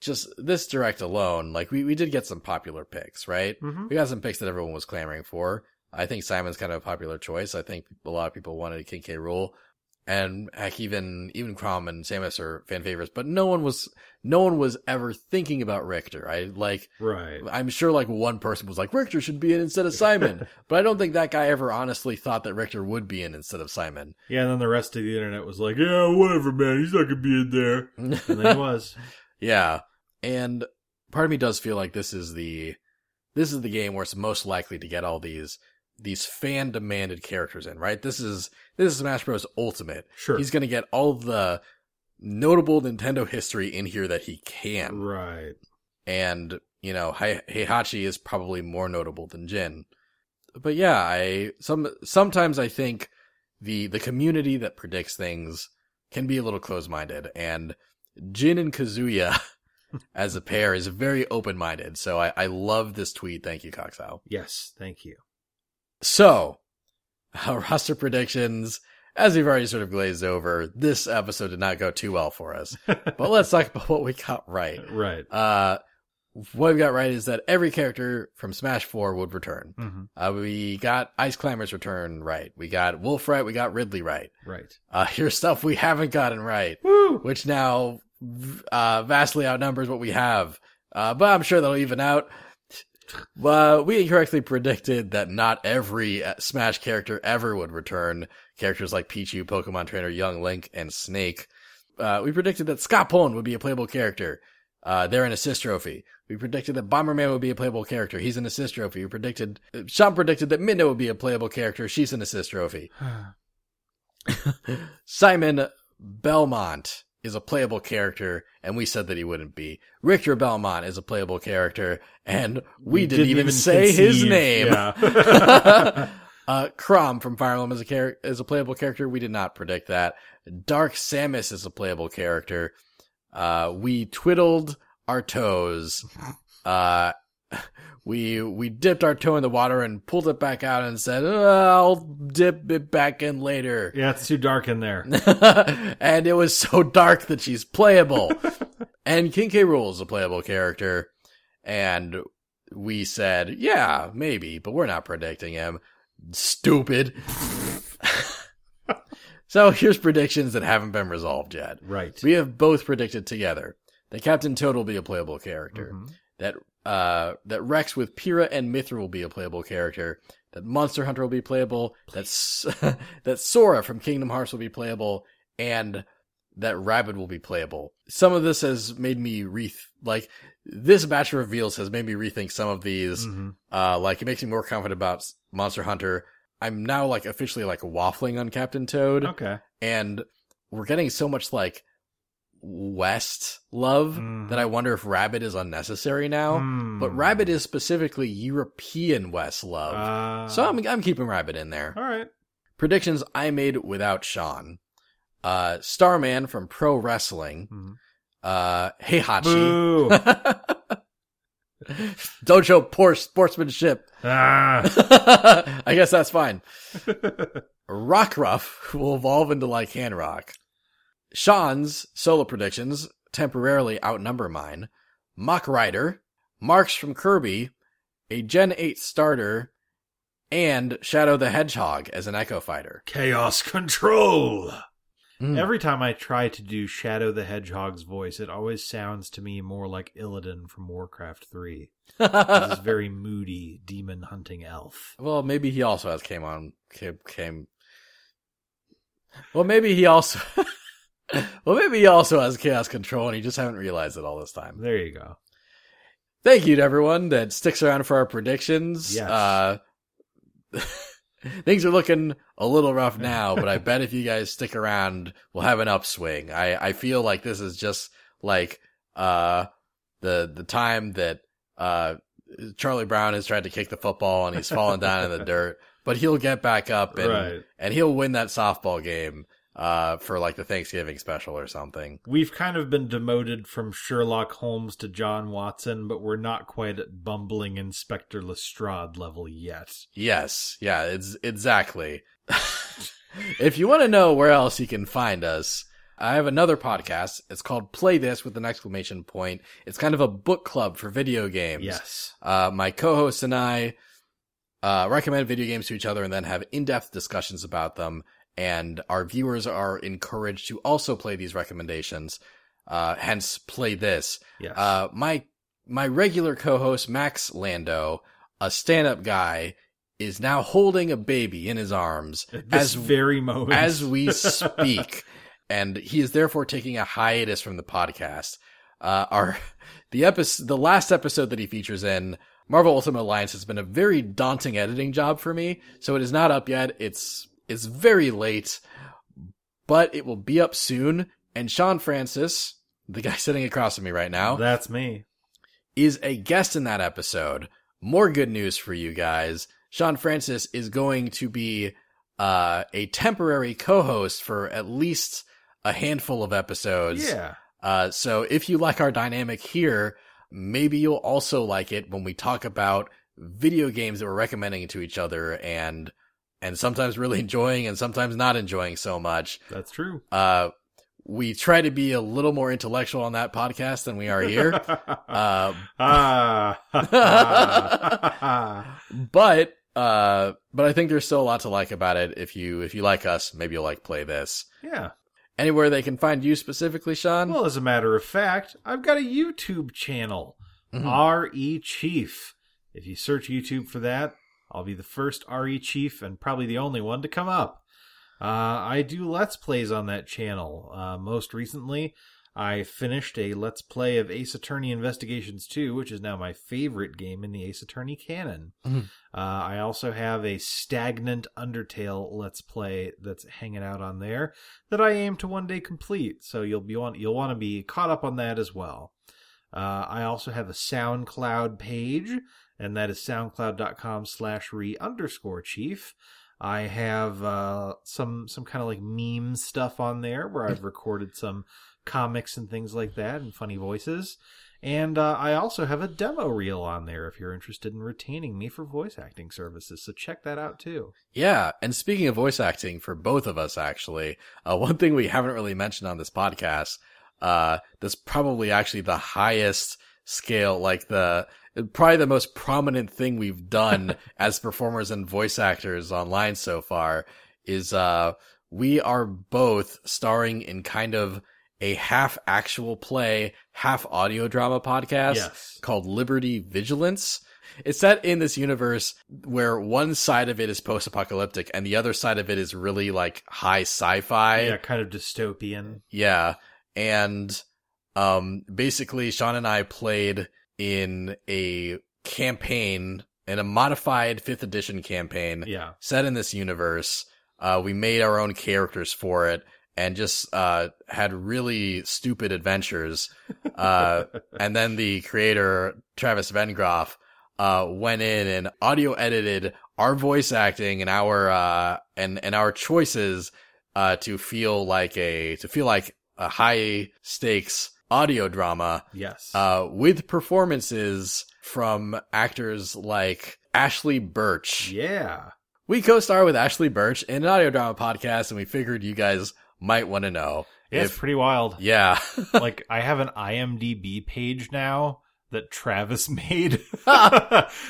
just this direct alone, like we, we did get some popular picks, right? Mhm. We got some picks that everyone was clamoring for. I think Simon's kind of a popular choice. I think a lot of people wanted King K. Rool. And heck, even, even Chrom and Samus are fan favorites, but no one was, no one was ever thinking about Richter. I like, Right. I'm sure like one person was like, Richter should be in instead of Simon, but I don't think that guy ever honestly thought that Richter would be in instead of Simon. Yeah, and then the rest of the internet was like, yeah, whatever, man. He's not going to be in there. And then he was. Yeah. And part of me does feel like this is the this is the game where it's most likely to get all these these fan demanded characters in, right? This is this is Smash Bros. Ultimate. Sure. He's gonna get all the notable Nintendo history in here that he can. right. And, you know, Hei- Heihachi is probably more notable than Jin. But yeah, I some sometimes I think the the community that predicts things can be a little close minded and Jin and Kazuya as a pair is very open minded. So I, I love this tweet. Thank you, Coxow. Yes, thank you. So, uh, roster predictions. As we've already sort of glazed over, this episode did not go too well for us. but let's talk about what we got right. Right. Uh, what we got right is that every character from Smash 4 would return. hmm Uh, we got Ice Climber's return right. We got Wolf right. We got Ridley right. Right. Uh, here's stuff we haven't gotten right, Woo! which now uh, vastly outnumbers what we have. Uh, but I'm sure that'll even out. Uh, we incorrectly predicted that not every uh, Smash character ever would return. Characters like Pichu, Pokemon Trainer, Young Link, and Snake. Uh, we predicted that Scott Pullen would be a playable character. Uh, they're an assist trophy. We predicted that Bomberman would be a playable character. He's an assist trophy. We predicted, Sean predicted that Midna would be a playable character. She's an assist trophy. Simon Belmont is a playable character, and we said that he wouldn't be. Richter Belmont is a playable character, and we, didn't, even, say his name. Yeah. uh, Chrom from Fire Emblem is a char- is a playable character. We did not predict that. Dark Samus is a playable character. Uh, we twiddled our toes. Uh, we we dipped our toe in the water and pulled it back out and said, "Uh, "I'll dip it back in later." yeah, it's too dark in there. and it was so dark that she's playable. and King K. Rool is a playable character. And we said, yeah, maybe, but we're not predicting him. Stupid. so here's predictions that haven't been resolved yet. Right. We have both predicted together that Captain Toad will be a playable character. Mhm. That uh that Rex with Pyra and Mythra will be a playable character. That Monster Hunter will be playable. That's that Sora from Kingdom Hearts will be playable, and that Rabbit will be playable. Some of this has made me reth like this batch of reveals has made me rethink some of these. Mhm. Uh, like it makes me more confident about Monster Hunter. I'm now like officially like waffling on Captain Toad Okay. and we're getting so much like West love Mhm. that I wonder if Rabbit is unnecessary now. Hmm. But Rabbit is specifically European West love, Uh, so I'm I'm keeping Rabbit in there. all right. Predictions I made without Sean. Uh, Starman from Pro Wrestling. Mhm. Uh, Heihachi. Show poor sportsmanship. ah. I guess that's fine. Rockruff will evolve into Lycanroc. Sean's solo predictions temporarily outnumber mine. Mach Rider, Marx from Kirby, a Gen 8 starter, and Shadow the Hedgehog as an Echo Fighter. Chaos control. Mm. Every time I try to do Shadow the Hedgehog's voice, it always sounds to me more like Illidan from Warcraft 3. This very moody demon hunting elf. well, maybe he also has came on came, came. Well, maybe he also. well, maybe he also has chaos control, and he just haven't realized it all this time. There you go. Thank you to everyone that sticks around for our predictions. Yes. Uh, things are looking a little rough now, but I bet if you guys stick around, we'll have an upswing. I, I feel like this is just like, uh, the, the time that, uh, Charlie Brown has tried to kick the football and he's fallen down in the dirt, but he'll get back up and, Right. and he'll win that softball game, uh, for like the Thanksgiving special or something. We've kind of been demoted from Sherlock Holmes to John Watson, but we're not quite at bumbling Inspector Lestrade level yet. Yes, yeah, it's exactly. if you want to know where else you can find us, I have another podcast. It's called Play This with an exclamation point. It's kind of a book club for video games. Yes. Uh, my co-host and I uh, recommend video games to each other and then have in-depth discussions about them. And our viewers are encouraged to also play these recommendations. Uh, hence, play this. Yes. Uh, my my regular co-host Max Lando, a stand-up guy, is now holding a baby in his arms this as very moment. as we speak, and he is therefore taking a hiatus from the podcast. Uh, our the episode, the last episode that he features in Marvel Ultimate Alliance has been a very daunting editing job for me. So it is not up yet. It's it's very late, but it will be up soon. And Sean Francis, the guy sitting across from me right now, That's me. is a guest in that episode. More good news for you guys. Sean Francis is going to be uh, a temporary co-host for at least a handful of episodes. Yeah. Uh, so if you like our dynamic here, maybe you'll also like it when we talk about video games that we're recommending to each other and and sometimes really enjoying and sometimes not enjoying so much. That's true. Uh, we try to be a little more intellectual on that podcast than we are here. uh, but uh, but I think there's still a lot to like about it. If you if you like us, maybe you'll like play this. yeah. Anywhere they can find you specifically, Sean. Well, as a matter of fact, I've got a YouTube channel, Mhm. RE Chief. If you search YouTube for that, I'll be the first RE Chief and probably the only one to come up. Uh, I do Let's Plays on that channel. Uh, most recently, I finished a Let's Play of Ace Attorney Investigations 2, which is now my favorite game in the Ace Attorney canon. Mhm. Uh, I also have a Stagnant Undertale Let's Play that's hanging out on there that I aim to one day complete. So you'll be want you'll want to be caught up on that as well. Uh, I also have a SoundCloud page, and that is soundcloud.com slash re underscore chief. I have uh, some some kind of like meme stuff on there where I've recorded some comics and things like that and funny voices. And uh, I also have a demo reel on there if you're interested in retaining me for voice acting services. So check that out too. Yeah, and speaking of voice acting for both of us, actually, uh, one thing we haven't really mentioned on this podcast, uh, that's probably actually the highest scale, like the probably the most prominent thing we've done as performers and voice actors online so far is uh, we are both starring in kind of a half actual play, half audio drama podcast Yes. called Liberty Vigilance. It's set in this universe where one side of it is post apocalyptic and the other side of it is really like high sci fi. yeah, kind of dystopian. Yeah. And um basically Sean and I played in a campaign in a modified 5th edition campaign Yeah. set in this universe. Uh we made our own characters for it and just uh had really stupid adventures. Uh and then the creator Travis Vengroff uh went in and audio edited our voice acting and our uh and and our choices uh to feel like a to feel like a high stakes audio drama Yes. uh with performances from actors like Ashley Burch. yeah. We co-star with Ashley Burch in an audio drama podcast and we figured you guys might want to know. Yeah, it's pretty wild. yeah. like I have an IMDb page now that Travis made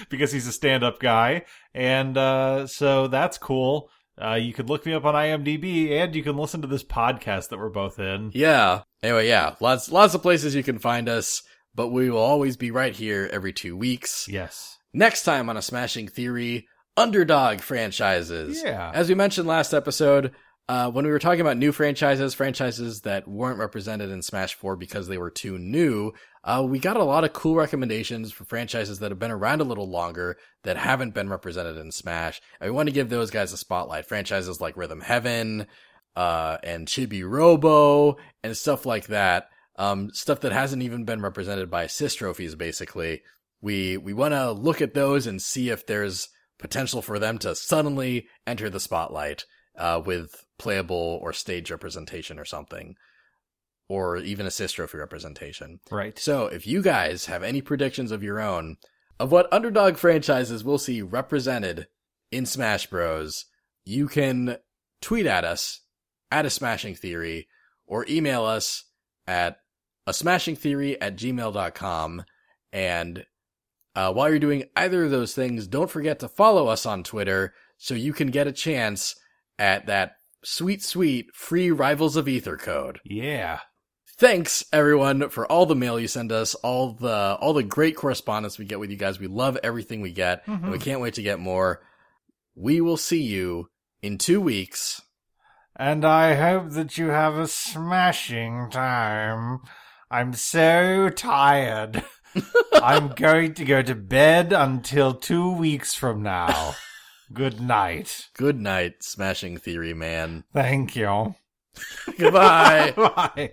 because he's a stand-up guy, and uh, so that's cool. Uh, you can look me up on IMDb, and you can listen to this podcast that we're both in. Yeah. Anyway, yeah, lots lots of places you can find us, but we will always be right here every 2 weeks. Yes. Next time on a Smashing Theory, underdog franchises. Yeah. As we mentioned last episode, uh, when we were talking about new franchises, franchises that weren't represented in Smash 4 because they were too new, uh, we got a lot of cool recommendations for franchises that have been around a little longer that haven't been represented in Smash. And we want to give those guys a spotlight. Franchises like Rhythm Heaven, uh, and Chibi Robo and stuff like that. Um, stuff that hasn't even been represented by assist trophies, basically. We, we want to look at those and see if there's potential for them to suddenly enter the spotlight, uh, with playable or stage representation or something. Or even assist trophy representation. Right. So if you guys have any predictions of your own of what underdog franchises we'll see represented in Smash Bros, you can tweet at us at a smashing theory or email us at a smashing theory at gmail.com. And uh, while you're doing either of those things, don't forget to follow us on Twitter so you can get a chance at that sweet, sweet free Rivals of Aether code. Yeah. Thanks everyone for all the mail you send us, all the all the great correspondence we get with you guys. We love everything we get, and we mm-hmm. can't wait to get more. We will see you in 2 weeks. And I hope that you have a smashing time. I'm so tired. I'm going to go to bed until two weeks from now. Good night. Good night, Smashing Theory Man. Thank you. Goodbye. Bye.